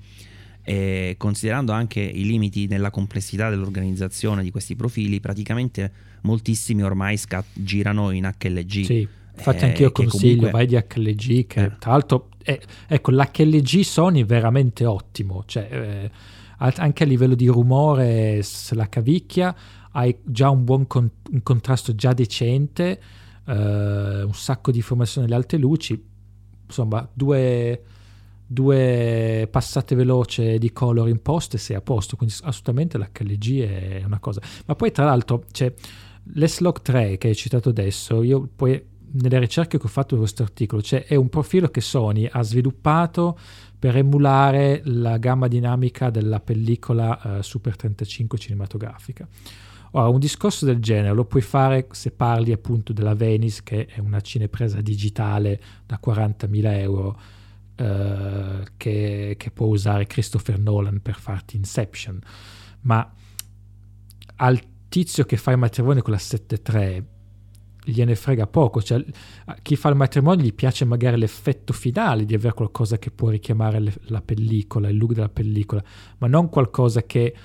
S1: e considerando anche i limiti nella complessità dell'organizzazione di questi profili, praticamente moltissimi ormai scat- girano in HLG.
S2: Sì Infatti, anche io consiglio, comunque... vai di HLG, che eh. tra l'altro, è, ecco, l'HLG Sony è veramente ottimo, cioè, eh, anche a livello di rumore, se la cavicchia, hai già un buon con- un contrasto già decente, eh, un sacco di informazioni alle alte luci, insomma, due, due passate veloci di color in post e sei a posto, quindi assolutamente l'HLG è una cosa. Ma poi, tra l'altro, c'è l'S-Log 3 che hai citato adesso, io poi nelle ricerche che ho fatto per questo articolo, cioè è un profilo che Sony ha sviluppato per emulare la gamma dinamica della pellicola uh, Super 35 cinematografica. Ora, un discorso del genere lo puoi fare se parli appunto della Venice, che è una cinepresa digitale da 40.000 euro, uh, che, che può usare Christopher Nolan per farti Inception, ma al tizio che fa il matrimonio con la 7.3 gliene frega poco, cioè chi fa il matrimonio gli piace magari l'effetto finale di avere qualcosa che può richiamare le, la pellicola, il look della pellicola, ma non qualcosa che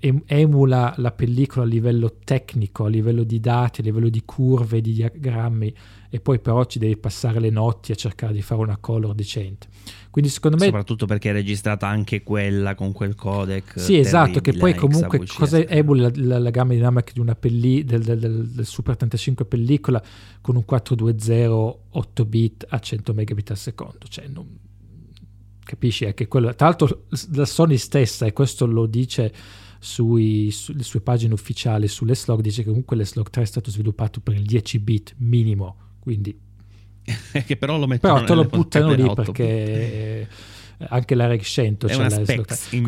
S2: emula la pellicola a livello tecnico, a livello di dati, a livello di curve, di diagrammi e poi però ci devi passare le notti a cercare di fare una color decente. Quindi secondo me...
S1: Soprattutto perché è registrata anche quella con quel codec.
S2: Sì, esatto, che poi comunque cosa emula la, la, la, gamma dinamica di una pelli, del, del, del, del, Super 35 pellicola con un 420 8 bit a 100 megabit al secondo. Cioè, non, capisci? È che quello, tra l'altro la Sony stessa, e questo lo dice sui, sulle sue pagine ufficiali sulle slog dice che comunque l'Slog 3 è stato sviluppato per il 10 bit minimo, quindi... <laughs>
S1: che però lo mettono
S2: Però te lo buttano lì perché anche la Reg 100
S1: è
S2: c'è
S1: la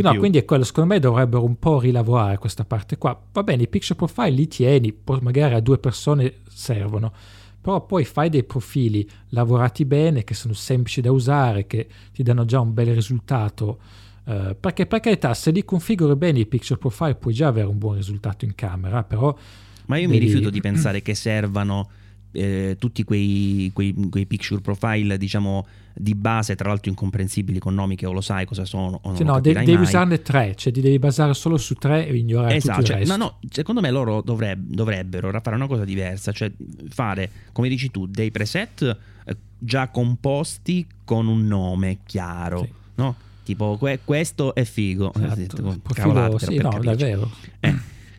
S2: no, più. quindi è quello secondo me dovrebbero un po' rilavorare questa parte qua. Va bene i picture profile li tieni magari a due persone servono però poi fai dei profili lavorati bene che sono semplici da usare che ti danno già un bel risultato Uh, perché per carità, se li configuri bene i picture profile puoi già avere un buon risultato in camera, però...
S1: Ma io devi... mi rifiuto di <clears throat> pensare che servano eh, tutti quei, quei, quei, picture profile, diciamo, di base, tra l'altro incomprensibili con nomi che o lo sai cosa sono o
S2: sì, no, de- devi mai. usarne tre, cioè ti devi basare solo su tre e ignorare esatto,
S1: cioè, No, no, secondo me loro dovreb- dovrebbero fare una cosa diversa, cioè fare, come dici tu, dei preset eh, già composti con un nome chiaro, sì. no? Tipo, que- questo è figo.
S2: Esatto. Profilo, sì, no, davvero.
S1: Eh.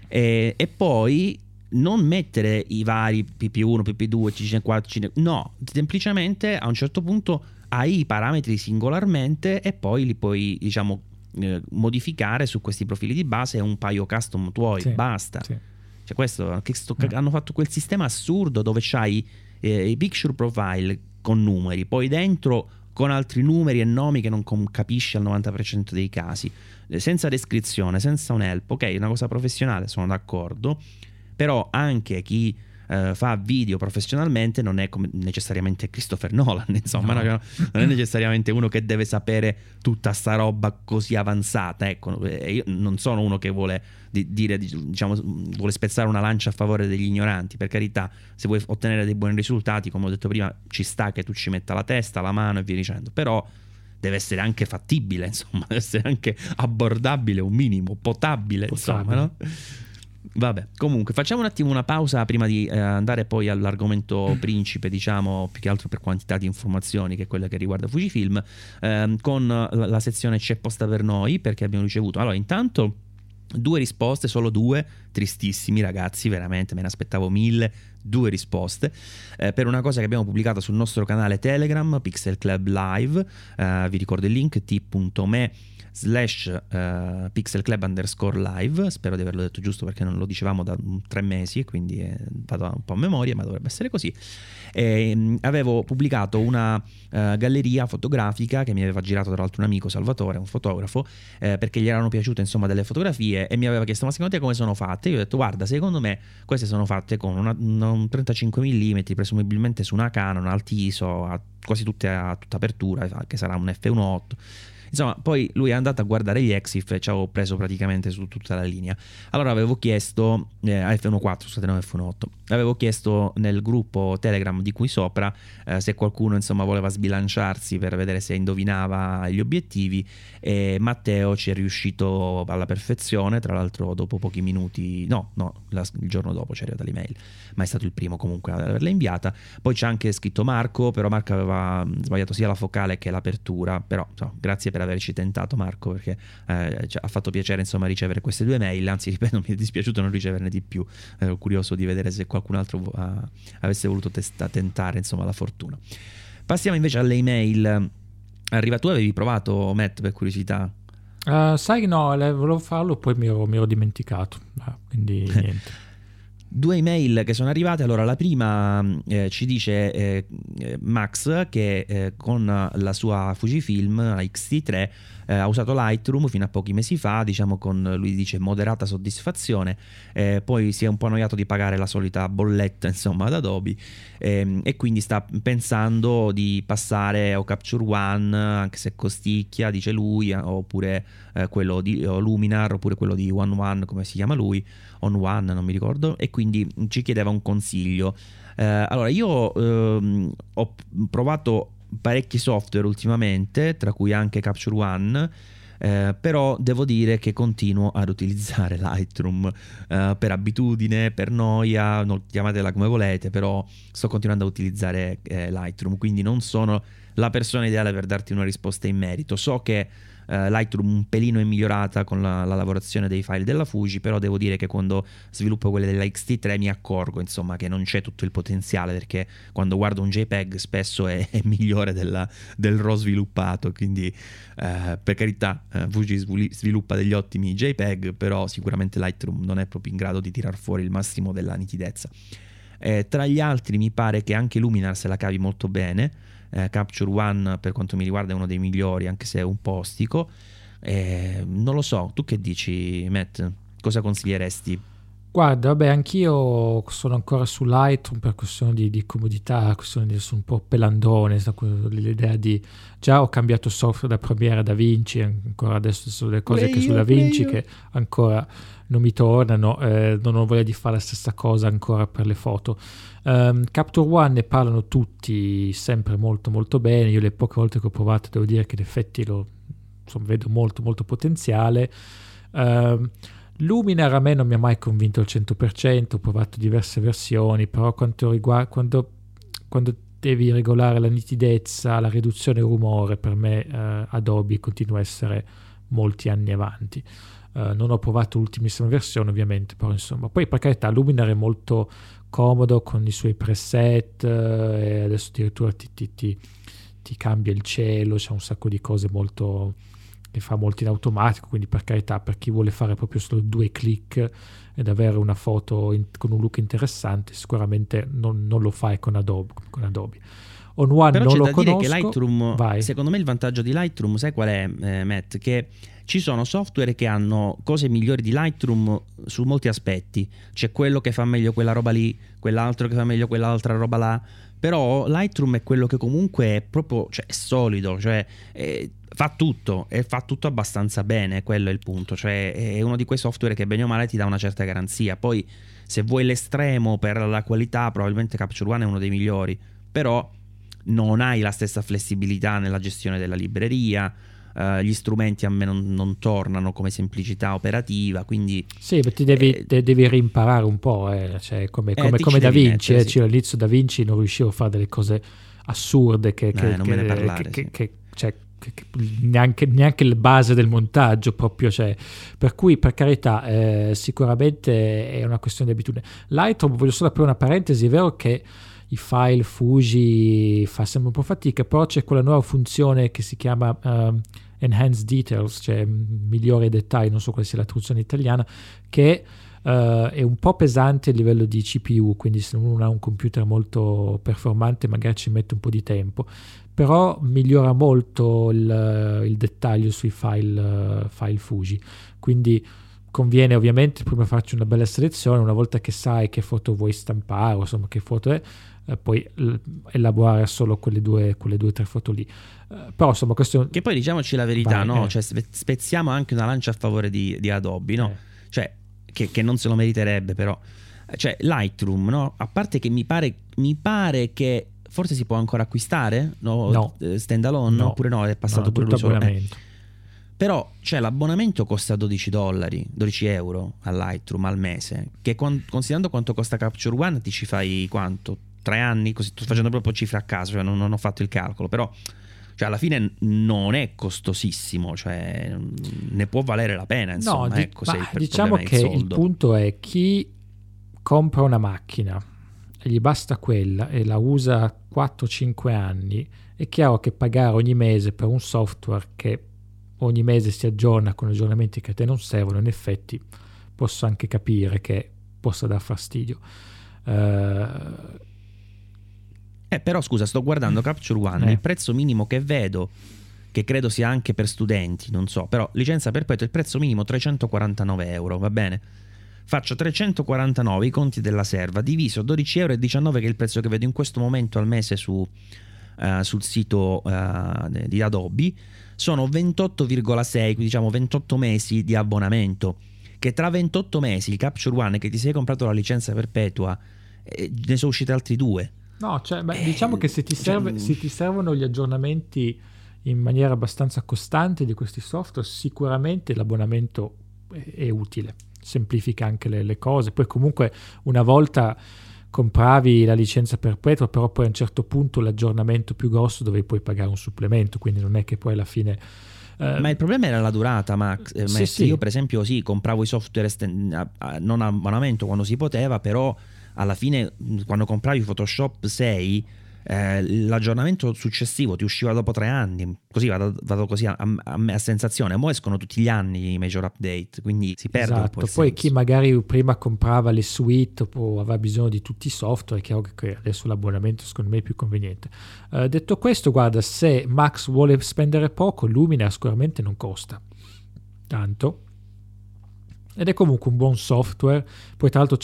S1: E, e, poi non mettere i vari PP1, PP2, CC4, CC... no, semplicemente a un certo punto hai i parametri singolarmente e poi li puoi, diciamo, eh, modificare su questi profili di base un paio custom tuoi, sì, basta. Sì. Cioè questo, sto, no. hanno fatto quel sistema assurdo dove c'hai eh, i picture profile con numeri, poi dentro con altri numeri e nomi che non capisci al 90% dei casi, eh, senza descrizione, senza un help, ok, una cosa professionale, sono d'accordo, però anche chi eh, fa video professionalmente non è necessariamente Christopher Nolan, <laughs> insomma, no. non è necessariamente uno che deve sapere tutta sta roba così avanzata. Ecco, eh, io non sono uno che vuole dire, diciamo, vuole spezzare una lancia a favore degli ignoranti. Per carità, se vuoi ottenere dei buoni risultati, come ho detto prima, ci sta che tu ci metta la testa, la mano e via dicendo. Però deve essere anche fattibile, <laughs> insomma, deve essere anche abbordabile, un minimo, potabile, potabile. insomma, no? Vabbè, comunque facciamo un attimo una pausa prima di eh, andare poi all'argomento principe, diciamo, più che altro per quantità di informazioni, che è quella che riguarda Fujifilm, ehm, con la, la sezione C'è posta per noi, perché abbiamo ricevuto... Allora, intanto due risposte, solo due, tristissimi ragazzi, veramente me ne aspettavo mille, due risposte. Eh, per una cosa che abbiamo pubblicato sul nostro canale Telegram, Pixel Club Live, eh, vi ricordo il link t.me slash uh, Pixel Club underscore live, spero di averlo detto giusto perché non lo dicevamo da tre mesi e quindi eh, vado un po' a memoria, ma dovrebbe essere così. E, mh, avevo pubblicato una uh, galleria fotografica che mi aveva girato tra l'altro un amico Salvatore, un fotografo, eh, perché gli erano piaciute insomma delle fotografie e mi aveva chiesto ma secondo te come sono fatte? Io ho detto guarda secondo me queste sono fatte con una, un 35 mm presumibilmente su una Canon Altiso, quasi tutte a tutta apertura, che sarà un F1.8 Insomma, poi lui è andato a guardare gli Exif e ci avevo preso praticamente su tutta la linea. Allora avevo chiesto, eh, F1.4, scusate, no F1.8, avevo chiesto nel gruppo Telegram di qui sopra eh, se qualcuno insomma voleva sbilanciarsi per vedere se indovinava gli obiettivi e Matteo ci è riuscito alla perfezione, tra l'altro dopo pochi minuti, no, no, la, il giorno dopo ci è arrivata l'email, ma è stato il primo comunque ad averla inviata. Poi c'è anche scritto Marco, però Marco aveva sbagliato sia la focale che l'apertura, però insomma, grazie per averci tentato Marco perché eh, cioè, ha fatto piacere insomma ricevere queste due mail, anzi <laughs> ripeto mi è dispiaciuto non riceverne di più, ero curioso di vedere se qualcun altro uh, avesse voluto testa- tentare insomma la fortuna. Passiamo invece alle email. Arriva, tu avevi provato Matt per curiosità?
S2: Uh, sai no, volevo farlo poi mi ero, mi ero dimenticato, ah, quindi <laughs> niente
S1: due email che sono arrivate. Allora, la prima eh, ci dice eh, Max che eh, con la sua Fujifilm, la XT3, eh, ha usato Lightroom fino a pochi mesi fa, diciamo con, lui dice, moderata soddisfazione, eh, poi si è un po' annoiato di pagare la solita bolletta, <laughs> insomma, ad Adobe, ehm, e quindi sta pensando di passare o Capture One, anche se costicchia, dice lui, eh, oppure eh, quello di Luminar, oppure quello di One One, come si chiama lui, On One, non mi ricordo, e quindi ci chiedeva un consiglio. Eh, allora, io ehm, ho provato parecchi software ultimamente, tra cui anche Capture One, Eh, però devo dire che continuo ad utilizzare <laughs> Lightroom eh, per abitudine, per noia, non, chiamatela come volete, però sto continuando a utilizzare eh, Lightroom, quindi non sono la persona ideale per darti una risposta in merito. So che eh, Lightroom un pelino è migliorata con la, la, lavorazione dei file della Fuji, però devo dire che quando sviluppo quelle della X-T3 mi accorgo insomma che non c'è tutto il potenziale perché quando guardo un JPEG spesso è, è migliore della, del RAW sviluppato, quindi eh, per carità eh, Fuji sviluppa degli ottimi JPEG, però sicuramente Lightroom non è proprio in grado di tirar fuori il massimo della nitidezza. Eh, tra gli altri mi pare che anche Luminar se la cavi molto bene. Eh, Capture One per quanto mi riguarda è uno dei migliori anche se è un po' ostico. Eh, non lo so tu che dici Matt? Cosa consiglieresti
S2: Guarda, vabbè, anch'io sono ancora su Lightroom per questione di, di comodità, questione di essere un po' pelandone, l'idea di già ho cambiato software da Premiere a Da Vinci, ancora adesso sono delle cose che su Da Vinci che ancora non mi tornano, eh, non ho voglia di fare la stessa cosa ancora per le foto. Um, Capture One ne parlano tutti sempre molto molto bene, io le poche volte che ho provato devo dire che in effetti lo insomma, vedo molto molto potenziale. Um, Luminar a me non mi ha mai convinto al 100%, ho provato diverse versioni, però riguarda, quando, quando, devi regolare la nitidezza, la riduzione rumore, per me eh, Adobe continua a essere molti anni avanti. Uh, non ho provato l'ultimissima versione ovviamente, però insomma, poi per carità Luminar è molto comodo con i suoi preset uh, e adesso addirittura ti, ti, ti, ti, cambia il cielo, c'è un sacco di cose molto che fa molto in automatico, quindi per carità, per chi vuole fare proprio solo due clic ed avere una foto in, con un look interessante, sicuramente non, non lo fai con Adobe. Con Adobe.
S1: On One Però non c'è lo da conosco. dire che Lightroom, Vai. secondo me il vantaggio di Lightroom, sai qual è, eh, Matt? Che ci sono software che hanno cose migliori di Lightroom su molti aspetti. C'è quello che fa meglio quella roba lì, quell'altro che fa meglio quell'altra roba là. Però Lightroom è quello che comunque è proprio cioè, è solido, cioè è, fa tutto e fa tutto abbastanza bene, quello è il punto, cioè è uno di quei software che bene o male ti dà una certa garanzia. Poi se vuoi l'estremo per la qualità, probabilmente Capture One è uno dei migliori, però non hai la stessa flessibilità nella gestione della libreria. Uh, gli strumenti a me non, non, tornano come semplicità operativa, quindi...
S2: Sì, ma ti devi, eh, devi rimparare un po', eh. cioè, come, come, eh, come Da Vinci, mettere, eh, sì. cioè, all'inizio Da Vinci non riuscivo a fare delle cose assurde che... che,
S1: non che, me ne parlare,
S2: che, sì. che cioè, Neanche, neanche, la base del montaggio proprio cioè, per cui per carità eh, sicuramente è una questione di abitudine. Lightroom voglio solo aprire una parentesi è vero che i file Fuji fa sempre un po' fatica, però c'è quella nuova funzione che si chiama uh, Enhanced Details, cioè migliore dettagli, non so quale sia la traduzione italiana, che uh, è un po' pesante a livello di CPU, quindi se uno ha un computer molto performante magari ci mette un po' di tempo, però migliora molto il, il dettaglio sui file, file Fuji, quindi conviene ovviamente prima farci una bella selezione, una volta che sai che foto vuoi stampare, insomma che foto è, eh, poi elaborare solo quelle due, quelle due o tre foto lì. Eh, però insomma questo...
S1: Che poi diciamoci la verità, Vai, no? Eh. Cioè, spezziamo anche una lancia a favore di, di Adobe, no? Eh. Cioè, che, che, non se lo meriterebbe però. Cioè, Lightroom, no? A parte che mi pare, mi pare che forse si può ancora acquistare, no?
S2: no.
S1: Eh, stand alone, no. oppure no, è passato no, pure lui solo. Eh. Però cioè, l'abbonamento costa 12 dollari, 12 euro a Lightroom al mese, che con, considerando quanto costa Capture One ti ci fai quanto? tre anni, così sto facendo proprio cifre a caso, cioè non, non ho fatto il calcolo, però cioè alla fine non è costosissimo, cioè ne può valere la pena, insomma, no, ecco,
S2: di, il diciamo che il, il, punto è chi compra una macchina e gli basta quella e la usa 4-5 anni, è chiaro che pagare ogni mese per un software che ogni mese si aggiorna con aggiornamenti che a te non servono, in effetti posso anche capire che possa dar fastidio. Uh,
S1: eh, però scusa, sto guardando mm. Capture One, eh. il prezzo minimo che vedo, che credo sia anche per studenti, non so, però licenza perpetua, il prezzo minimo 349 euro, va bene? Faccio 349 i conti della serva, diviso 12,19 euro che è il prezzo che vedo in questo momento al mese su, uh, sul sito uh, di Adobe, sono 28,6, diciamo 28 mesi di abbonamento, che tra 28 mesi il Capture One che ti sei comprato la licenza perpetua, eh, ne sono usciti altri due.
S2: No, cioè, beh, diciamo che se ti, serve, cioè, se ti, servono gli aggiornamenti in maniera abbastanza costante di questi software, sicuramente l'abbonamento è utile, semplifica anche le, le, cose. Poi comunque una volta compravi la licenza perpetua, però poi a un certo punto l'aggiornamento più grosso dovevi poi pagare un supplemento, quindi non è che poi alla fine...
S1: Uh, Ma il problema era la durata, Max. Eh, sì, sì. Io per esempio sì, compravo i software esten- non a abbonamento quando si poteva, però alla fine quando compravi Photoshop 6 eh, l'aggiornamento successivo ti usciva dopo tre anni, così vado, vado così a, a, a, sensazione, ora escono tutti gli anni i major update, quindi si perde
S2: esatto.
S1: Poi
S2: senso. chi magari prima comprava le suite o aveva bisogno di tutti i software, è chiaro che adesso l'abbonamento secondo me è più conveniente. Uh, detto questo, guarda, se Max vuole spendere poco, Luminar sicuramente non costa tanto ed è comunque un buon software. Poi, tra l'altro,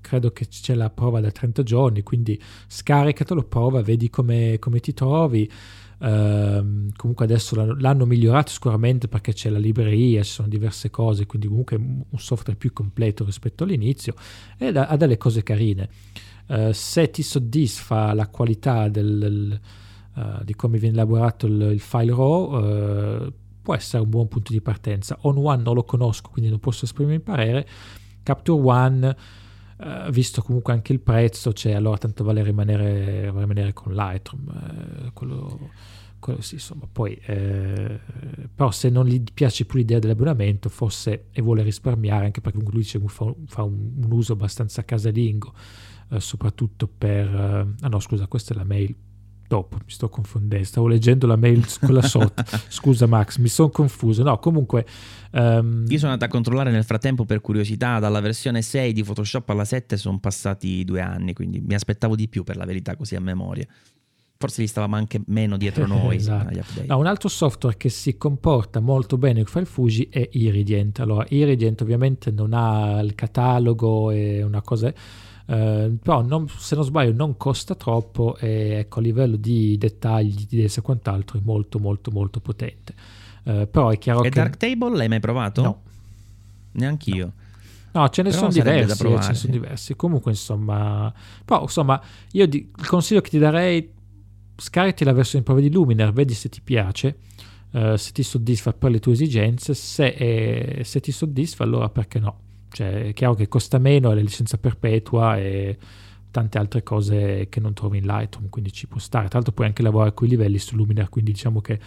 S2: credo che c'è la prova da 30 giorni. Quindi scaricatelo, prova, vedi come, come ti trovi. Uh, comunque adesso l'hanno, l'hanno, migliorato sicuramente perché c'è la libreria, ci sono diverse cose, quindi comunque un software più completo rispetto all'inizio e ha, ha delle cose carine. Uh, se ti soddisfa la qualità del, uh, di come viene elaborato il, il file RAW, può essere un buon punto di partenza. On One non lo conosco, quindi non posso esprimere il parere. Capture One, eh, visto comunque anche il prezzo, cioè allora tanto vale rimanere, rimanere con Lightroom. Eh, quello, quello sì, insomma, poi, eh, però se non gli piace più l'idea dell'abbonamento, forse e vuole risparmiare, anche perché lui dice, fa, fa un, un, uso abbastanza casalingo, eh, soprattutto per... Eh, ah no, scusa, questa è la mail dopo, mi sto confondendo, stavo leggendo la mail quella sotto, <laughs> scusa Max, mi sono confuso, no comunque...
S1: Um... Io sono andato a controllare nel frattempo per curiosità, dalla versione 6 di Photoshop alla 7 sono passati due anni, quindi mi aspettavo di più per la verità così a memoria. Forse gli stavamo anche meno dietro <laughs> noi
S2: esatto. no, un altro software che si comporta molto bene con File Fuji è Iridient. Allora, Iridient ovviamente non ha il catalogo e una cosa eh, però non, se non sbaglio non costa troppo e ecco a livello di dettagli di e quant'altro è molto molto molto potente uh, però è chiaro
S1: e
S2: che
S1: Darktable l'hai mai provato?
S2: no
S1: neanch'io
S2: no. no ce ne però sono diversi ce ne sono diversi comunque insomma però insomma io di, il consiglio che ti darei scarichi la versione prova di Luminar vedi se ti piace Uh, se ti soddisfa per le tue esigenze, se, è, se ti soddisfa allora perché no? Cioè, è chiaro che costa meno, è la licenza perpetua e tante altre cose che non trovi in Lightroom, quindi ci può stare. Tra l'altro puoi anche lavorare a quei livelli su Luminar, quindi diciamo che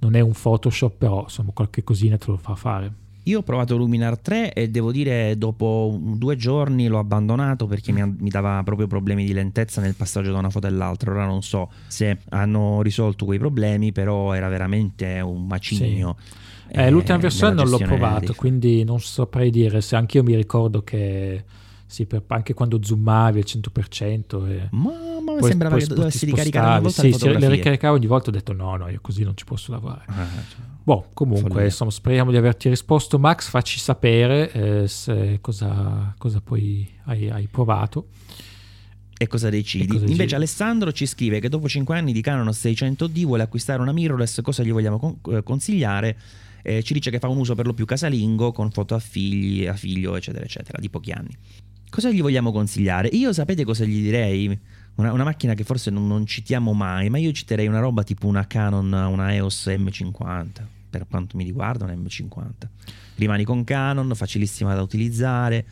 S2: non è un Photoshop, però insomma qualche cosina te lo fa fare.
S1: Io ho provato Luminar 3 e devo dire dopo due giorni l'ho abbandonato perché mi, mi, dava proprio problemi di lentezza nel passaggio da una foto all'altra. Ora non so se hanno risolto quei problemi, però era veramente un macigno.
S2: Sì. Eh, l'ultima versione non l'ho provato, quindi non saprei dire se anche io mi ricordo che sì, per, anche quando zoomavi al 100% e
S1: ma, ma poi, sembrava che dovessi ricaricare ogni volta
S2: sì, se le ricaricavo ogni volta ho detto no, no, io così non ci posso lavorare. Ah, cioè, boh, comunque, insomma, speriamo di averti risposto. Max, facci sapere eh, cosa, cosa, poi hai, hai provato
S1: e cosa decidi. E cosa Invece decidi? Alessandro ci scrive che dopo 5 anni di Canon 600D vuole acquistare una mirrorless, cosa gli vogliamo con- eh, consigliare? Eh, ci dice che fa un uso per lo più casalingo con foto a figli, a figlio, eccetera, eccetera, di pochi anni. Cosa gli vogliamo consigliare? Io sapete cosa gli direi? Una, una macchina che forse non, non, citiamo mai, ma io citerei una roba tipo una Canon, una EOS M50, per quanto mi riguarda una M50. Rimani con Canon, facilissima da utilizzare,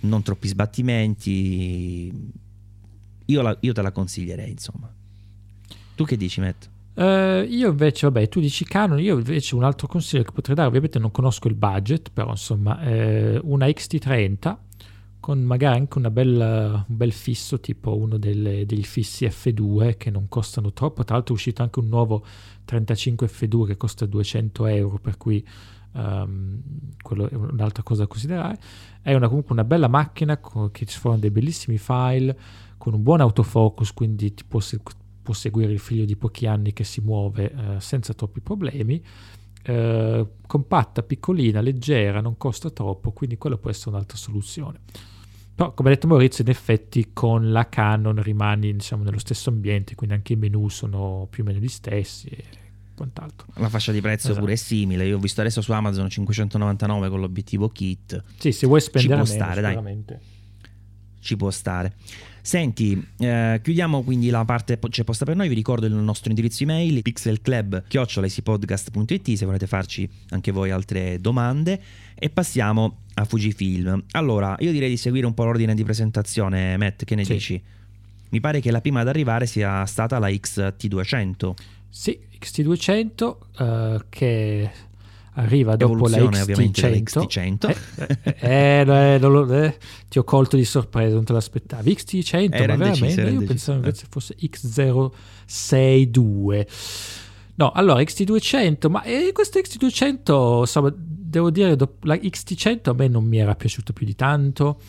S1: non troppi sbattimenti. Io, la, io te la consiglierei, insomma. Tu che dici, Matt?
S2: Uh, io invece, vabbè, tu dici Canon, io invece un altro consiglio che potrei dare, ovviamente non conosco il budget, però insomma, eh, una XT30 con magari anche bella, un bel fisso, tipo uno delle, degli fissi F2 che non costano troppo. Tra l'altro è uscito anche un nuovo 35 F2 che costa 200 euro, per cui um, quello è un'altra cosa da considerare. È una, comunque una bella macchina con, che ci fanno dei bellissimi file, con un buon autofocus, quindi ti può può seguire il figlio di pochi anni che si muove eh, senza troppi problemi. Eh, compatta, piccolina, leggera, non costa troppo, quindi quello può essere un'altra soluzione. Però, come ha detto Maurizio, in effetti con la Canon rimani diciamo, nello stesso ambiente, quindi anche i menu sono più o meno gli stessi. E quant'altro.
S1: La fascia di prezzo esatto. pure è simile. Io ho visto adesso su Amazon 599 con l'obiettivo kit.
S2: Sì, se vuoi spendere ci può meno, stare, dai
S1: ci può stare. Senti, eh, chiudiamo quindi la parte c'è posta per noi, vi ricordo il nostro indirizzo email pixelclub.it se volete farci anche voi altre domande e passiamo a Fujifilm. Allora, io direi di seguire un po' l'ordine di presentazione, Matt, che ne sì. dici? Mi pare che la prima ad arrivare sia stata la XT200.
S2: Sì, XT200 uh, che arriva dopo la XT100.
S1: XT100.
S2: Eh, eh, eh, ti ho colto di sorpresa, non te l'aspettavi. XT100, ma veramente io pensavo invece fosse X062. No, allora XT200, ma eh, questo XT200, insomma, devo dire, la XT100 a me non mi era piaciuta più di tanto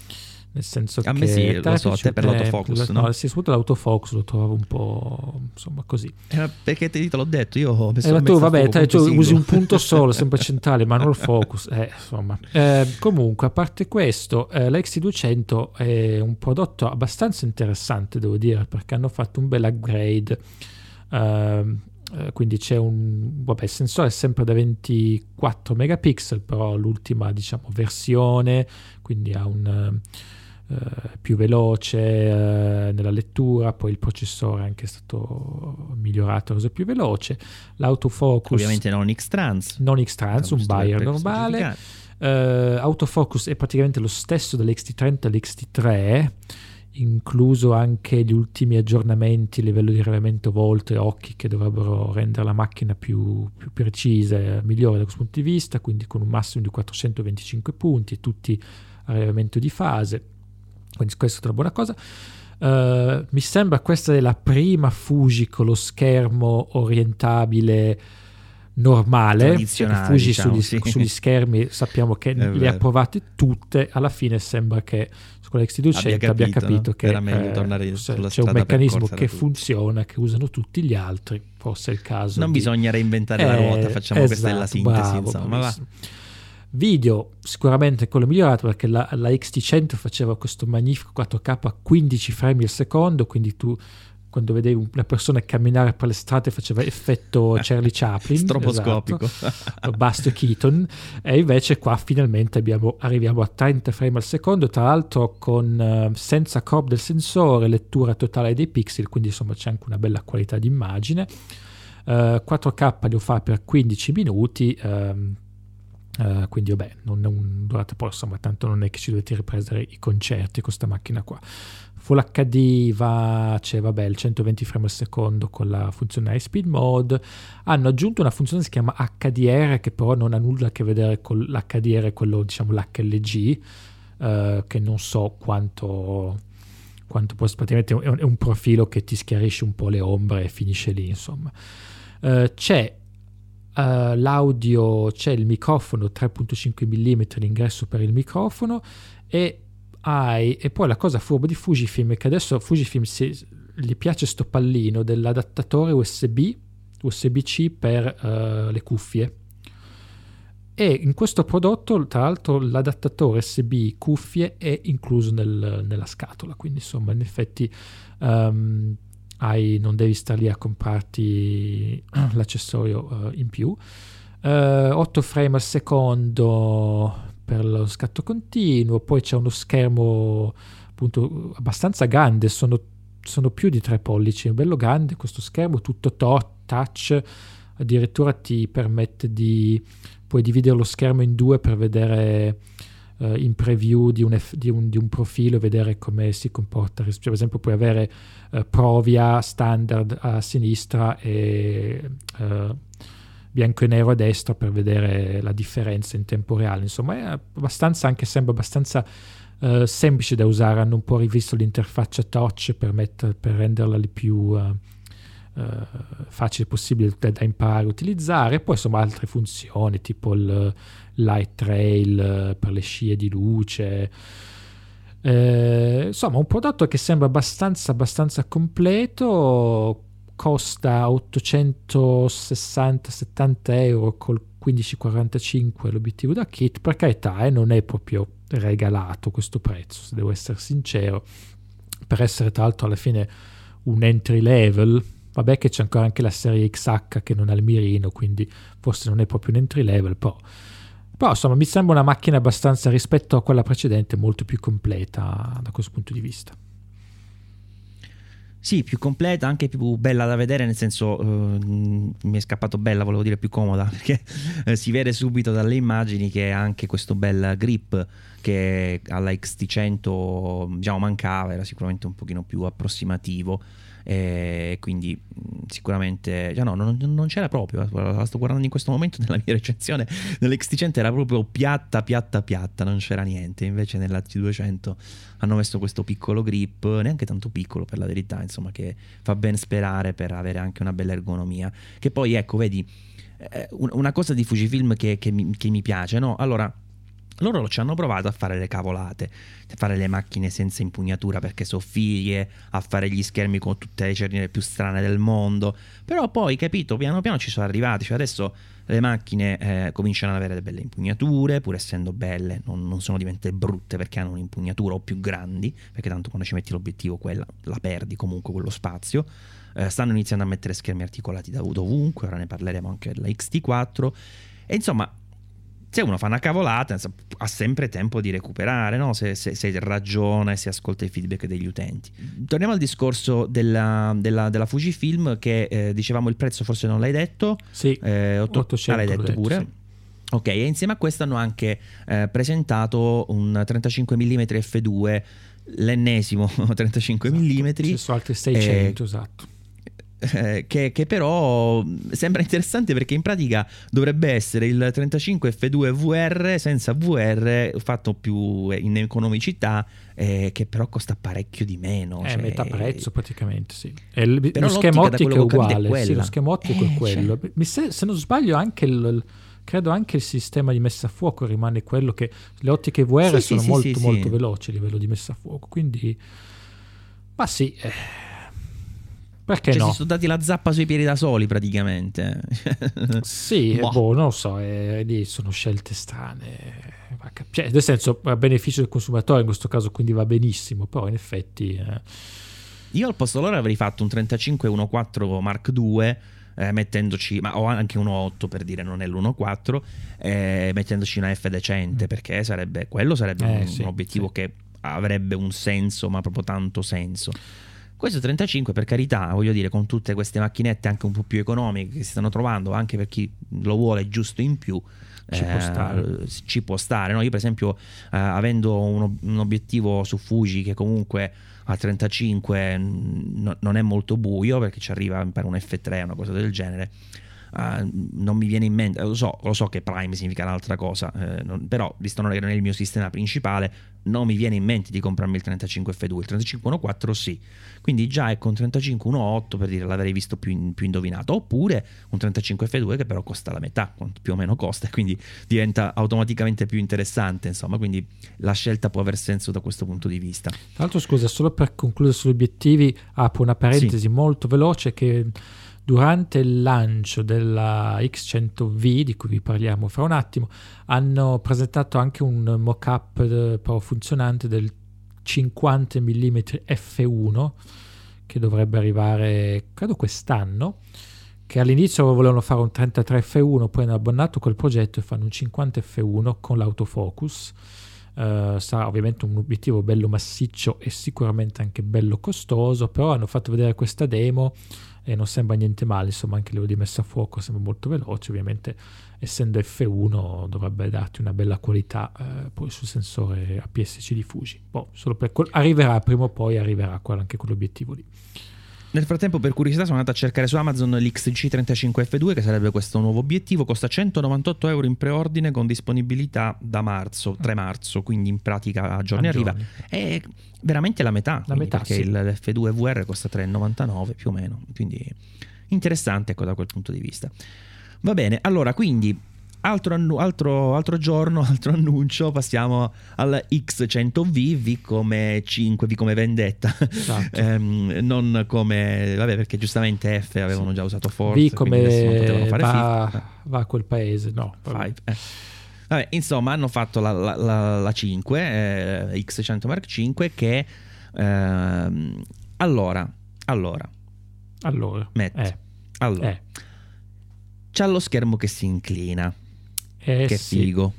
S2: nel senso
S1: a
S2: che
S1: me sì, lo so, a te per l'autofocus
S2: no? no sì, soprattutto l'autofocus lo trovavo un po' insomma così.
S1: Eh, perché te, te l'ho detto io ho
S2: messo, eh, tu vabbè te, tu usi un punto <laughs> solo sempre centrale ma non il focus eh, insomma. Eh, comunque a parte questo eh, l'XT200 è un prodotto abbastanza interessante devo dire perché hanno fatto un bel upgrade. Ehm, eh, quindi c'è un vabbè, il sensore è sempre da 24 megapixel però l'ultima diciamo versione quindi ha un eh, più veloce eh, nella lettura, poi il processore è anche stato migliorato, reso più veloce, l'autofocus...
S1: Ovviamente non X-Trans.
S2: Non X-Trans, un buyer normale. Uh, autofocus è praticamente lo stesso dell'XT30 all'XT3, incluso anche gli ultimi aggiornamenti a livello di rilevamento volto e occhi che dovrebbero rendere la macchina più, più precisa e migliore da questo punto di vista, quindi con un massimo di 425 punti e tutti a rilevamento di fase quindi questa è una buona cosa. Uh, mi sembra questa è la prima Fuji con lo schermo orientabile normale. Fuji
S1: diciamo,
S2: sugli,
S1: sì.
S2: sugli, <laughs> schermi sappiamo che le ha provate tutte, alla fine sembra che con l'X200 abbia capito, abbia capito
S1: no?
S2: che
S1: era meglio eh, tornare
S2: sulla c'è un meccanismo che funziona, che usano tutti gli altri, forse è il caso.
S1: Non
S2: di...
S1: bisogna reinventare eh, la ruota, facciamo esatto, questa è la esatto, sintesi.
S2: Bravo,
S1: insomma, va.
S2: Video sicuramente quello migliorato perché la, la XT100 faceva questo magnifico 4K a 15 frame al secondo, quindi tu quando vedevi una persona camminare per le strade faceva effetto <laughs> Charlie Chaplin
S1: stroposcopico
S2: esatto, Buster Keaton. E invece qua finalmente abbiamo, arriviamo a 30 frame al secondo tra l'altro con uh, senza crop del sensore lettura totale dei pixel quindi insomma c'è anche una bella qualità di immagine. Uh, 4K lo fa per 15 minuti um, Uh, quindi vabbè, non, non durate poi insomma, tanto non è che ci dovete riprendere i concerti con questa macchina qua. Full HD va, c'è vabbè il 120 frame al secondo con la funzione high speed mode. Hanno aggiunto una funzione che si chiama HDR che però non ha nulla a che vedere con l'HDR, quello diciamo l'HLG, uh, che non so quanto, quanto può, praticamente è un, è un, profilo che ti schiarisce un po' le ombre e finisce lì insomma. Uh, c'è Uh, l'audio c'è il microfono 3.5 mm l'ingresso per il microfono e hai e poi la cosa furba di Fujifilm è che adesso Fujifilm si, gli piace sto pallino dell'adattatore USB USB-C per uh, le cuffie. E in questo prodotto tra l'altro l'adattatore USB cuffie è incluso nel, nella scatola. Quindi insomma in effetti um, hai, non devi stare lì a comprarti <clears throat> l'accessorio uh, in più. Uh, eh, 8 frame al secondo per lo scatto continuo, poi c'è uno schermo appunto abbastanza grande, sono, sono più di 3 pollici, è bello grande questo schermo, tutto to- touch, addirittura ti permette di, puoi dividere lo schermo in due per vedere uh, in preview di un, di, un, di un, profilo vedere come si comporta. Cioè, per esempio puoi avere uh, Provia standard a sinistra e uh, bianco e nero a destra per vedere la differenza in tempo reale. Insomma, è abbastanza, anche sembra abbastanza uh, semplice da usare. Hanno un po' rivisto l'interfaccia touch per, metter, per renderla di più uh, facile possibile da, da, imparare a utilizzare. Poi, insomma, altre funzioni tipo il light trail eh, per le scie di luce. Eh, insomma, un prodotto che sembra abbastanza, abbastanza completo, costa 860-70 euro col 1545 l'obiettivo da kit, per carità, eh, non è proprio regalato questo prezzo, se devo essere sincero, per essere tra l'altro alla fine un entry level, vabbè che c'è ancora anche la serie XH che non ha il mirino, quindi forse non è proprio un entry level, però Però insomma mi sembra una macchina abbastanza rispetto a quella precedente molto più completa da questo punto di vista.
S1: Sì, più completa, anche più bella da vedere, nel senso uh, mi è scappato bella, volevo dire più comoda, <laughs> perché uh, si vede subito dalle immagini che anche questo bel grip che alla XT100 diciamo mancava, era sicuramente un pochino più approssimativo e quindi sicuramente cioè no, non, non, c'era proprio la sto guardando in questo momento <laughs> nella mia recensione nell'X100 era proprio piatta piatta piatta non c'era niente. Invece nella T200 hanno messo questo piccolo grip neanche tanto piccolo per la verità insomma che fa ben sperare per avere anche una bella ergonomia. Che poi ecco vedi eh, una cosa di Fujifilm che, che, mi, che mi piace no? Allora loro ci hanno provato a fare le cavolate, a fare le macchine senza impugnatura perché sono fighe, a fare gli schermi con tutte le cerniere più strane del mondo. Però poi, capito, piano piano ci sono arrivati. Cioè adesso le macchine eh, cominciano ad avere delle belle impugnature, pur essendo belle, non, non, sono diventate brutte perché hanno un'impugnatura o più grandi, perché tanto quando ci metti l'obiettivo quella la perdi comunque quello spazio. Eh, stanno iniziando a mettere schermi articolati da dovunque, ora ne parleremo anche della XT4. E insomma, se uno fa una cavolata ha sempre tempo di recuperare, no? se, se, se, ragiona e si ascolta i feedback degli utenti. Torniamo al discorso della, della, della Fujifilm che eh, dicevamo il prezzo forse non l'hai detto?
S2: Sì,
S1: eh, 800 ah, l'hai detto, detto pure. Sì. Ok, e insieme a questo hanno anche eh, presentato un 35 mm f2, l'ennesimo <laughs> 35 esatto. mm.
S2: Ci sono altri 600, esatto
S1: eh, che, che, però sembra interessante perché in pratica dovrebbe essere il 35 F2 VR senza VR fatto più in economicità eh, che però costa parecchio di meno.
S2: È cioè... metà prezzo praticamente, sì. E il, lo schema ottico è uguale, sì, lo schema ottico eh, è quello. Cioè... Se, se, non sbaglio anche il, credo anche il sistema di messa a fuoco rimane quello che le ottiche VR sì, sono sì, molto molto veloci a livello di messa a fuoco, quindi ma sì, eh perché
S1: cioè,
S2: no?
S1: si sono dati la zappa sui piedi da soli praticamente. <laughs>
S2: sì, boh. boh, non lo so, eh, lì sono scelte strane. Cioè, nel senso, a beneficio del consumatore in questo caso quindi va benissimo, però in effetti... Eh...
S1: Io al posto loro avrei fatto un 3514 Mark II eh, mettendoci, ma ho anche un 8 per dire non è l'1.4, eh, mettendoci una F decente, mm. perché sarebbe, quello sarebbe eh, un, sì, un, obiettivo sì. che avrebbe un senso, ma proprio tanto senso. Questo 35 per carità, voglio dire, con tutte queste macchinette anche un po' più economiche che si stanno trovando, anche per chi lo vuole giusto in più,
S2: ci, eh, può stare.
S1: ci può stare. No? Io per esempio, eh, avendo un, un, obiettivo su Fuji che comunque a 35 n- non è molto buio perché ci arriva per un F3 una cosa del genere, Uh, non mi viene in mente, lo so, lo so che Prime significa un'altra cosa, eh, non, però visto non era nel mio sistema principale, non mi viene in mente di comprarmi il 35F2, il 3514 sì, quindi già ecco un 3518 per dire l'avrei visto più, in, più, indovinato, oppure un 35F2 che però costa la metà, più o meno costa, e quindi diventa automaticamente più interessante, insomma, quindi la scelta può aver senso da questo punto di vista. Tra
S2: l'altro scusa, solo per concludere sugli obiettivi, apro una parentesi sì. molto veloce che durante il lancio della X100V, di cui vi parliamo fra un attimo, hanno presentato anche un mock-up eh, però funzionante del 50 mm f1 che dovrebbe arrivare credo quest'anno che all'inizio volevano fare un 33 f1 poi hanno abbandonato quel progetto e fanno un 50 f1 con l'autofocus. Uh, sarà ovviamente un obiettivo bello massiccio e sicuramente anche bello costoso però hanno fatto vedere questa demo e non sembra niente male, insomma anche livello di messa a fuoco sembra molto veloce, ovviamente essendo F1 dovrebbe darti una bella qualità eh, poi sul sensore APS-C di Fuji. Boh, solo per quel, arriverà prima o poi arriverà anche quell'obiettivo lì.
S1: Nel frattempo, per curiosità, sono andato a cercare su Amazon l'XC35F2, che sarebbe questo nuovo obiettivo. Costa 198 euro in preordine con disponibilità da marzo, 3 marzo, quindi in pratica a giorni a arriva. Giorni. È veramente la metà,
S2: la metà
S1: perché
S2: sì.
S1: il F2 VR costa 3,99 più o meno. Quindi interessante ecco, da quel punto di vista. Va bene, allora quindi Altro, altro, altro, giorno, <laughs> altro annuncio, passiamo al X100V, V come 5, V come vendetta, esatto. <laughs> ehm, non come, vabbè perché giustamente F avevano già usato Force,
S2: V come va, va, a quel paese, no.
S1: Five, eh. Vabbè, insomma hanno fatto la, la, la, la 5, eh, X100 Mark 5 che, ehm, allora, allora,
S2: allora,
S1: Matt,
S2: eh.
S1: allora,
S2: eh.
S1: c'ha lo schermo che si inclina
S2: eh,
S1: che
S2: sì.
S1: figo.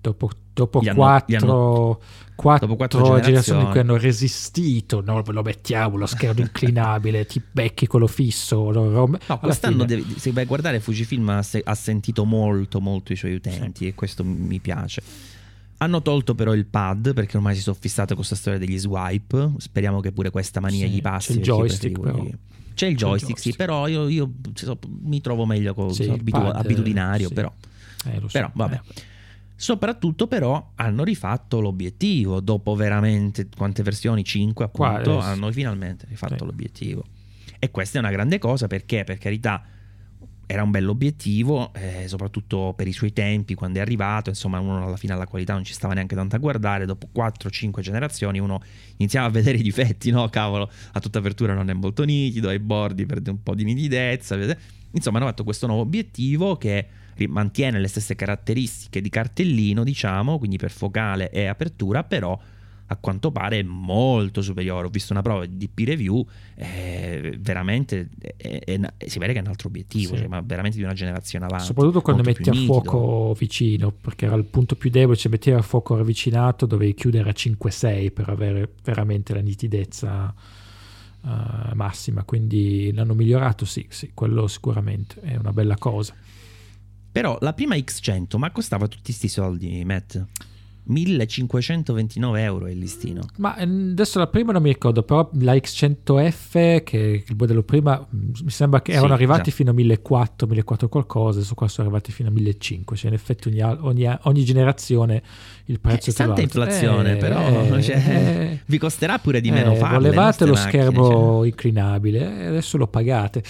S2: dopo, dopo hanno, quattro, hanno, quattro, quattro generazioni. generazioni in cui hanno resistito, no, lo mettiamo lo schermo inclinabile, <laughs> ti becchi quello fisso. Lo,
S1: no, quest'anno devi, se vai a guardare Fujifilm ha, ha, sentito molto molto i suoi utenti sì. e questo mi piace. Hanno tolto però il pad perché ormai si sono fissate con questa storia degli swipe. Speriamo che pure questa mania sì, gli passi.
S2: C'è il joystick però.
S1: C'è il joystick, sì, però io, io, mi trovo meglio con sì, abitu- abitudinario, però. Eh, so. Però vabbè. Eh. Soprattutto però hanno rifatto l'obiettivo, dopo veramente quante versioni? 5 appunto, Qua, hanno finalmente rifatto sì. l'obiettivo. E questa è una grande cosa perché per carità era un bell'obiettivo, eh, soprattutto per i suoi tempi, quando è arrivato, insomma uno alla fine alla qualità non ci stava neanche tanto a guardare, dopo 4-5 generazioni uno iniziava a vedere i difetti, no cavolo, a tutta apertura non è molto nitido, ai bordi perde un po' di nitidezza, insomma hanno fatto questo nuovo obiettivo che mantiene le stesse caratteristiche di cartellino, diciamo, quindi per focale e apertura, però a quanto pare è molto superiore. Ho visto una prova di DP review, eh, veramente è, è, è, si vede che è un altro obiettivo, sì. cioè, ma veramente di una generazione avanti.
S2: Soprattutto quando metti a fuoco vicino, perché era il punto più debole, cioè metteva a fuoco ravvicinato, dovevi chiudere a 5-6 per avere veramente la nitidezza. Uh, massima quindi l'hanno migliorato sì, sì quello sicuramente è una bella cosa
S1: però la prima X100 ma costava tutti questi soldi Matt 1529 euro il listino.
S2: Ma ehm, adesso la prima non mi ricordo, però la X100F, che è il modello prima, mm, mi sembra che erano arrivati già. fino a 1400, 1400 qualcosa, adesso qua sono arrivati fino a 1500, cioè in effetti ogni, ogni, ogni generazione il prezzo
S1: eh, è alto. inflazione, eh, però eh, <laughs> cioè, eh, vi costerà pure di meno eh, farle.
S2: Volevate lo macchine, schermo cioè. inclinabile e adesso lo pagate.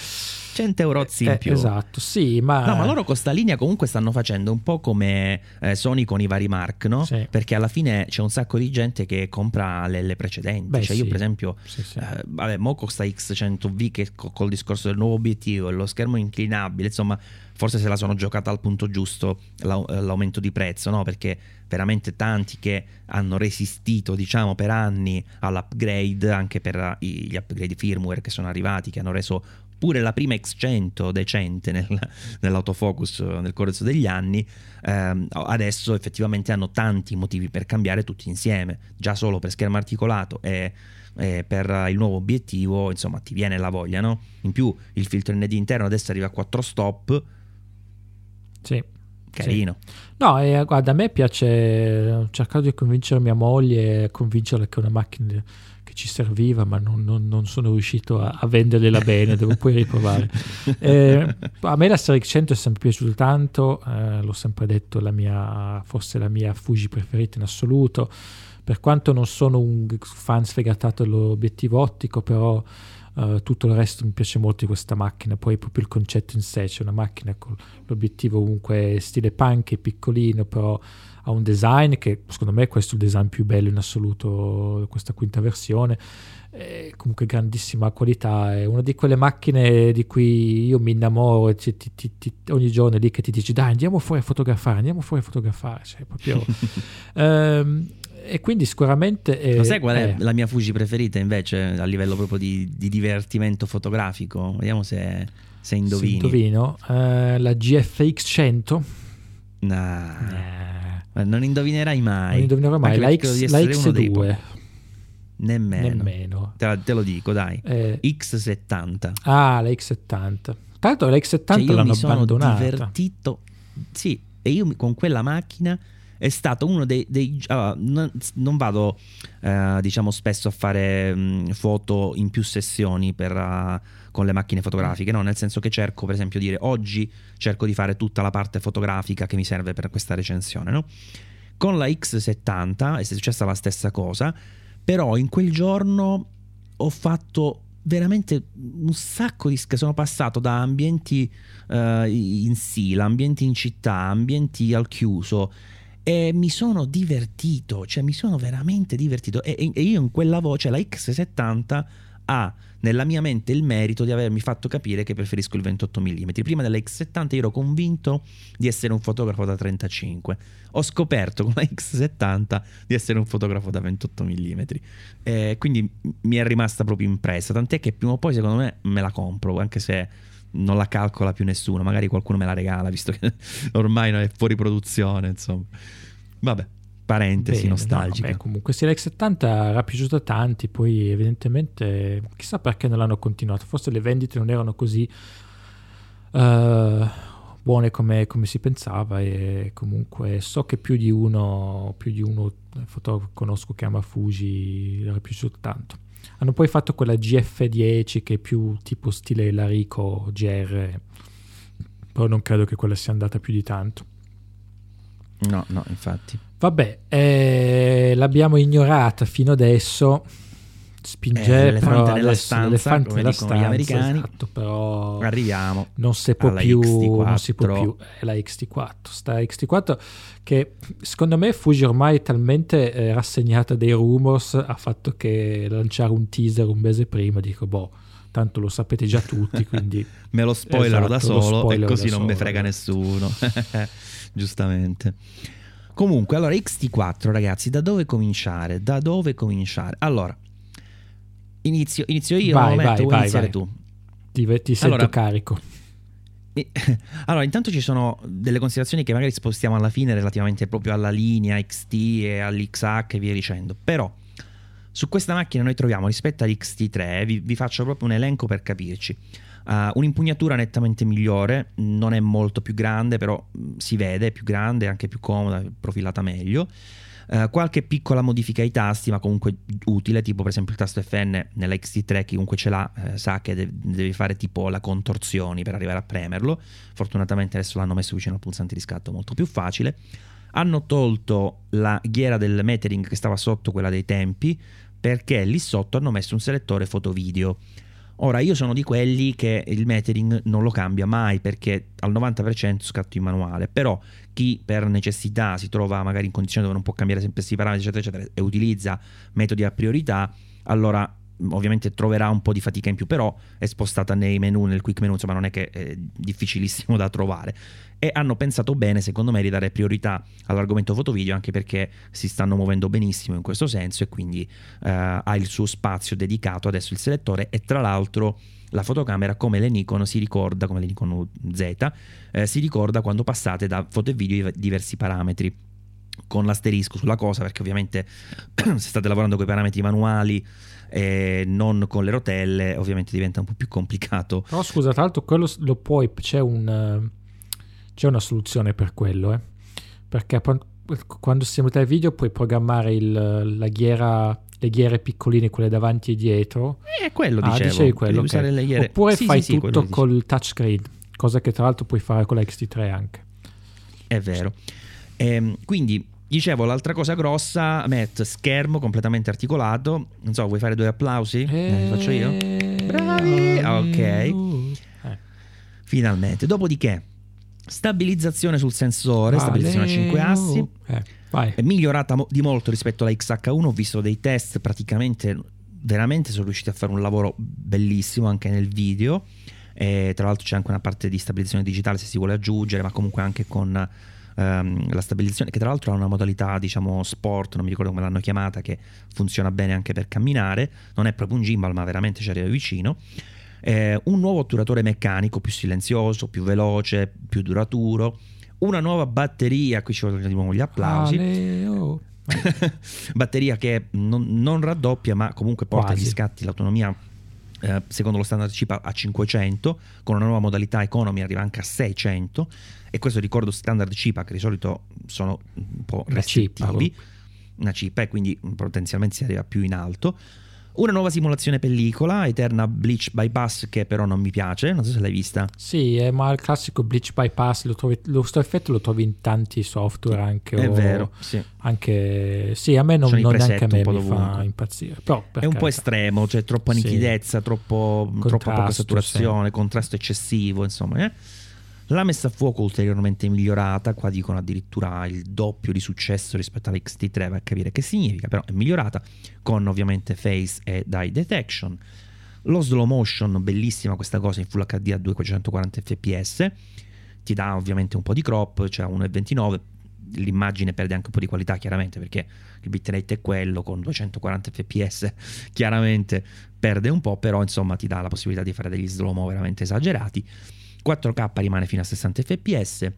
S1: 100 euro in
S2: eh,
S1: più.
S2: Esatto, sì, ma...
S1: No, ma loro con sta linea comunque stanno facendo un po' come eh, Sony con i vari Mark, no? Sì. Perché alla fine c'è un sacco di gente che compra le, le precedenti. Beh, cioè io per esempio, sì, sì. Eh, vabbè, mo costa X100V che col discorso del nuovo obiettivo e lo schermo inclinabile, insomma, forse se la sono giocata al punto giusto l'aumento di prezzo, no? Perché veramente tanti che hanno resistito, diciamo, per anni all'upgrade, anche per gli upgrade firmware che sono arrivati, che hanno reso pure la prima X100 decente nel, <laughs> nell'autofocus nel corso degli anni, ehm, adesso effettivamente hanno tanti motivi per cambiare tutti insieme, già solo per schermo articolato e, e per il nuovo obiettivo, insomma ti viene la voglia, no? In più il filtro ND interno adesso arriva a 4 stop.
S2: Sì.
S1: Carino.
S2: Sì. No, eh, guarda, a me piace, ho cercato di convincere mia moglie, convincerla che una macchina ci serviva, ma non, non, non sono riuscito a, a, vendergliela bene, devo poi riprovare. <laughs> Eh, a me la Serie 100 è sempre piaciuta tanto, eh, l'ho sempre detto, la mia, forse la mia Fuji preferita in assoluto, per quanto non sono un fan sfegatato dell'obiettivo ottico, però Uh, tutto il resto mi piace molto di questa macchina, poi proprio il concetto in sé, c'è una macchina con l'obiettivo comunque stile punk, è piccolino, però ha un design che secondo me questo è il design più bello in assoluto, questa quinta versione, è comunque grandissima qualità, è una di quelle macchine di cui io mi innamoro e ti, ti, ti, ogni giorno è lì che ti dici dai andiamo fuori a fotografare, andiamo fuori a fotografare, cioè proprio... um, <laughs> e quindi sicuramente...
S1: È, Lo sai qual è, è, la mia Fuji preferita invece a livello proprio di, di divertimento fotografico? Vediamo se, se indovini. Se
S2: indovino. Uh, la GFX 100.
S1: Nah. nah. Non indovinerai mai.
S2: Non indovinerai mai. La, X, la X2.
S1: Nemmeno.
S2: Nemmeno.
S1: Te, te, lo dico, dai. Eh. X70.
S2: Ah, la X70. Tra l'altro la X70 cioè, io l'hanno mi sono abbandonata.
S1: divertito. Sì, e io con quella macchina è stato uno dei... dei allora, non, non, vado eh, diciamo spesso a fare mh, foto in più sessioni per, uh, con le macchine fotografiche, no? nel senso che cerco per esempio dire oggi cerco di fare tutta la parte fotografica che mi serve per questa recensione. No? Con la X70 è successa la stessa cosa, però in quel giorno ho fatto veramente un sacco di sono passato da ambienti uh, in sila, ambienti in città, ambienti al chiuso e mi sono divertito, cioè mi sono veramente divertito e, e io in quella voce, la X70 ha nella mia mente il merito di avermi fatto capire che preferisco il 28 mm. Prima della X70 io ero convinto di essere un fotografo da 35. Ho scoperto con la X70 di essere un fotografo da 28 mm. Eh, quindi mi è rimasta proprio impressa. Tant'è che prima o poi secondo me me la compro, anche se non la calcola più nessuno. Magari qualcuno me la regala, visto che <laughs> ormai è fuori produzione, insomma. Vabbè, parentesi
S2: Bene,
S1: nostalgica.
S2: no, vabbè, comunque sì, l'X70 era piaciuto a tanti, poi evidentemente chissà perché non l'hanno continuato, forse le vendite non erano così eh, buone come, come si pensava e comunque so che più di uno, più di uno fotografo conosco che ama Fuji, era piaciuto tanto. Hanno poi fatto quella GF10 che è più tipo stile Larico GR, però non credo che quella sia andata più di tanto.
S1: No, no, infatti.
S2: Vabbè, eh, l'abbiamo ignorata fino adesso. Spinge
S1: Eh, l'elefante
S2: però
S1: nella stanza,
S2: l'elefante
S1: come dicono gli
S2: stanza,
S1: americani.
S2: esatto, però
S1: Arriviamo.
S2: non si può più,
S1: XT4.
S2: non si può più, è la XT4, sta XT4 che secondo me Fuji ormai è talmente eh, rassegnata dei rumors ha fatto che lanciare un teaser un mese prima dico boh, tanto lo sapete già tutti, <laughs> quindi
S1: Me lo spoilerò
S2: Esatto,
S1: da
S2: lo
S1: solo e
S2: spoilerò
S1: così non mi
S2: solo,
S1: frega
S2: eh.
S1: nessuno. <laughs> Giustamente. Comunque, allora XT4 ragazzi, da dove cominciare? Da dove cominciare? Allora, inizio, inizio io,
S2: Vai,
S1: Matt,
S2: vai,
S1: vuoi
S2: vai,
S1: iniziare
S2: vai.
S1: tu?
S2: ti, ti sento
S1: Allora-
S2: carico. <laughs>
S1: Allora, intanto ci sono delle considerazioni che magari spostiamo alla fine relativamente proprio alla linea XT e all'XH e via dicendo. Però, su questa macchina noi troviamo rispetto all'XT3, vi, vi faccio proprio un elenco per capirci. Uh, un'impugnatura nettamente migliore, non è molto più grande, però mh, si vede, è più grande, anche più comoda, profilata meglio. Uh, qualche piccola modifica ai tasti, ma comunque utile, tipo per esempio il tasto FN nella XT3, chiunque ce l'ha eh, sa che de- devi fare tipo la contorsioni per arrivare a premerlo. Fortunatamente adesso l'hanno messo vicino al pulsante di scatto, molto più facile. Hanno tolto la ghiera del metering che stava sotto quella dei tempi, perché lì sotto hanno messo un selettore foto-video. Ora, io sono di quelli che il metering non lo cambia mai perché al 90% scatto in manuale, però chi per necessità si trova magari in condizioni dove non può cambiare sempre questi parametri, eccetera, eccetera, e utilizza metodi a priorità, allora ovviamente troverà un po' di fatica in più, però è spostata nei menu, nel quick menu, insomma non è che è difficilissimo da trovare. E hanno pensato bene, secondo me, di dare priorità all'argomento foto-video, anche perché si stanno muovendo benissimo in questo senso e quindi eh, ha il suo spazio dedicato adesso il selettore e tra l'altro la fotocamera come le Nikon si ricorda, come le Nikon Z, eh, si ricorda quando passate da foto e video i diversi parametri con l'asterisco sulla cosa perché ovviamente <clears throat> se state lavorando con i parametri manuali e non con le rotelle ovviamente diventa un po' più complicato
S2: Però scusa, tra l'altro quello lo puoi, c'è, un, eh, c'è una soluzione per quello, eh. perché quando si simula il video puoi programmare il- la ghiera, le ghiere piccoline, quelle davanti e dietro,
S1: è quello
S2: Ah,
S1: dicevo
S2: dicevi quello,
S1: devi
S2: ok.
S1: usare le ghiere-
S2: oppure
S1: Sì,
S2: fai
S1: sì, sì,
S2: tutto
S1: dicevo.
S2: col touchscreen, cosa che tra l'altro puoi fare con la XT3 anche.
S1: È vero. Ehm, quindi, dicevo, l'altra cosa grossa, Matt, schermo completamente articolato. Non so, vuoi fare due applausi? Eh, faccio io? Bravi! Ok.
S2: Eh.
S1: Finalmente. Dopodiché, stabilizzazione sul sensore, stabilizzazione a 5 assi.
S2: Eh.
S1: È migliorata di molto rispetto alla XH1. Ho visto dei test praticamente, veramente sono riusciti a fare un lavoro bellissimo anche nel video. E tra l'altro c'è anche una parte di stabilizzazione digitale se si vuole aggiungere, ma comunque anche con ehm, la stabilizzazione, che tra l'altro ha una modalità diciamo sport, non mi ricordo come l'hanno chiamata, che funziona bene anche per camminare. Non è proprio un gimbal, ma veramente ci arriva vicino. Eh, un nuovo otturatore meccanico più silenzioso, più veloce, più duraturo. Una nuova batteria, qui ci vogliono di nuovo gli applausi.
S2: Aleo. <laughs>
S1: batteria che non, non raddoppia ma comunque porta
S2: Quasi.
S1: gli scatti l'autonomia eh, secondo lo standard chip a 500 con una nuova modalità economy arriva anche a 600 e questo ricordo standard che di solito sono un po' restrittivi una chip e quindi potenzialmente si arriva più in alto una nuova simulazione pellicola Eterna Bleach Bypass che però non mi piace non so se l'hai vista
S2: Sì, eh, ma il classico bleach bypass, lo, trovi, lo sto effetto lo trovi in tanti software anche.
S1: è
S2: o
S1: vero sì.
S2: Anche, sì, a me non, non neanche a me mi fa impazzire. Però, per
S1: È un po' estremo, c'è troppa
S2: Sì.
S1: nitidezza, troppo, troppa poca saturazione, contrasto eccessivo, insomma. eh. La messa a fuoco ulteriormente migliorata, qua dicono addirittura il doppio di successo rispetto alla XT3, vai a capire che significa, però è migliorata con ovviamente face e die detection. Lo slow motion, bellissima questa cosa in Full HD a 240 fps, ti dà ovviamente un po' di crop, cioè 1,29, l'immagine perde anche un po' di qualità chiaramente perché il bitrate è quello con 240 fps chiaramente perde un po' però insomma ti dà la possibilità di fare degli slow mo veramente esagerati 4K rimane fino a 60 fps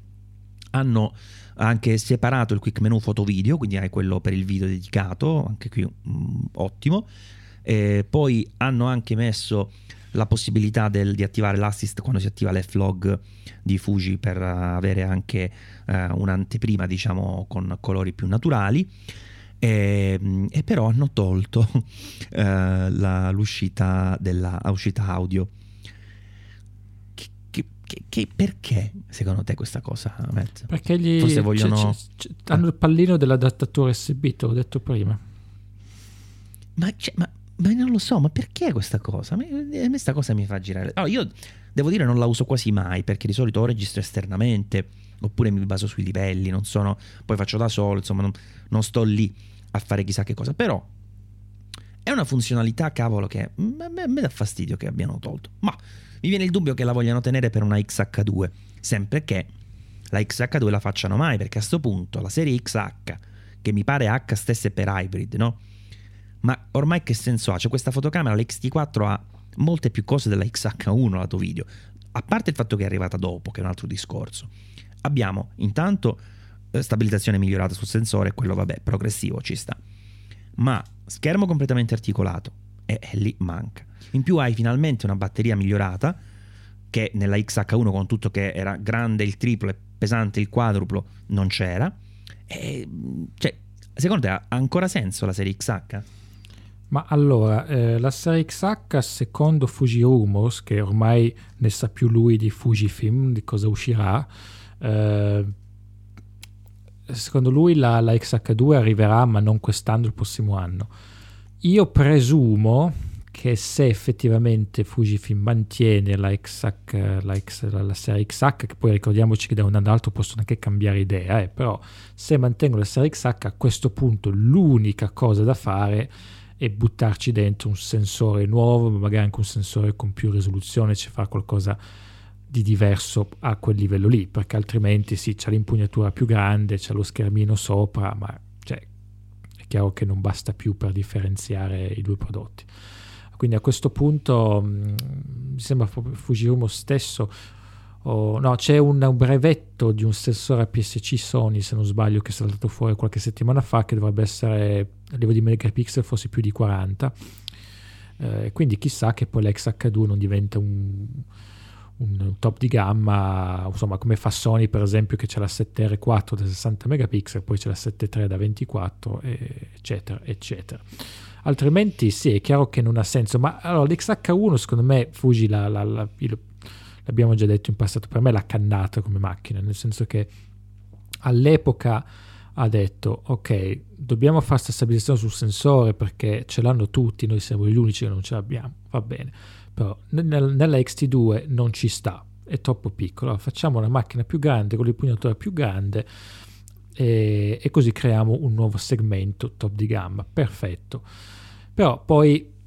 S1: hanno anche separato il quick menu foto video, quindi hai quello per il video dedicato, anche qui mm, ottimo. E poi hanno anche messo la possibilità del, di attivare l'assist quando si attiva l'F-Log di Fuji per avere anche eh, un'anteprima diciamo con colori più naturali. E, e però hanno tolto <laughs> eh, la, l'uscita della audio che, che, perché secondo te questa cosa Matt?
S2: perché gli Forse vogliono... c'è, c'è, c'è, hanno il pallino dell'adattatore USB te l'ho detto prima
S1: ma, ma ma non lo so, ma perché questa cosa? A me questa cosa mi fa girare. Allora, io devo dire non la uso quasi mai perché di solito o registro esternamente oppure mi baso sui livelli, non sono, poi faccio da solo, insomma non, non sto lì a fare chissà che cosa, però è una funzionalità, cavolo, che a me, me dà fastidio che abbiano tolto. Ma mi viene il dubbio che la vogliano tenere per una XH2, sempre che la XH2 la facciano mai, perché a questo punto la serie XH, che mi pare H stesse per hybrid, no? Ma ormai che senso ha? Cioè questa fotocamera, la XT4 ha molte più cose della XH1 lato video, a parte il fatto che è arrivata dopo, che è un altro discorso. Abbiamo intanto eh, stabilizzazione migliorata sul sensore, quello vabbè, progressivo ci sta. Ma schermo completamente articolato e, e lì manca. In più hai finalmente una batteria migliorata che nella XH1 con tutto che era grande il triplo e pesante il quadruplo non c'era. E, cioè, secondo te ha ancora senso la serie XH?
S2: Ma allora, eh, la serie XH, secondo Fuji Rumors, che ormai ne sa più lui di Fujifilm, di cosa uscirà, eh, secondo lui la, la, XH2 arriverà, ma non quest'anno, il prossimo anno. Io presumo che se effettivamente Fujifilm mantiene la, XH, la, X, la, la serie XH, che poi ricordiamoci che da un anno all'altro possono anche cambiare idea, eh, però se mantengono la serie XH a questo punto l'unica cosa da fare è buttarci dentro un sensore nuovo, magari anche un sensore con più risoluzione, ci fa qualcosa di diverso a quel livello lì, perché altrimenti sì, c'è l'impugnatura più grande, c'è lo schermino sopra, ma cioè, è chiaro che non basta più per differenziare i due prodotti. Quindi a questo punto mm, mi sembra Fujifilm stesso Oh, no, c'è un, un, brevetto di un sensore APS-C Sony, se non sbaglio, che è saltato fuori qualche settimana fa, che dovrebbe essere a livello di megapixel forse più di 40. Eh, quindi chissà che poi l'XH2 non diventa un, un, top di gamma, insomma, come fa Sony, per esempio, che c'è la 7R4 da 60 megapixel, poi c'è la 7.3 da 24, eccetera, eccetera. Altrimenti sì, è chiaro che non ha senso, ma allora l'XH1 secondo me Fuji la, la, la, l'abbiamo già detto in passato, per me l'ha cannata come macchina, nel senso che all'epoca ha detto ok, dobbiamo fare questa stabilizzazione sul sensore perché ce l'hanno tutti, noi siamo gli unici che non ce l'abbiamo, va bene, però nel, nella XT2 non ci sta, è troppo piccolo, facciamo una macchina più grande con l'impugnatura più grande e, e così creiamo un nuovo segmento top di gamma, perfetto. Però poi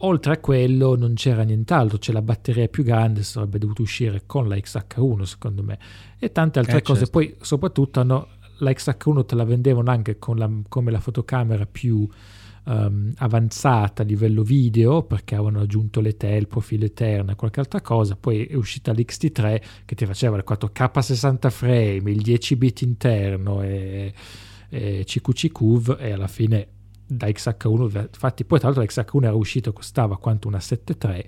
S2: Oltre a quello non c'era nient'altro, c'è la batteria più grande, sarebbe dovuto uscire con la XH1 secondo me, e tante altre eh, cose. Certo. Poi soprattutto hanno, la XH1 te la vendevano anche la, come la fotocamera più um, avanzata a livello video, perché avevano aggiunto le TEL, il profilo eterno e qualche altra cosa. Poi è uscita l'XT3 che ti faceva il 4K 60 frame, il 10 bit interno e, e CQCQV e alla fine da XH1, infatti poi tra l'altro la XH1 era uscito, costava quanto una 7.3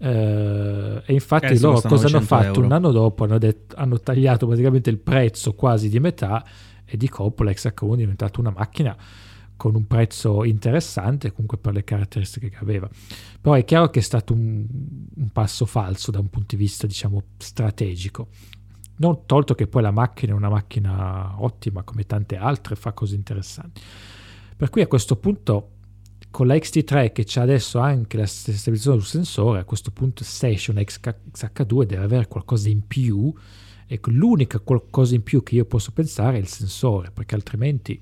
S2: eh, e infatti eh, loro cosa hanno fatto? Euro. Un anno dopo hanno, detto, hanno, tagliato praticamente il prezzo quasi di metà e di colpo la XH1 è diventata una macchina con un prezzo interessante comunque per le caratteristiche che aveva. Però è chiaro che è stato un, un passo falso da un punto di vista diciamo strategico. Non tolto che poi la macchina è una macchina ottima come tante altre, fa cose interessanti. Per cui a questo punto con la XT3 che c'è adesso anche la stabilizzazione sul sensore, a questo punto Station XH2 deve avere qualcosa in più e l'unica qualcosa in più che io posso pensare è il sensore, perché altrimenti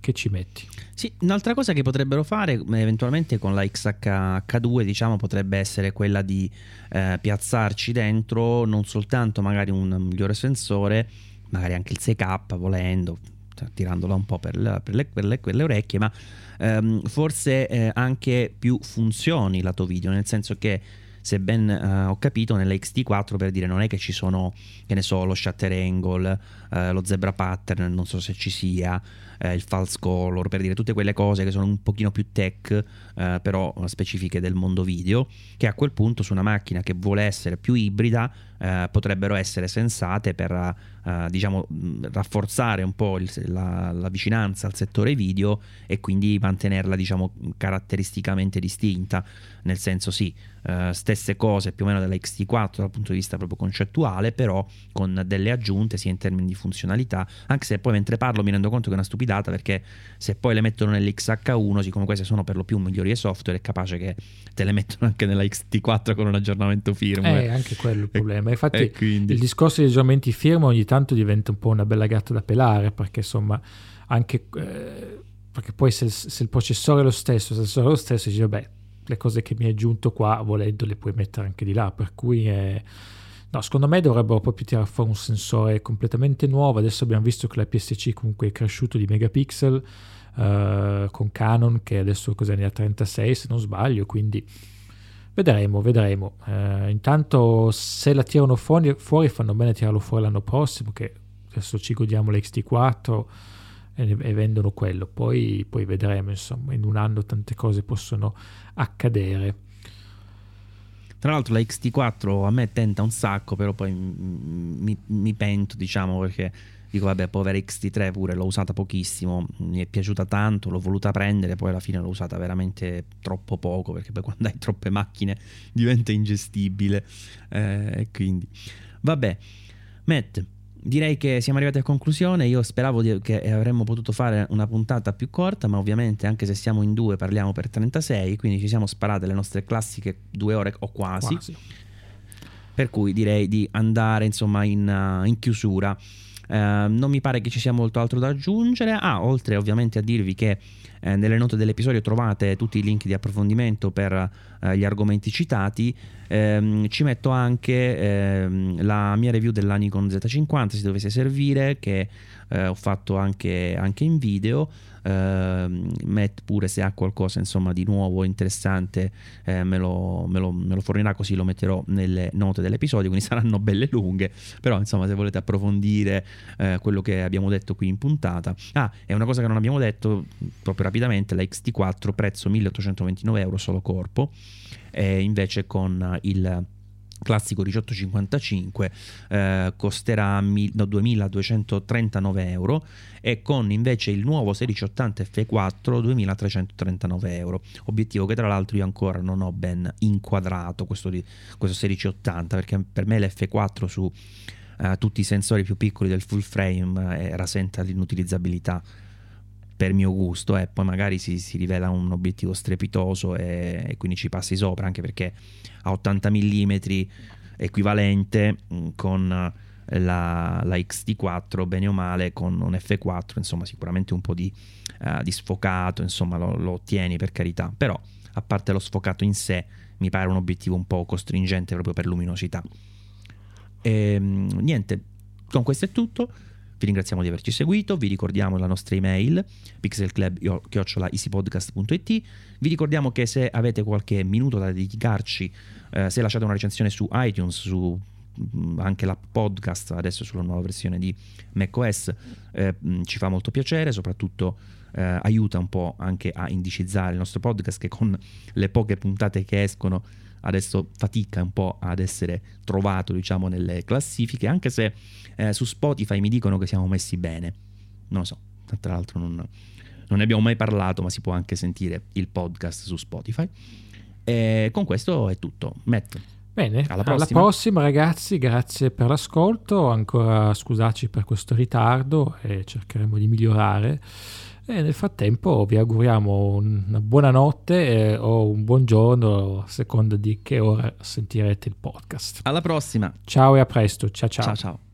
S2: che ci metti?
S1: Sì, un'altra cosa che potrebbero fare eventualmente con la XH2 diciamo potrebbe essere quella di eh, piazzarci dentro non soltanto magari un migliore sensore, magari anche il 6K volendo, cioè, tirandola un po' per, la, per, le, per, le, per le, orecchie, ma ehm, forse eh, anche più funzioni lato video, nel senso che se ben uh, ho capito, nella XT4 per dire non è che ci sono, che ne so, lo shutter angle, uh, lo zebra pattern, non so se ci sia, uh, il false color, per dire tutte quelle cose che sono un pochino più tech, però specifiche del mondo video, che a quel punto su una macchina che vuole essere più ibrida potrebbero essere sensate per diciamo rafforzare un po' il, la, la, vicinanza al settore video e quindi mantenerla diciamo caratteristicamente distinta, nel senso sì, stesse cose più o meno della XT4 dal punto di vista proprio concettuale, però con delle aggiunte sia in termini di funzionalità, anche se poi mentre parlo mi rendo conto che è una stupidata perché se poi le mettono nell'XH1, siccome queste sono per lo più migliori e software, è capace che te le mettono anche nella XT4 con un aggiornamento firmware.
S2: Eh, anche quello il problema. Infatti quindi... il discorso degli aggiornamenti firmware ogni tanto diventa un po' una bella gatta da pelare perché insomma anche... Eh, perché poi se, se, il processore è lo stesso, se il sensore è lo stesso, dici vabbè le cose che mi hai aggiunto qua, volendo, le puoi mettere anche di là. Per cui, è... no, secondo me dovrebbero proprio tirare fuori un sensore completamente nuovo. Adesso abbiamo visto che la PSC comunque è cresciuto di megapixel uh, con Canon, che adesso cos'è ne ha 36 se non sbaglio. Quindi vedremo, vedremo. Uh, intanto, se la tirano fuori, fuori, fanno bene a tirarlo fuori l'anno prossimo, che adesso ci godiamo l'XT4 e, e vendono quello. Poi, poi vedremo, insomma, in un anno tante cose possono accadere.
S1: Tra l'altro la XT4 a me tenta un sacco, però poi mi, mi, pento, diciamo, perché dico vabbè, povera XT3 pure l'ho usata pochissimo, mi è piaciuta tanto, l'ho voluta prendere, poi alla fine l'ho usata veramente troppo poco, perché poi quando hai troppe macchine diventa ingestibile. Eh, quindi, vabbè, Matt, direi che siamo arrivati a conclusione. Io speravo di, che avremmo potuto fare una puntata più corta, ma ovviamente anche se siamo in due parliamo per 36, quindi ci siamo sparate le nostre classiche due ore o quasi. quasi. Per cui direi di andare insomma in, uh, in chiusura. Uh, non mi pare che ci sia molto altro da aggiungere. Ah, oltre ovviamente a dirvi che eh, nelle note dell'episodio trovate tutti i link di approfondimento per eh, gli argomenti citati. Ehm, ci metto anche ehm, la mia review della Nikon Z50 se dovesse servire, che eh, ho fatto anche, anche in video. Matt pure se ha qualcosa insomma di nuovo interessante eh, me, lo, me, lo, me, lo, fornirà così lo metterò nelle note dell'episodio quindi <laughs> saranno belle lunghe. Però insomma se volete approfondire eh, quello che abbiamo detto qui in puntata. Ah è una cosa che non abbiamo detto proprio rapidamente la XT4 prezzo 1829 euro solo corpo. E invece con il classico 1855 eh, costerà mil, no, 2239 euro e con invece il nuovo 1680 F4 2339 euro. Obiettivo che tra l'altro io ancora non ho ben inquadrato questo, questo 1680 perché per me l'F4 su eh, tutti i sensori più piccoli del full frame eh, rasenta l'inutilizzabilità per mio gusto e poi magari si, si, rivela un obiettivo strepitoso e, e, quindi ci passi sopra anche perché a 80 mm equivalente con la, la XT4 bene o male con un F4 insomma sicuramente un po' di, uh, di sfocato insomma lo, lo ottieni per carità. Però a parte lo sfocato in sé mi pare un obiettivo un po' costringente proprio per luminosità. E, ehm, niente con questo è tutto vi ringraziamo di averci seguito, vi ricordiamo la nostra email pixelclub.easypodcast.it vi ricordiamo che se avete qualche minuto da dedicarci, eh, se lasciate una recensione su iTunes, su mm, anche la podcast adesso sulla nuova versione di macOS eh, mm, ci fa molto piacere soprattutto eh, aiuta un po' anche a indicizzare il nostro podcast che con le poche puntate che escono adesso fatica un po' ad essere trovato diciamo nelle classifiche anche se eh, su Spotify mi dicono che siamo messi bene non lo so tra l'altro non, non ne abbiamo mai parlato ma si può anche sentire il podcast su Spotify e con questo è tutto Matt
S2: Bene, alla prossima. alla prossima. ragazzi, grazie per l'ascolto, ancora scusateci per questo ritardo e cercheremo di migliorare. E nel frattempo vi auguriamo una buona notte eh, o un buon giorno a seconda di che ora sentirete il podcast.
S1: Alla prossima.
S2: Ciao e a presto. Ciao ciao.
S1: Ciao ciao.